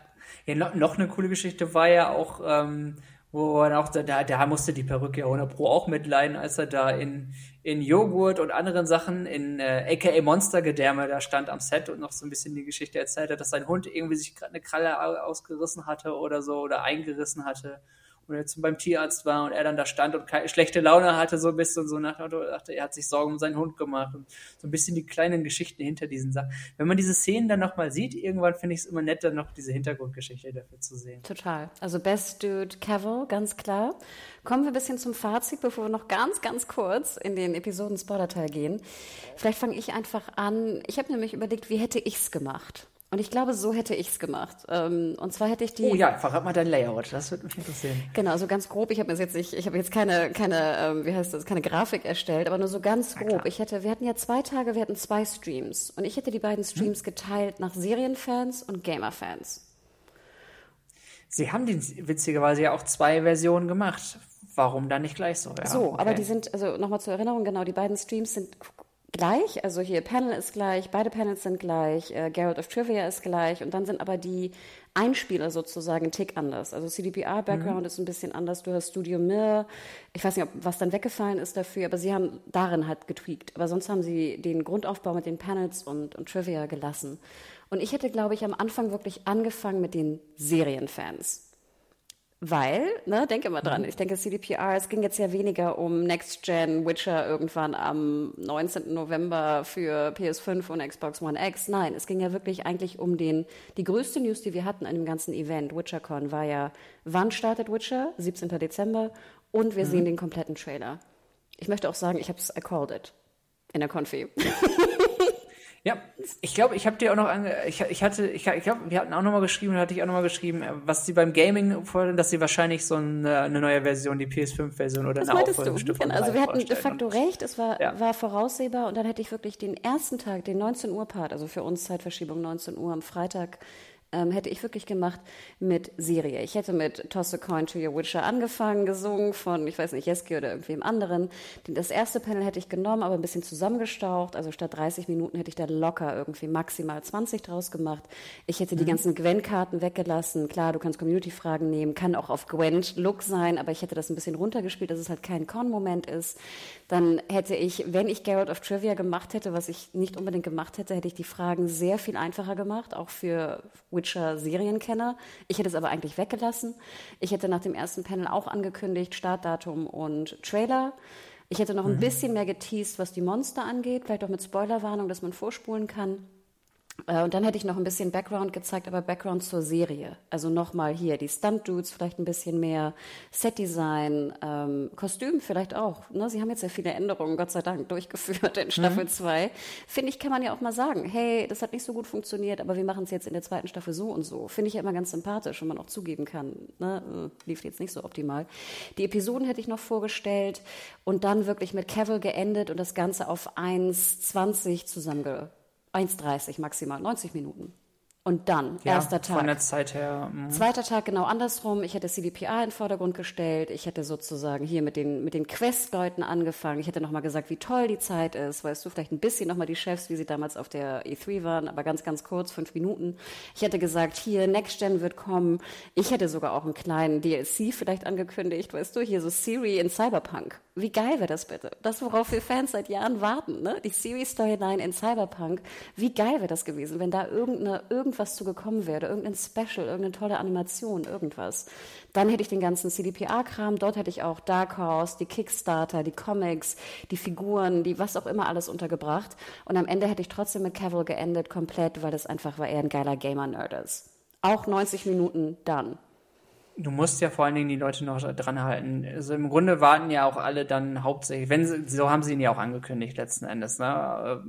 Ja, noch, noch eine coole Geschichte war ja auch, ähm, wo er auch, da, da musste die Perücke ja 100 Pro auch mitleiden, als er da in, in Joghurt und anderen Sachen, in äh, aka Monstergedärme, da stand am Set und noch so ein bisschen die Geschichte erzählt hat, dass sein Hund irgendwie sich gerade eine Kralle ausgerissen hatte oder so oder eingerissen hatte oder jetzt beim Tierarzt war und er dann da stand und keine, schlechte Laune hatte, so ein bisschen so nach dachte, er hat sich Sorgen um seinen Hund gemacht und so ein bisschen die kleinen Geschichten hinter diesen Sachen. Wenn man diese Szenen dann nochmal sieht, irgendwann finde ich es immer netter, noch diese Hintergrundgeschichte dafür zu sehen. Total. Also Best Dude Cavill, ganz klar. Kommen wir ein bisschen zum Fazit, bevor wir noch ganz, ganz kurz in den Episoden-Spoiler-Teil gehen. Vielleicht fange ich einfach an. Ich habe nämlich überlegt, wie hätte ich's gemacht? Und ich glaube, so hätte ich es gemacht. Ähm, und zwar hätte ich die. Oh ja, verrat mal dein Layout, das würde mich interessieren. Genau, so ganz grob. Ich habe jetzt nicht, ich habe jetzt keine, keine, ähm, wie heißt das, keine Grafik erstellt, aber nur so ganz grob. Ich hätte, wir hatten ja zwei Tage, wir hatten zwei Streams und ich hätte die beiden Streams hm. geteilt nach Serienfans und Gamerfans. Sie haben den witzigerweise ja auch zwei Versionen gemacht. Warum dann nicht gleich so? Ja, so, okay. aber die sind, also nochmal zur Erinnerung, genau, die beiden Streams sind gleich. Also hier Panel ist gleich, beide Panels sind gleich, äh, Geralt of Trivia ist gleich und dann sind aber die Einspieler sozusagen ein Tick anders. Also CDPR-Background mhm. ist ein bisschen anders. Du hast Studio Mill. Ich weiß nicht, ob was dann weggefallen ist dafür, aber sie haben darin halt getweakt. Aber sonst haben sie den Grundaufbau mit den Panels und, und Trivia gelassen. Und ich hätte, glaube ich, am Anfang wirklich angefangen mit den Serienfans. Weil, ne, denke mal dran, mhm. ich denke CDPR, es ging jetzt ja weniger um Next Gen Witcher irgendwann am 19. November für PS5 und Xbox One X. Nein, es ging ja wirklich eigentlich um den, die größte News, die wir hatten an dem ganzen Event, WitcherCon, war ja, wann startet Witcher? 17. Dezember. Und wir mhm. sehen den kompletten Trailer. Ich möchte auch sagen, ich habe es, I called it. In der Konfi. Ja, ich glaube, ich habe dir auch noch ange ich, ich hatte, ich, ich glaube, wir hatten auch nochmal geschrieben, da hatte ich auch nochmal geschrieben, äh, was sie beim Gaming fordern, dass sie wahrscheinlich so eine, eine neue Version, die PS5-Version oder das eine Auffolgestück von genau, Also wir hatten de facto recht, es war, ja. war voraussehbar und dann hätte ich wirklich den ersten Tag, den 19 Uhr Part, also für uns Zeitverschiebung 19 Uhr am Freitag, ähm, hätte ich wirklich gemacht mit Serie. Ich hätte mit Toss a Coin to Your Witcher angefangen, gesungen von, ich weiß nicht, Jeski oder irgendwem anderen. Das erste Panel hätte ich genommen, aber ein bisschen zusammengestaucht. Also statt 30 Minuten hätte ich da locker irgendwie maximal 20 draus gemacht. Ich hätte mhm. die ganzen Gwen-Karten weggelassen. Klar, du kannst Community-Fragen nehmen, kann auch auf Gwen-Look sein, aber ich hätte das ein bisschen runtergespielt, dass es halt kein Con-Moment ist. Dann hätte ich, wenn ich Geralt of Trivia gemacht hätte, was ich nicht unbedingt gemacht hätte, hätte ich die Fragen sehr viel einfacher gemacht, auch für Witcher-Serienkenner. Ich hätte es aber eigentlich weggelassen. Ich hätte nach dem ersten Panel auch angekündigt, Startdatum und Trailer. Ich hätte noch ein mhm. bisschen mehr geteased, was die Monster angeht, vielleicht auch mit Spoilerwarnung, dass man vorspulen kann. Äh, und dann hätte ich noch ein bisschen Background gezeigt, aber Background zur Serie. Also nochmal hier die Stunt-Dudes, vielleicht ein bisschen mehr Set-Design, ähm, Kostüm vielleicht auch. Ne? Sie haben jetzt ja viele Änderungen, Gott sei Dank, durchgeführt in Staffel 2. Mhm. Finde ich, kann man ja auch mal sagen, hey, das hat nicht so gut funktioniert, aber wir machen es jetzt in der zweiten Staffel so und so. Finde ich ja immer ganz sympathisch, wenn man auch zugeben kann, ne? Äh, lief jetzt nicht so optimal. Die Episoden hätte ich noch vorgestellt und dann wirklich mit Cavill geendet und das Ganze auf 1,20 zusammenge 1,30 maximal, 90 Minuten. Und dann, ja, erster Tag. Von der Zeit her. Mh. Zweiter Tag genau andersrum. Ich hätte CDPA in den Vordergrund gestellt. Ich hätte sozusagen hier mit den, mit den Quest-Leuten angefangen. Ich hätte nochmal gesagt, wie toll die Zeit ist. Weißt du, vielleicht ein bisschen nochmal die Chefs, wie sie damals auf der E3 waren, aber ganz, ganz kurz, fünf Minuten. Ich hätte gesagt, hier, Next Gen wird kommen. Ich hätte sogar auch einen kleinen DLC vielleicht angekündigt. Weißt du, hier so Siri in Cyberpunk. Wie geil wäre das bitte? Das, worauf wir Fans seit Jahren warten, ne? Die Siri-Storyline in Cyberpunk. Wie geil wäre das gewesen, wenn da irgendeine, irgendwas zu gekommen wäre, irgendein Special, irgendeine tolle Animation, irgendwas. Dann hätte ich den ganzen CDPA-Kram, dort hätte ich auch Dark Horse, die Kickstarter, die Comics, die Figuren, die was auch immer alles untergebracht. Und am Ende hätte ich trotzdem mit Cavill geendet, komplett, weil das einfach, weil er ein geiler Gamer-Nerd ist. Auch 90 Minuten, dann. Du musst ja vor allen Dingen die Leute noch dran halten. Also im Grunde warten ja auch alle dann hauptsächlich, wenn sie, so haben sie ihn ja auch angekündigt letzten Endes, ne?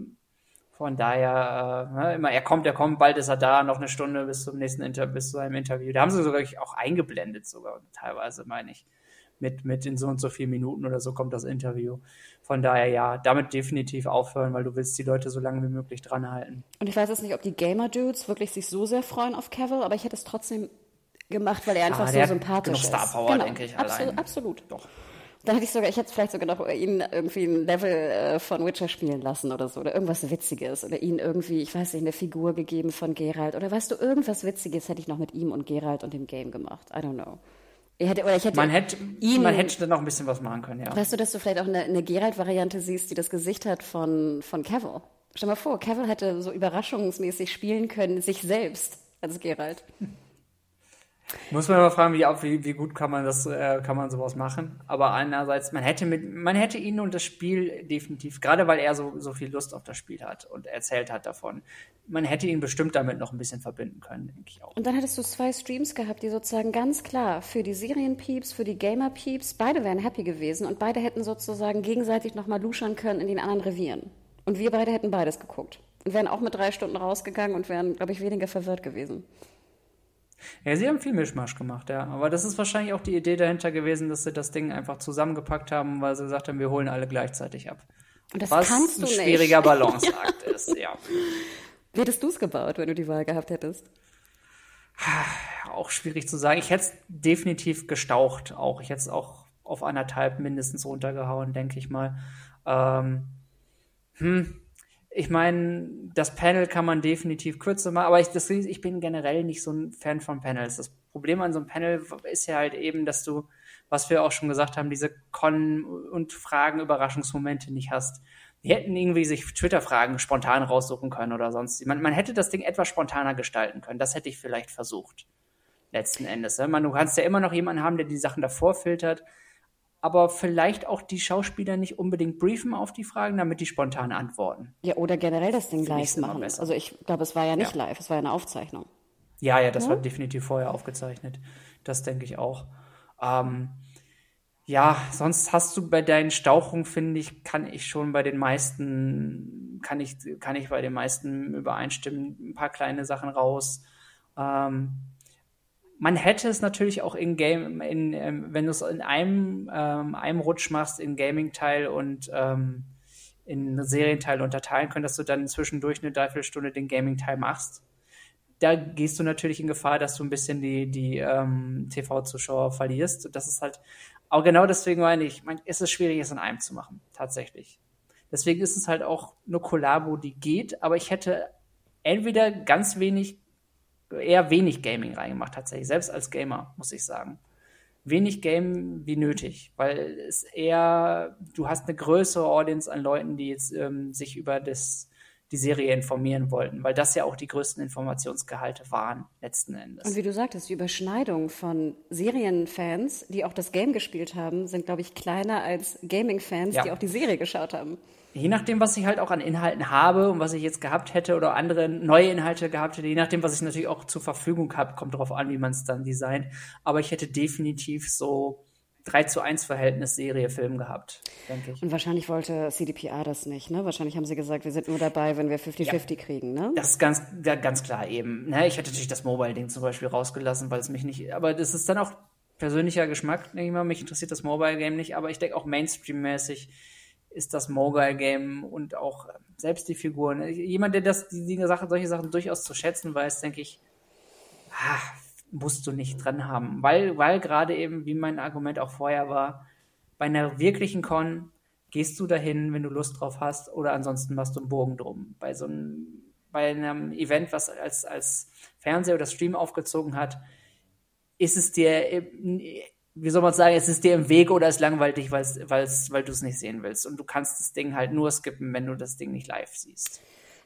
Von daher, äh, ne, immer, er kommt, er kommt, bald ist er da, noch eine Stunde bis zum nächsten Inter bis zu einem Interview. Da haben sie sogar auch eingeblendet, sogar teilweise, meine ich. Mit, mit in so und so vielen Minuten oder so kommt das Interview. Von daher, ja, damit definitiv aufhören, weil du willst die Leute so lange wie möglich dran halten. Und ich weiß jetzt nicht, ob die Gamer-Dudes wirklich sich so sehr freuen auf Cavill, aber ich hätte es trotzdem gemacht, weil er einfach ah, so sympathisch ist. Star Power, genau. denke ich, allein. Absolut. Doch. Dann hätte ich sogar, ich hätte vielleicht sogar noch ihn irgendwie ein Level äh, von Witcher spielen lassen oder so, oder irgendwas Witziges. Oder ihn irgendwie, ich weiß nicht, eine Figur gegeben von Geralt. Oder weißt du, irgendwas Witziges hätte ich noch mit ihm und Geralt und dem Game gemacht. I don't know. Ich hätte, oder ich hätte man hätte, ihn, man hätte dann noch ein bisschen was machen können, ja. Weißt du, dass du vielleicht auch eine, eine Geralt-Variante siehst, die das Gesicht hat von, von Cavill? Stell mal vor, Cavill hätte so überraschungsmäßig spielen können, sich selbst als Geralt. Muss man mal fragen, wie, wie, wie gut kann man das, äh, kann man sowas machen? Aber einerseits, man hätte mit, man hätte ihn und das Spiel definitiv, gerade weil er so, so viel Lust auf das Spiel hat und erzählt hat davon, man hätte ihn bestimmt damit noch ein bisschen verbinden können, denke ich auch. Und dann hättest du zwei Streams gehabt, die sozusagen ganz klar für die Serienpeeps, für die Gamer-Peeps, beide wären happy gewesen und beide hätten sozusagen gegenseitig nochmal luschern können in den anderen Revieren. Und wir beide hätten beides geguckt. Und wären auch mit drei Stunden rausgegangen und wären, glaube ich, weniger verwirrt gewesen. Ja, sie haben viel Mischmasch gemacht, ja. Aber das ist wahrscheinlich auch die Idee dahinter gewesen, dass sie das Ding einfach zusammengepackt haben, weil sie gesagt haben, wir holen alle gleichzeitig ab. Und das Was kannst du ein schwieriger Balanceakt ist, ja. Wie hättest du es gebaut, wenn du die Wahl gehabt hättest? Auch schwierig zu sagen. Ich hätte es definitiv gestaucht auch. Ich hätte es auch auf anderthalb mindestens runtergehauen, denke ich mal. Ähm, hm, ich meine, das Panel kann man definitiv kürzer machen, aber ich, das, ich bin generell nicht so ein Fan von Panels. Das Problem an so einem Panel ist ja halt eben, dass du, was wir auch schon gesagt haben, diese Con- und Fragen-Überraschungsmomente nicht hast. Die hätten irgendwie sich Twitter-Fragen spontan raussuchen können oder sonst. Man, man hätte das Ding etwas spontaner gestalten können. Das hätte ich vielleicht versucht. Letzten Endes. Ne? Man, du kannst ja immer noch jemanden haben, der die Sachen davor filtert aber vielleicht auch die Schauspieler nicht unbedingt briefen auf die Fragen, damit die spontan antworten. Ja, oder generell das Ding live machen. Also ich glaube, es war ja nicht ja. live, es war ja eine Aufzeichnung. Ja, ja, das ja? war definitiv vorher aufgezeichnet. Das denke ich auch. Ähm, ja, sonst hast du bei deinen Stauchungen, finde ich, kann ich schon bei den meisten, kann ich, kann ich bei den meisten übereinstimmen, ein paar kleine Sachen raus. Ähm, man hätte es natürlich auch in Game, in, ähm, wenn du es in einem, ähm, einem Rutsch machst, in Gaming-Teil und ähm, in Serienteil unterteilen können, dass du dann zwischendurch eine Dreiviertelstunde den Gaming-Teil machst. da gehst du natürlich in Gefahr, dass du ein bisschen die, die ähm, TV-Zuschauer verlierst. Und das ist halt, auch genau deswegen meine ich, mein, ist es schwierig, es in einem zu machen, tatsächlich. Deswegen ist es halt auch eine Kollabo, die geht, aber ich hätte entweder ganz wenig, eher wenig Gaming reingemacht, tatsächlich, selbst als Gamer, muss ich sagen. Wenig Game wie nötig, weil es eher, du hast eine größere Audience an Leuten, die jetzt ähm, sich über das die Serie informieren wollten, weil das ja auch die größten Informationsgehalte waren, letzten Endes. Und wie du sagtest, die Überschneidung von Serienfans, die auch das Game gespielt haben, sind, glaube ich, kleiner als Gaming-Fans, ja. die auch die Serie geschaut haben. Je nachdem, was ich halt auch an Inhalten habe und was ich jetzt gehabt hätte oder andere neue Inhalte gehabt hätte, je nachdem, was ich natürlich auch zur Verfügung habe, kommt darauf an, wie man es dann designt. Aber ich hätte definitiv so 3 zu 1 Verhältnis Serie, Film gehabt, denke ich. Und wahrscheinlich wollte CDPR das nicht, ne? Wahrscheinlich haben sie gesagt, wir sind nur dabei, wenn wir 50-50 ja. kriegen, ne? Das ist ganz, ja, ganz klar eben. Ne? Ich hätte natürlich das Mobile-Ding zum Beispiel rausgelassen, weil es mich nicht, aber das ist dann auch persönlicher Geschmack, denke ich mal. Mich interessiert das Mobile-Game nicht, aber ich denke auch Mainstream-mäßig ist das Mobile-Game und auch selbst die Figuren. Jemand, der das, die, die Sache, solche Sachen durchaus zu schätzen weiß, denke ich, ah, musst du nicht dran haben. Weil, weil gerade eben, wie mein Argument auch vorher war, bei einer wirklichen Con gehst du dahin, wenn du Lust drauf hast, oder ansonsten machst du einen Bogen drum. Bei so einem, bei einem Event, was als, als Fernseher oder Stream aufgezogen hat, ist es dir, wie soll man sagen, ist es dir im Weg oder ist langweilig, weil's, weil's, weil du es nicht sehen willst. Und du kannst das Ding halt nur skippen, wenn du das Ding nicht live siehst.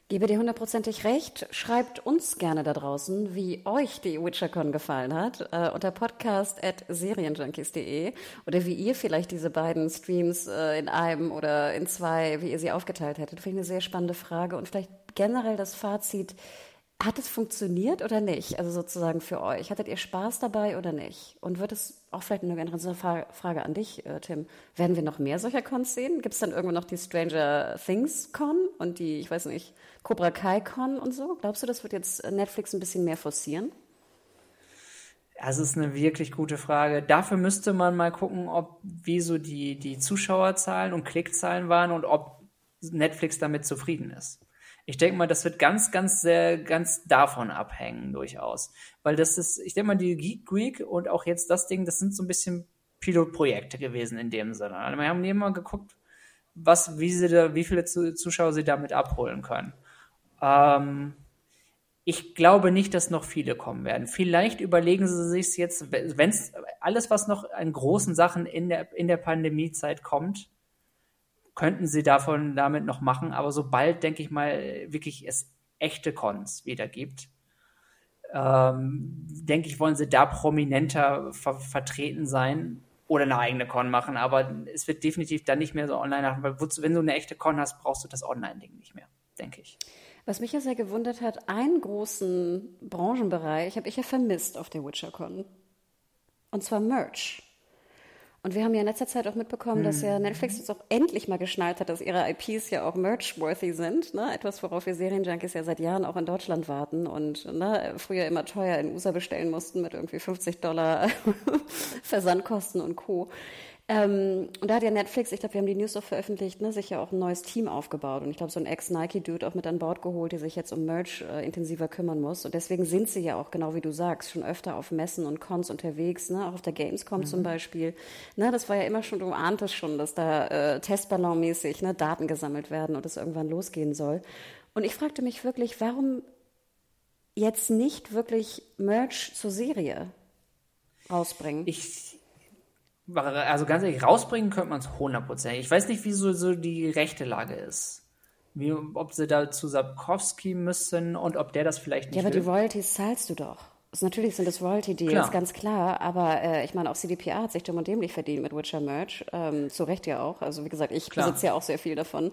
Gebe dir hundertprozentig recht. Schreibt uns gerne da draußen, wie euch die WitcherCon gefallen hat, äh, unter podcast.serienjunkies.de oder wie ihr vielleicht diese beiden Streams äh, in einem oder in zwei, wie ihr sie aufgeteilt hättet. Finde ich eine sehr spannende Frage und vielleicht generell das Fazit. Hat es funktioniert oder nicht? Also sozusagen für euch. Hattet ihr Spaß dabei oder nicht? Und wird es auch vielleicht eine interessante Frage an dich, äh, Tim. Werden wir noch mehr solcher Cons sehen? Gibt es dann irgendwann noch die Stranger Things Con und die, ich weiß nicht, Cobra Kai Con und so? Glaubst du, das wird jetzt Netflix ein bisschen mehr forcieren? Das ist eine wirklich gute Frage. Dafür müsste man mal gucken, ob wie so die, die Zuschauerzahlen und Klickzahlen waren und ob Netflix damit zufrieden ist. Ich denke mal, das wird ganz, ganz, sehr, ganz davon abhängen, durchaus. Weil das ist, ich denke mal, die Geek Greek und auch jetzt das Ding, das sind so ein bisschen Pilotprojekte gewesen in dem Sinne. Also wir haben immer geguckt, was, wie sie da, wie viele Zuschauer sie damit abholen können. Ähm, ich glaube nicht, dass noch viele kommen werden. Vielleicht überlegen sie sich jetzt, wenn es alles, was noch an großen Sachen in der, in der Pandemiezeit kommt, könnten sie davon damit noch machen. Aber sobald, denke ich mal, wirklich es echte Cons wieder gibt, ähm, denke ich, wollen sie da prominenter ver vertreten sein oder eine eigene Con machen. Aber es wird definitiv dann nicht mehr so online machen, weil wenn du eine echte Con hast, brauchst du das Online-Ding nicht mehr, denke ich. Was mich ja sehr gewundert hat, einen großen Branchenbereich habe ich ja vermisst auf der WitcherCon. Und zwar Merch. Und wir haben ja in letzter Zeit auch mitbekommen, hm. dass ja mhm. Netflix jetzt auch endlich mal geschnallt hat, dass ihre IPs ja auch merch-worthy sind. Ne? Etwas, worauf wir Serienjunkies ja seit Jahren auch in Deutschland warten und ne, früher immer teuer in USA bestellen mussten mit irgendwie 50 Dollar Versandkosten und Co. Ähm, und da hat ja Netflix, ich glaube, wir haben die News auch veröffentlicht, ne, sich ja auch ein neues Team aufgebaut. Und ich glaube, so ein Ex-Nike-Dude auch mit an Bord geholt, der sich jetzt um Merch äh, intensiver kümmern muss. Und deswegen sind sie ja auch, genau wie du sagst, schon öfter auf Messen und Cons unterwegs, ne? auch auf der Gamescom mhm. zum Beispiel. Ne, das war ja immer schon, du ahntest schon, dass da äh, Testballonmäßig ne, Daten gesammelt werden und es irgendwann losgehen soll. Und ich fragte mich wirklich, warum jetzt nicht wirklich Merch zur Serie rausbringen? Ich also ganz ehrlich, rausbringen könnte man es hundertprozentig. Ich weiß nicht, wie so, so die rechte Lage ist. Wie, ob sie da zu Sapkowski müssen und ob der das vielleicht nicht Ja, aber will. die Royalties zahlst du doch. Natürlich sind das Royalty-Deals, ganz klar. Aber äh, ich meine, auch CDPR hat sich dumm und dämlich verdient mit Witcher Merch. Ähm, zu Recht ja auch. Also wie gesagt, ich klar. besitze ja auch sehr viel davon.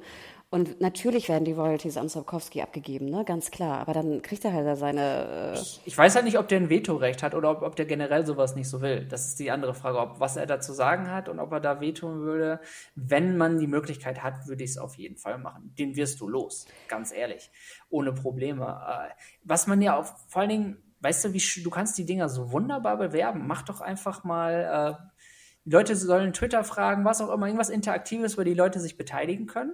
Und natürlich werden die Royalties an Sapkowski abgegeben, ne? ganz klar. Aber dann kriegt er halt da seine. Äh ich, ich, weiß halt nicht, ob der ein Vetorecht hat oder ob, ob der generell sowas nicht so will. Das ist die andere Frage, ob was er da zu sagen hat und ob er da vetoen würde. Wenn man die Möglichkeit hat, würde ich es auf jeden Fall machen. Den wirst du los, ganz ehrlich, ohne Probleme. Äh, was man ja auch vor allen Dingen, weißt du, wie du kannst die Dinger so wunderbar bewerben. Mach doch einfach mal. Äh, die Leute sollen Twitter fragen, was auch immer, irgendwas Interaktives, wo die Leute sich beteiligen können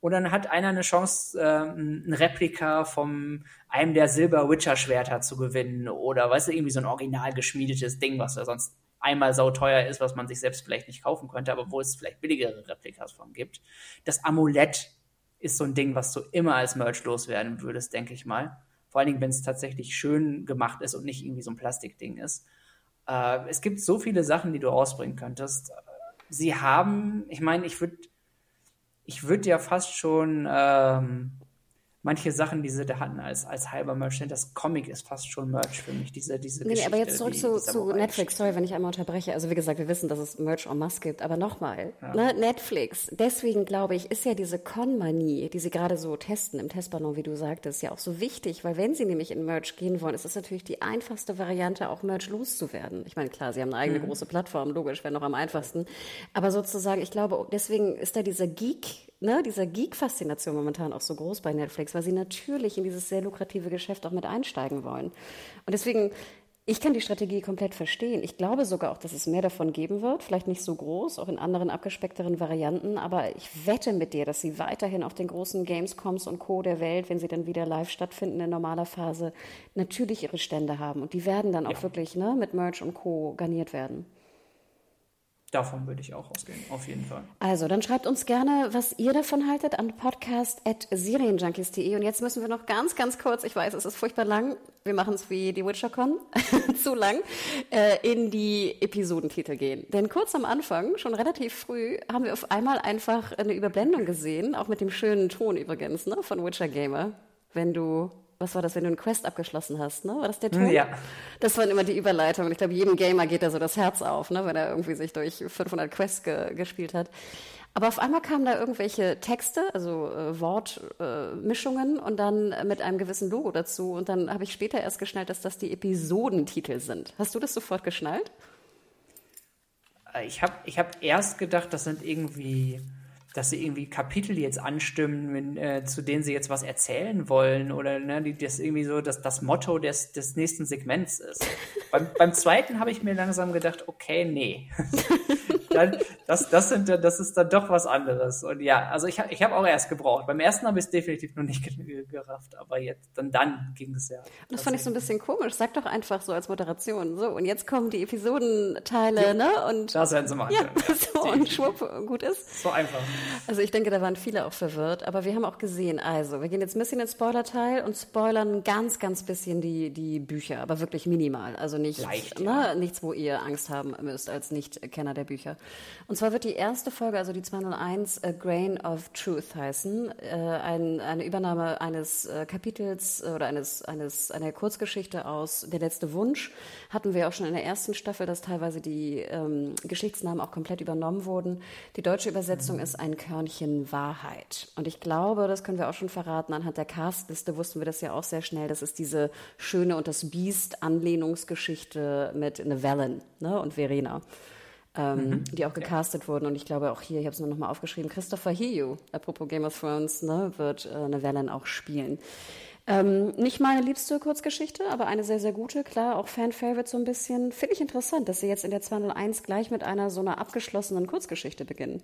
Und dann hat einer eine Chance, äh, ein Replika von einem der Silber-Witcher-Schwerter zu gewinnen. Oder, weißt du, irgendwie so ein original geschmiedetes Ding, was ja sonst einmal sauteuer ist, was man sich selbst vielleicht nicht kaufen könnte, aber wo es vielleicht billigere Replikas von gibt. Das Amulett ist so ein Ding, was du immer als Merch loswerden würdest, denke ich mal. Vor allen Dingen, wenn es tatsächlich schön gemacht ist und nicht irgendwie so ein Plastikding ist. Äh, es gibt so viele Sachen, die du rausbringen könntest. Sie haben, ich meine, ich würde ich würde ja fast schon ähm, manche Sachen, die sie da hatten als, als halber Merch, das Comic ist fast schon Merch für mich, diese, diese nee, Geschichte. aber jetzt zurück zu, zu Netflix, sorry, wenn ich einmal unterbreche. Also wie gesagt, wir wissen, dass es Merch en masse gibt, aber nochmal, ja. ne, Netflix, deswegen glaube ich, ist ja diese Con-Manie, die sie gerade so testen im Testballon, wie du sagtest, ja auch so wichtig, weil wenn sie nämlich in Merch gehen wollen, ist das natürlich die einfachste Variante, auch Merch loszuwerden. Ich meine, klar, sie haben eine eigene mhm. große Plattform, logisch, wäre noch am einfachsten, aber sozusagen, ich glaube, deswegen ist da dieser Geek ne, dieser Geek-Faszination momentan auch so groß bei Netflix, weil sie natürlich in dieses sehr lukrative Geschäft auch mit einsteigen wollen. Und deswegen, ich kann die Strategie komplett verstehen. Ich glaube sogar auch, dass es mehr davon geben wird. Vielleicht nicht so groß, auch in anderen abgespeckteren Varianten. Aber ich wette mit dir, dass sie weiterhin auf den großen Gamescoms und Co. der Welt, wenn sie dann wieder live stattfinden in normaler Phase, natürlich ihre Stände haben. Und die werden dann auch ja. wirklich ne, mit Merch und Co. garniert werden. Davon würde ich auch ausgehen, auf jeden Fall. Also, dann schreibt uns gerne, was ihr davon haltet, an podcast.serienjunkies.de. Und jetzt müssen wir noch ganz, ganz kurz, ich weiß, es ist furchtbar lang, wir machen es wie die WitcherCon, zu lang, äh, in die Episodentitel gehen. Denn kurz am Anfang, schon relativ früh, haben wir auf einmal einfach eine Überblendung gesehen, auch mit dem schönen Ton übrigens, ne, von Witcher Gamer. Wenn du was war das, wenn du einen Quest abgeschlossen hast, ne? War das der Ton? Ja. Das waren immer die Überleitungen. Ich glaube, jedem Gamer geht da so das Herz auf, ne? Wenn er irgendwie sich durch 500 Quests ge gespielt hat. Aber auf einmal kamen da irgendwelche Texte, also äh, Wortmischungen äh, und dann mit einem gewissen Logo dazu. Und dann habe ich später erst geschnallt, dass das die Episodentitel sind. Hast du das sofort geschnallt? Äh, ich habe ich hab erst gedacht, das sind irgendwie dass sie irgendwie Kapitel jetzt anstimmen, wenn, äh, zu denen sie jetzt was erzählen wollen oder ne, die, das irgendwie so das, das Motto des, des nächsten Segments ist. beim, beim zweiten habe ich mir langsam gedacht, okay, nee. dann, das, das, sind, das ist dann doch was anderes. Und ja, also ich, ich habe auch erst gebraucht. Beim ersten habe ich es definitiv noch nicht gerafft, aber jetzt, dann, dann ging es ja. Das fand ich so ein bisschen komisch. Sag doch einfach so als Moderation. So, und jetzt kommen die Episodenteile, ja, ne? Und, das werden sie machen. Ja, so, und schwupp, gut ist. So einfach. Also ich denke, da waren viele auch verwirrt, aber wir haben auch gesehen, also wir gehen jetzt ein bisschen ins Spoiler-Teil und spoilern ganz, ganz bisschen die, die Bücher, aber wirklich minimal. Also nicht, Leicht, ne, ja. nichts, wo ihr Angst haben müsst als Nicht-Kenner der Bücher. Und zwar wird die erste Folge, also die 201, A Grain of Truth heißen. Äh, ein, eine Übernahme eines äh, Kapitels äh, oder eines, eines, einer Kurzgeschichte aus Der letzte Wunsch hatten wir auch schon in der ersten Staffel, dass teilweise die ähm, Geschichtsnamen auch komplett übernommen wurden. Die deutsche Übersetzung ist ein Körnchen Wahrheit. Und ich glaube, das können wir auch schon verraten, anhand der Castliste wussten wir das ja auch sehr schnell, das ist diese Schöne und das Biest Anlehnungsgeschichte mit Nevellen ne, und Verena. Ähm, mhm. die auch gecastet ja. wurden. Und ich glaube auch hier, ich habe es nur nochmal aufgeschrieben, Christopher Hugh, apropos Game of Thrones, ne, wird äh, Nevellen auch spielen. Ähm, nicht meine liebste Kurzgeschichte, aber eine sehr, sehr gute. Klar, auch Fan-Favorite so ein bisschen. Finde ich interessant, dass Sie jetzt in der 201 gleich mit einer so einer abgeschlossenen Kurzgeschichte beginnen.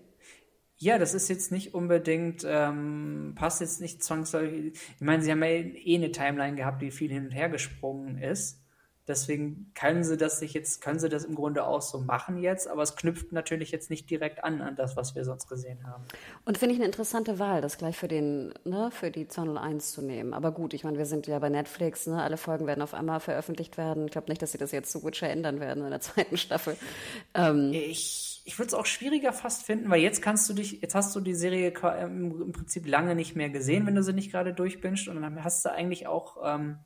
Ja, das ist jetzt nicht unbedingt, ähm, passt jetzt nicht zwangsläufig. Ich meine, sie haben ja eh eine Timeline gehabt, die viel hin und her gesprungen ist. Deswegen können sie das sich jetzt, können sie das im Grunde auch so machen jetzt, aber es knüpft natürlich jetzt nicht direkt an an das, was wir sonst gesehen haben. Und finde ich eine interessante Wahl, das gleich für den, ne, für die 201 zu nehmen. Aber gut, ich meine, wir sind ja bei Netflix, ne, alle Folgen werden auf einmal veröffentlicht werden. Ich glaube nicht, dass sie das jetzt zu Witcher ändern werden in der zweiten Staffel. Ähm, ich ich würde es auch schwieriger fast finden, weil jetzt kannst du dich, jetzt hast du die Serie im, Prinzip lange nicht mehr gesehen, wenn du sie nicht gerade durchbingst und dann hast du eigentlich auch ähm,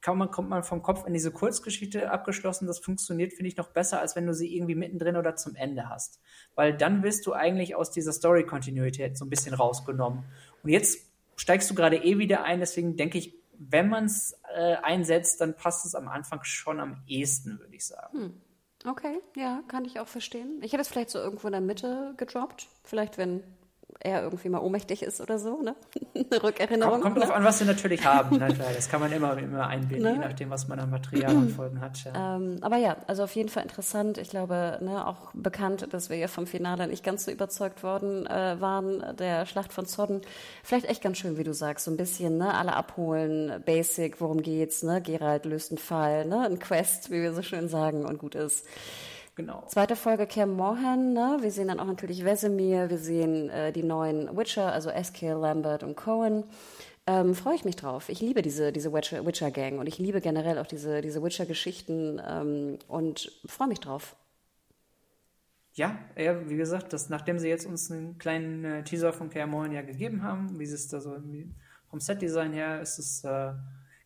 kann man, kommt man vom Kopf in diese Kurzgeschichte abgeschlossen. Das funktioniert, finde ich, noch besser, als wenn du sie irgendwie mittendrin oder zum Ende hast. Weil dann wirst du eigentlich aus dieser Story-Kontinuität so ein bisschen rausgenommen. Und jetzt steigst du gerade eh wieder ein, deswegen denke ich, wenn man es äh, einsetzt, dann passt es am Anfang schon am ehesten, würde ich sagen. Hm. Okay, ja, kann ich auch verstehen. Ich hätte es vielleicht so irgendwo in der Mitte gedroppt. Vielleicht, wenn er irgendwie mal ohnmächtig ist oder so, ne? Eine Rückerinnerung. Kommt, kommt ne? drauf an, was sie natürlich haben. Ne? Das kann man immer, immer einbinden, Ne? je nachdem, was man an Material und Folgen hat. Ja. Ähm, aber ja, also auf jeden Fall interessant. Ich glaube, ne, auch bekannt, dass wir ja vom Finale nicht ganz so überzeugt worden äh, waren, der Schlacht von Zodden. Vielleicht echt ganz schön, wie du sagst, so ein bisschen, ne, alle abholen, Basic, worum geht's, ne? Geralt löst einen Fall, ne? Ein Quest, wie wir so schön sagen, und gut ist. Genau. Zweite Folge Cam Morhan, ne? Wir sehen dann auch natürlich Vesemir, wir sehen äh, die neuen Witcher, also Eskill, Lambert und Cohen. Ähm, Freue ich mich drauf. Ich liebe diese, diese Witcher- Witcher-Gang und ich liebe generell auch diese, diese Witcher-Geschichten ähm, und freue mich drauf. Ja, ja, wie gesagt, das, nachdem sie jetzt uns einen kleinen äh, Teaser von Cameron ja gegeben haben, wie sie es da so vom Setdesign her ist es, äh,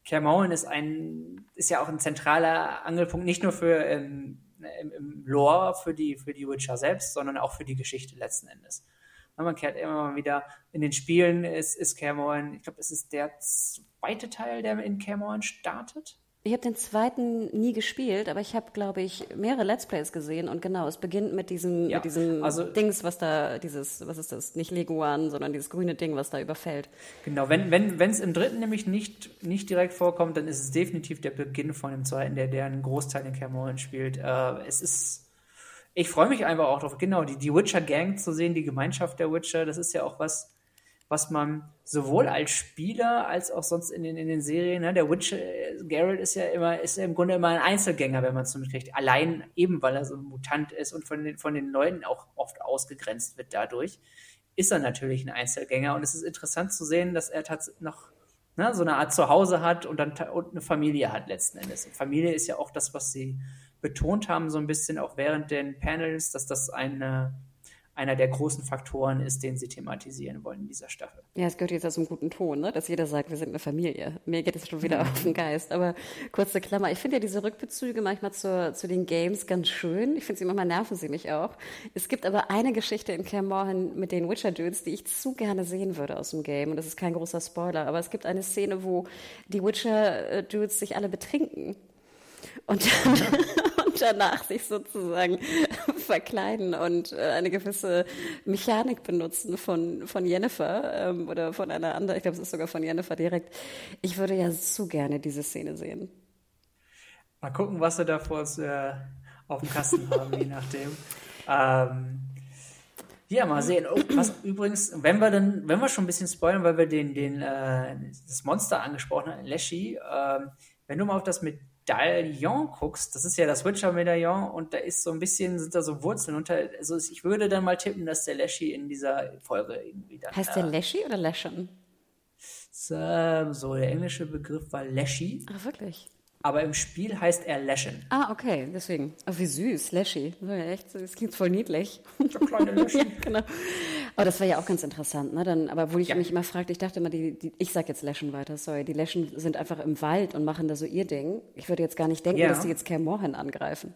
Cameron ist ein, ist ja auch ein zentraler Angelpunkt, nicht nur für ähm, im, im Lore für die, für die Witcher selbst, sondern auch für die Geschichte letzten Endes. Man kehrt immer mal wieder in den Spielen, ist, ist Cameron, ich glaube, es ist der zweite Teil, der in Cameron startet. Ich habe den zweiten nie gespielt, aber ich habe, glaube ich, mehrere Let's Plays gesehen und genau, es beginnt mit diesem, Ja, mit diesem also- Dings, was da, dieses, was ist das, nicht Leguan, sondern dieses grüne Ding, was da überfällt. Genau, wenn wenn wenn, es im dritten nämlich nicht, nicht direkt vorkommt, dann ist es definitiv der Beginn von dem zweiten, der, der einen Großteil in Cameron spielt. Äh, es ist, ich freue mich einfach auch drauf, genau, die, die Witcher-Gang zu sehen, die Gemeinschaft der Witcher, das ist ja auch was, was man sowohl als Spieler als auch sonst in den, in den Serien, ne, der Witcher, äh, Geralt ist ja immer, ist ja im Grunde immer ein Einzelgänger, wenn man es so mitkriegt. Allein eben, weil er so ein Mutant ist und von den, von den Leuten auch oft ausgegrenzt wird dadurch, ist er natürlich ein Einzelgänger. Und es ist interessant zu sehen, dass er tatsächlich noch ne, so eine Art Zuhause hat und dann und eine Familie hat letzten Endes. Und Familie ist ja auch das, was sie betont haben, so ein bisschen auch während den Panels, dass das eine, einer der großen Faktoren ist, den sie thematisieren wollen in dieser Staffel. Ja, es gehört jetzt aus einem guten Ton, ne? dass jeder sagt, wir sind eine Familie. Mir geht es schon wieder auf den Geist. Aber kurze Klammer, ich finde ja diese Rückbezüge manchmal zur, zu den Games ganz schön. Ich finde sie manchmal nerven sie mich auch. Es gibt aber eine Geschichte in Cam Morhan mit den Witcher-Dudes, die ich zu gerne sehen würde aus dem Game. Und das ist kein großer Spoiler, aber es gibt eine Szene, wo die Witcher-Dudes sich alle betrinken. Und, dann, danach sich sozusagen verkleiden und äh, eine gewisse Mechanik benutzen von, von Jennifer ähm, oder von einer anderen, ich glaube, es ist sogar von Jennifer direkt. Ich würde ja so gerne diese Szene sehen. Mal gucken, was sie da vor uns äh, auf dem Kasten haben, je nachdem. Ähm, ja, mal sehen. Oh, was übrigens, wenn wir dann, wenn wir schon ein bisschen spoilern, weil wir den, den, äh, das Monster angesprochen haben, Leshy, ähm, wenn du mal auf das Medaillon guckst, das ist ja das Witcher-Medaillon und da ist so ein bisschen, sind da so Wurzeln unter, also ich würde dann mal tippen, dass der Leshy in dieser Folge irgendwie dann. Heißt der Leshy oder Leshen? äh, so, der englische Begriff war Leshy, Ach, wirklich? Aber im Spiel heißt er Leshen. Ah, okay, deswegen. Oh, wie süß. Ja, echt, das klingt voll niedlich. Der kleine Leshy. ja, genau. Aber das war ja auch ganz interessant, ne? Dann, aber wo ich Ja. mich immer fragte, ich dachte immer, die, die, ich sag jetzt Leschen weiter, sorry, die Leschen sind einfach im Wald und machen da so ihr Ding. Ich würde jetzt gar nicht denken, Ja. dass sie jetzt Cam Morhan angreifen.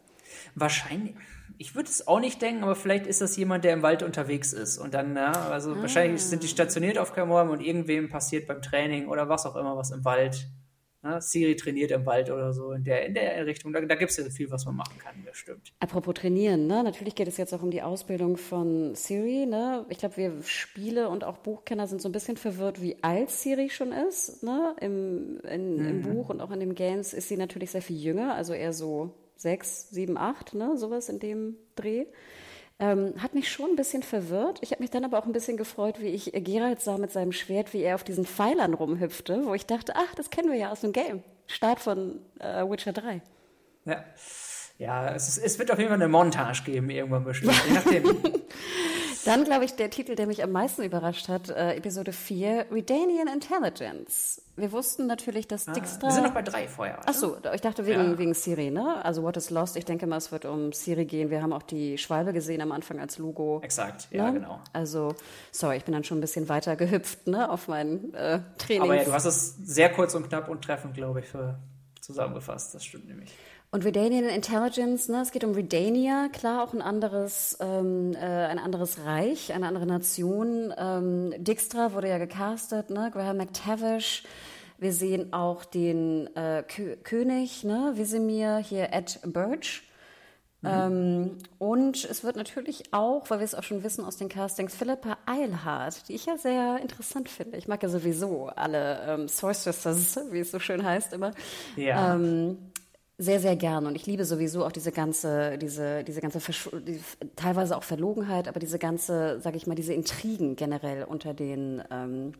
Wahrscheinlich, ich würde es auch nicht denken, aber vielleicht ist das jemand, der im Wald unterwegs ist. Und dann, ja, also wahrscheinlich sind die stationiert auf Kamorm und irgendwem passiert beim Training oder was auch immer was im Wald. Ja, Siri trainiert im Wald oder so in der, in der Richtung. Da, da gibt es ja viel, was man machen kann, das stimmt. Apropos trainieren, ne? Natürlich geht es jetzt auch um die Ausbildung von Siri, ne? Ich glaube, wir Spiele und auch Buchkenner sind so ein bisschen verwirrt, wie alt Siri schon ist, ne? Im, in, im Buch und auch in den Games ist sie natürlich sehr viel jünger, also eher so sechs, sieben, acht, ne? Sowas in dem Dreh. Ähm, hat mich schon ein bisschen verwirrt. Ich habe mich dann aber auch ein bisschen gefreut, wie ich Geralt sah mit seinem Schwert, wie er auf diesen Pfeilern rumhüpfte, wo ich dachte, ach, das kennen wir ja aus dem Game. Start von äh, Witcher 3. Ja, ja es, ist, es wird auf jeden Fall eine Montage geben, irgendwann bestimmt. Je nachdem. Dann, glaube ich, der Titel, der mich am meisten überrascht hat, äh, Episode 4, Redanian Intelligence. Wir wussten natürlich, dass Dijkstra... Wir sind noch bei drei vorher. Ach so, ich dachte wegen, Ja. wegen Siri, ne? Also What is Lost, ich denke mal, es wird um Siri gehen. Wir haben auch die Schwalbe gesehen am Anfang als Logo. Exakt, ja, ne? genau. Also, sorry, ich bin dann schon ein bisschen weiter gehüpft, ne, auf mein äh, Training. Aber ja, du hast es sehr kurz und knapp und treffend, glaube ich, für zusammengefasst. Das stimmt nämlich. Und Redanian Intelligence, ne, es geht um Redania, klar auch ein anderes, ähm, äh, ein anderes Reich, eine andere Nation. Ähm, Dijkstra wurde ja gecastet, ne, Graham McTavish. Wir sehen auch den äh, Kö König, ne, Wisemir, hier Ed Birch. Mhm. Ähm, und es wird natürlich auch, weil wir es auch schon wissen aus den Castings, Philippa Eilhardt, die ich ja sehr interessant finde. Ich mag ja sowieso alle ähm, Sorceresses, wie es so schön heißt immer. Ja. Ähm, sehr, sehr gern. Und ich liebe sowieso auch diese ganze, diese, diese ganze, Versch die, teilweise auch Verlogenheit, aber diese ganze, sag ich mal, diese Intrigen generell unter den ähm,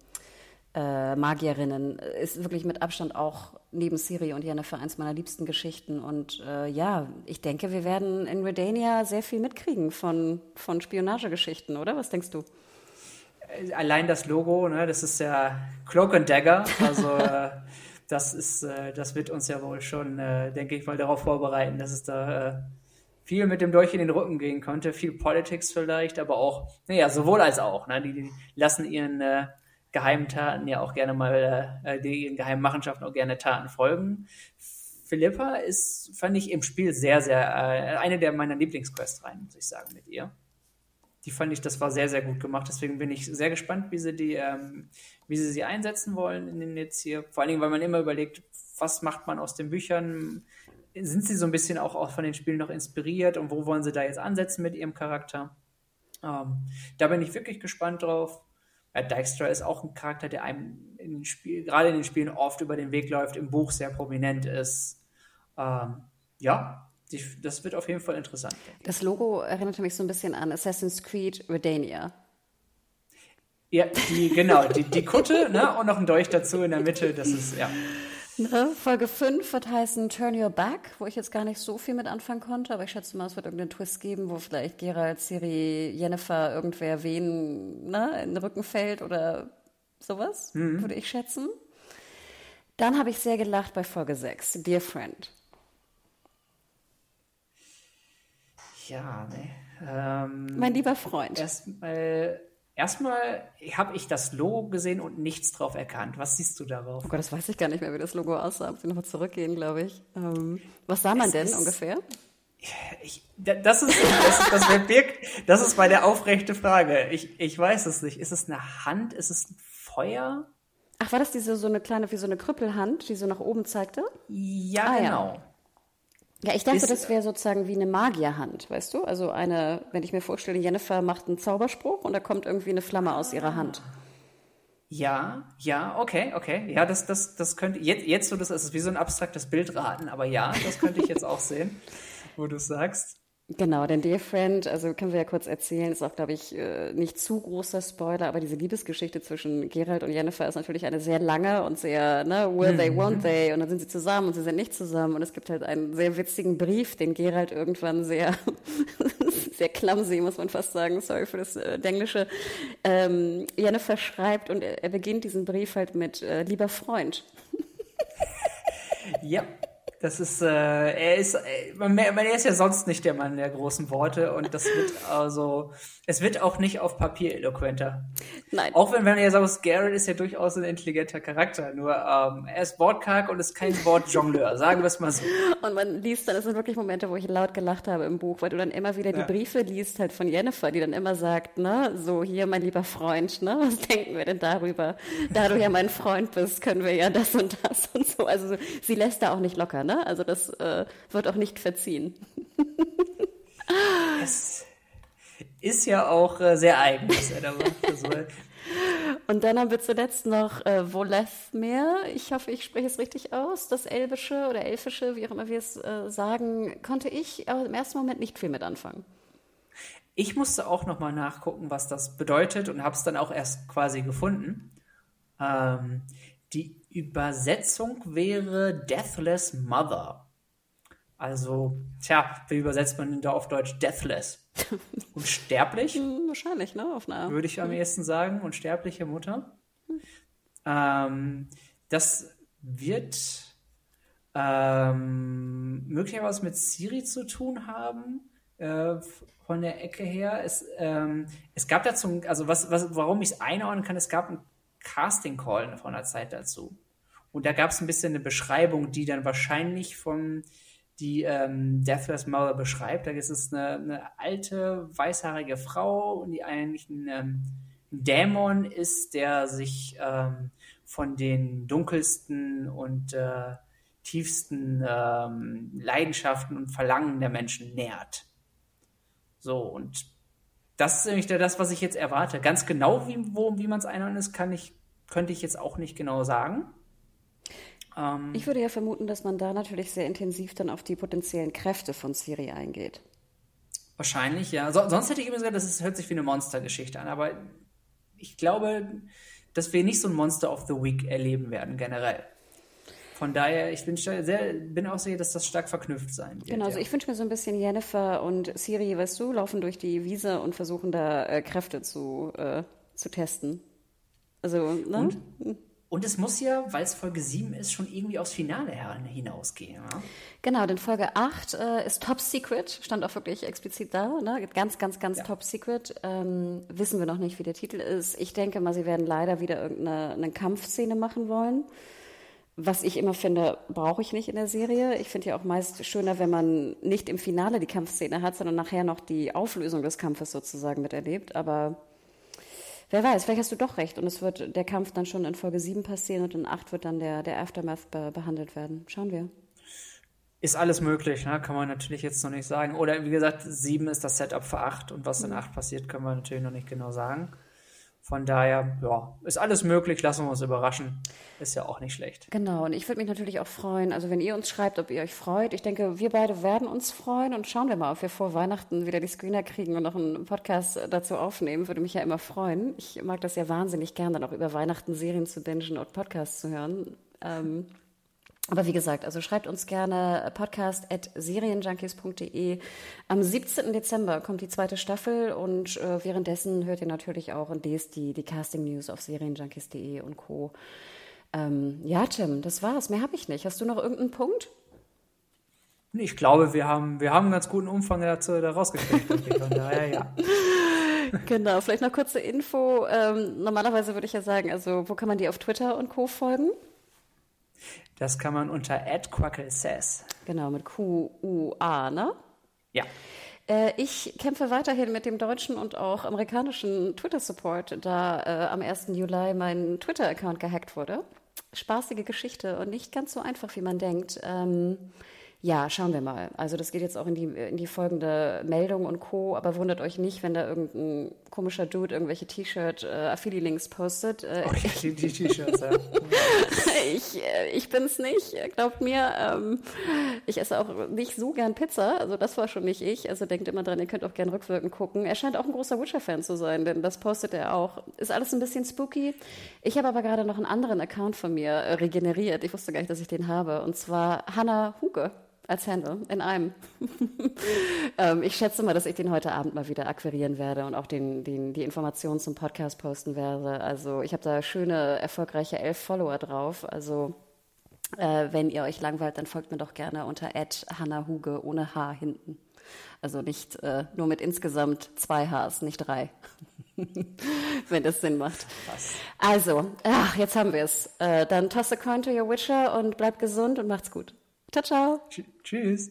äh, Magierinnen ist wirklich mit Abstand auch neben Siri und Jennifer eins meiner liebsten Geschichten. Und äh, ja, ich denke, wir werden in Redania sehr viel mitkriegen von, von Spionagegeschichten, oder? Was denkst du? Allein das Logo, ne, das ist ja Cloak and Dagger, also äh, das ist, äh, das wird uns ja wohl schon, äh, denke ich mal, darauf vorbereiten, dass es da äh, viel mit dem Dolch in den Rücken gehen konnte, viel Politics vielleicht, aber auch, naja, sowohl als auch. Ne? Die, die lassen ihren äh, geheimen Taten ja auch gerne mal, äh, die ihren geheimen Machenschaften auch gerne Taten folgen. Philippa ist, fand ich im Spiel sehr, sehr, äh, eine der meiner Lieblingsquests rein, muss ich sagen, mit ihr die fand ich, das war sehr, sehr gut gemacht. Deswegen bin ich sehr gespannt, wie sie die, ähm, wie sie sie einsetzen wollen in den jetzt hier. Vor allen Dingen, weil man immer überlegt, was macht man aus den Büchern? Sind sie so ein bisschen auch, auch von den Spielen noch inspiriert und wo wollen sie da jetzt ansetzen mit ihrem Charakter? Ähm, da bin ich wirklich gespannt drauf. Ja, Dijkstra ist auch ein Charakter, der einem in den Spiel, gerade in den Spielen oft über den Weg läuft, im Buch sehr prominent ist. Ähm, ja, die, das wird auf jeden Fall interessant. Das Logo erinnert mich so ein bisschen an Assassin's Creed Redania. Ja, die, genau, die, die Kutte ne, und noch ein Dolch dazu in der Mitte, das ist, ja. Ne, Folge 5 wird heißen Turn Your Back, wo ich jetzt gar nicht so viel mit anfangen konnte, aber ich schätze mal, es wird irgendeinen Twist geben, wo vielleicht Gerald, Siri, Jennifer, irgendwer wen ne, in den Rücken fällt oder sowas, mhm. würde ich schätzen. Dann habe ich sehr gelacht bei Folge 6, Dear Friend. Ja, ne. Ähm, mein lieber Freund. Erstmal, erstmal habe ich das Logo gesehen und nichts drauf erkannt. Was siehst du darauf? Oh Gott, das weiß ich gar nicht mehr, wie das Logo aussah. Muss ich nochmal zurückgehen, glaube ich. Ähm, was sah man es denn ist, ungefähr? Ich, das ist, das, das, birgt, das ist meine aufrechte Frage. Ich, ich weiß es nicht. Ist es eine Hand? Ist es ein Feuer? Ach, war das diese so eine kleine, wie so eine Krüppelhand, die so nach oben zeigte? Ja, ah, genau. Ja. Ja, ich dachte, ist, das wäre sozusagen wie eine Magierhand, weißt du? Also eine, wenn ich mir vorstelle, Jennifer macht einen Zauberspruch und da kommt irgendwie eine Flamme aus ihrer Hand. Ja, ja, okay, okay. Ja, das, das, das könnte, jetzt, jetzt so, das ist wie so ein abstraktes Bildraten, aber ja, das könnte ich jetzt auch sehen, wo du sagst. Genau, denn Dear Friend, also können wir ja kurz erzählen, ist auch, glaube ich, äh, nicht zu großer Spoiler, aber diese Liebesgeschichte zwischen Gerald und Jennifer ist natürlich eine sehr lange und sehr, ne, will they, won't mhm. they, und dann sind sie zusammen und sie sind nicht zusammen und es gibt halt einen sehr witzigen Brief, den Gerald irgendwann sehr, sehr clumsy, muss man fast sagen, sorry für das äh, Englische, ähm, Jennifer schreibt und er, er beginnt diesen Brief halt mit, äh, lieber Freund. ja. Das ist, äh, er ist, äh, man, man, er ist ja sonst nicht der Mann der großen Worte und das wird also, es wird auch nicht auf Papier eloquenter. Nein. Auch wenn, wenn ihr sagt, Garrett ist ja durchaus ein intelligenter Charakter, nur ähm, er ist wortkarg und ist kein Wortjongleur, sagen wir es mal so. Und man liest dann, es sind wirklich Momente, wo ich laut gelacht habe im Buch, weil du dann immer wieder die ja. Briefe liest halt von Jennifer, die dann immer sagt, ne, so hier mein lieber Freund, ne, was denken wir denn darüber? Da du ja mein Freund bist, können wir ja das und das und so. Also sie lässt da auch nicht locker, ne? Also das äh, wird auch nicht verziehen. es ist ja auch äh, sehr eigen, was er da macht. Und dann haben wir zuletzt noch äh, Volethmer. Ich hoffe, ich spreche es richtig aus. Das Elbische oder Elfische, wie auch immer wir es äh, sagen, konnte ich im ersten Moment nicht viel mit anfangen. Ich musste auch noch mal nachgucken, was das bedeutet und habe es dann auch erst quasi gefunden. Ähm, die Übersetzung wäre Deathless Mother. Also, tja, wie übersetzt man denn da auf Deutsch Deathless? Unsterblich? Hm, wahrscheinlich, ne? Auf eine Würde ich am ehesten sagen. Unsterbliche Mutter. Ähm, das wird ähm, möglicherweise mit Siri zu tun haben. Äh, von der Ecke her. Es, ähm, es gab dazu, also was, was, warum ich es einordnen kann, es gab ein Casting Call vor einer Zeit dazu. Und da gab es ein bisschen eine Beschreibung, die dann wahrscheinlich von die ähm, Deathless Mother beschreibt. Da ist es eine, eine alte, weißhaarige Frau und die eigentlich ein, ähm, Dämon ist, der sich ähm, von den dunkelsten und äh, tiefsten ähm, Leidenschaften und Verlangen der Menschen nährt. So, und das ist nämlich das, was ich jetzt erwarte. Ganz genau, wie, wie man es einordnen ist, kann ich, könnte ich jetzt auch nicht genau sagen. Ähm, ich würde ja vermuten, dass man da natürlich sehr intensiv dann auf die potenziellen Kräfte von Siri eingeht. Wahrscheinlich, ja. So, sonst hätte ich immer gesagt, das ist, hört sich wie eine Monstergeschichte an, aber ich glaube, dass wir nicht so ein Monster of the Week erleben werden, generell. Von daher, ich bin, sehr, bin auch sicher, dass das stark verknüpft sein wird. Genau, also ich wünsche mir so ein bisschen Jennifer und Siri, weißt du, laufen durch die Wiese und versuchen da äh, Kräfte zu, äh, zu testen. Also, ne? Und, und es muss ja, weil es Folge 7 ist, schon irgendwie aufs Finale hinausgehen. Ja? Genau, denn Folge 8 äh, ist Top Secret, stand auch wirklich explizit da. Ne? Ganz, ganz, ganz ja. Top Secret. Ähm, wissen wir noch nicht, wie der Titel ist. Ich denke mal, sie werden leider wieder irgendeine Kampfszene machen wollen was ich immer finde, brauche ich nicht in der Serie. Ich finde ja auch meist schöner, wenn man nicht im Finale die Kampfszene hat, sondern nachher noch die Auflösung des Kampfes sozusagen miterlebt. Aber wer weiß, vielleicht hast du doch recht und es wird der Kampf dann schon in Folge 7 passieren und in 8 wird dann der, der Aftermath be behandelt werden. Schauen wir. Ist alles möglich, ne? kann man natürlich jetzt noch nicht sagen. Oder wie gesagt, 7 ist das Setup für 8 und was in 8 passiert, können wir natürlich noch nicht genau sagen. Von daher, ja, ist alles möglich, lassen wir uns überraschen. Ist ja auch nicht schlecht. Genau, und ich würde mich natürlich auch freuen, also wenn ihr uns schreibt, ob ihr euch freut. Ich denke, wir beide werden uns freuen und schauen wir mal, ob wir vor Weihnachten wieder die Screener kriegen und noch einen Podcast dazu aufnehmen. Würde mich ja immer freuen. Ich mag das ja wahnsinnig gern, dann auch über Weihnachten Serien zu bingen und Podcasts zu hören. Ähm, aber wie gesagt, also schreibt uns gerne podcast.serienjunkies.de. Am 17. Dezember kommt die zweite Staffel und äh, währenddessen hört ihr natürlich auch und lest die, die Casting News auf serienjunkies.de und Co. Ähm, ja, Tim, das war's. Mehr habe ich nicht. Hast du noch irgendeinen Punkt? Ich glaube, wir haben, wir haben einen ganz guten Umfang dazu da rausgekriegt. Von daher, ja. Genau, vielleicht noch kurze Info. Ähm, normalerweise würde ich ja sagen, also wo kann man dir auf Twitter und Co. folgen? Das kann man unter @quacklesays. Genau, mit Q-U-A, ne? Ja. Äh, ich kämpfe weiterhin mit dem deutschen und auch amerikanischen Twitter-Support, da äh, am 1. Juli mein Twitter-Account gehackt wurde. Spaßige Geschichte und nicht ganz so einfach, wie man denkt. Ähm, ja, schauen wir mal. Also das geht jetzt auch in die, in die folgende Meldung und Co. Aber wundert euch nicht, wenn da irgendein komischer Dude irgendwelche T-Shirt äh, postet. Äh, okay, die, die T-Shirts, ja. ich, äh, ich bin's nicht, glaubt mir. Ähm, ich esse auch nicht so gern Pizza, also das war schon nicht ich. Also denkt immer dran, ihr könnt auch gern rückwirkend gucken. Er scheint auch ein großer Witcher-Fan zu sein, denn das postet er auch. Ist alles ein bisschen spooky. Ich habe aber gerade noch einen anderen Account von mir äh, regeneriert. Ich wusste gar nicht, dass ich den habe. Und zwar Hannah Huge als Handle in einem. ähm, ich schätze mal, dass ich den heute Abend mal wieder akquirieren werde und auch den, den, die Informationen zum Podcast posten werde. Also ich habe da schöne, erfolgreiche elf Follower drauf. Also äh, wenn ihr euch langweilt, dann folgt mir doch gerne unter Huge ohne H hinten. Also nicht äh, nur mit insgesamt zwei Hs, nicht drei. wenn das Sinn macht. Was? Also, ach, jetzt haben wir es. Äh, dann toss a coin to your Witcher und bleibt gesund und macht's gut. Ciao, ciao. Tschüss.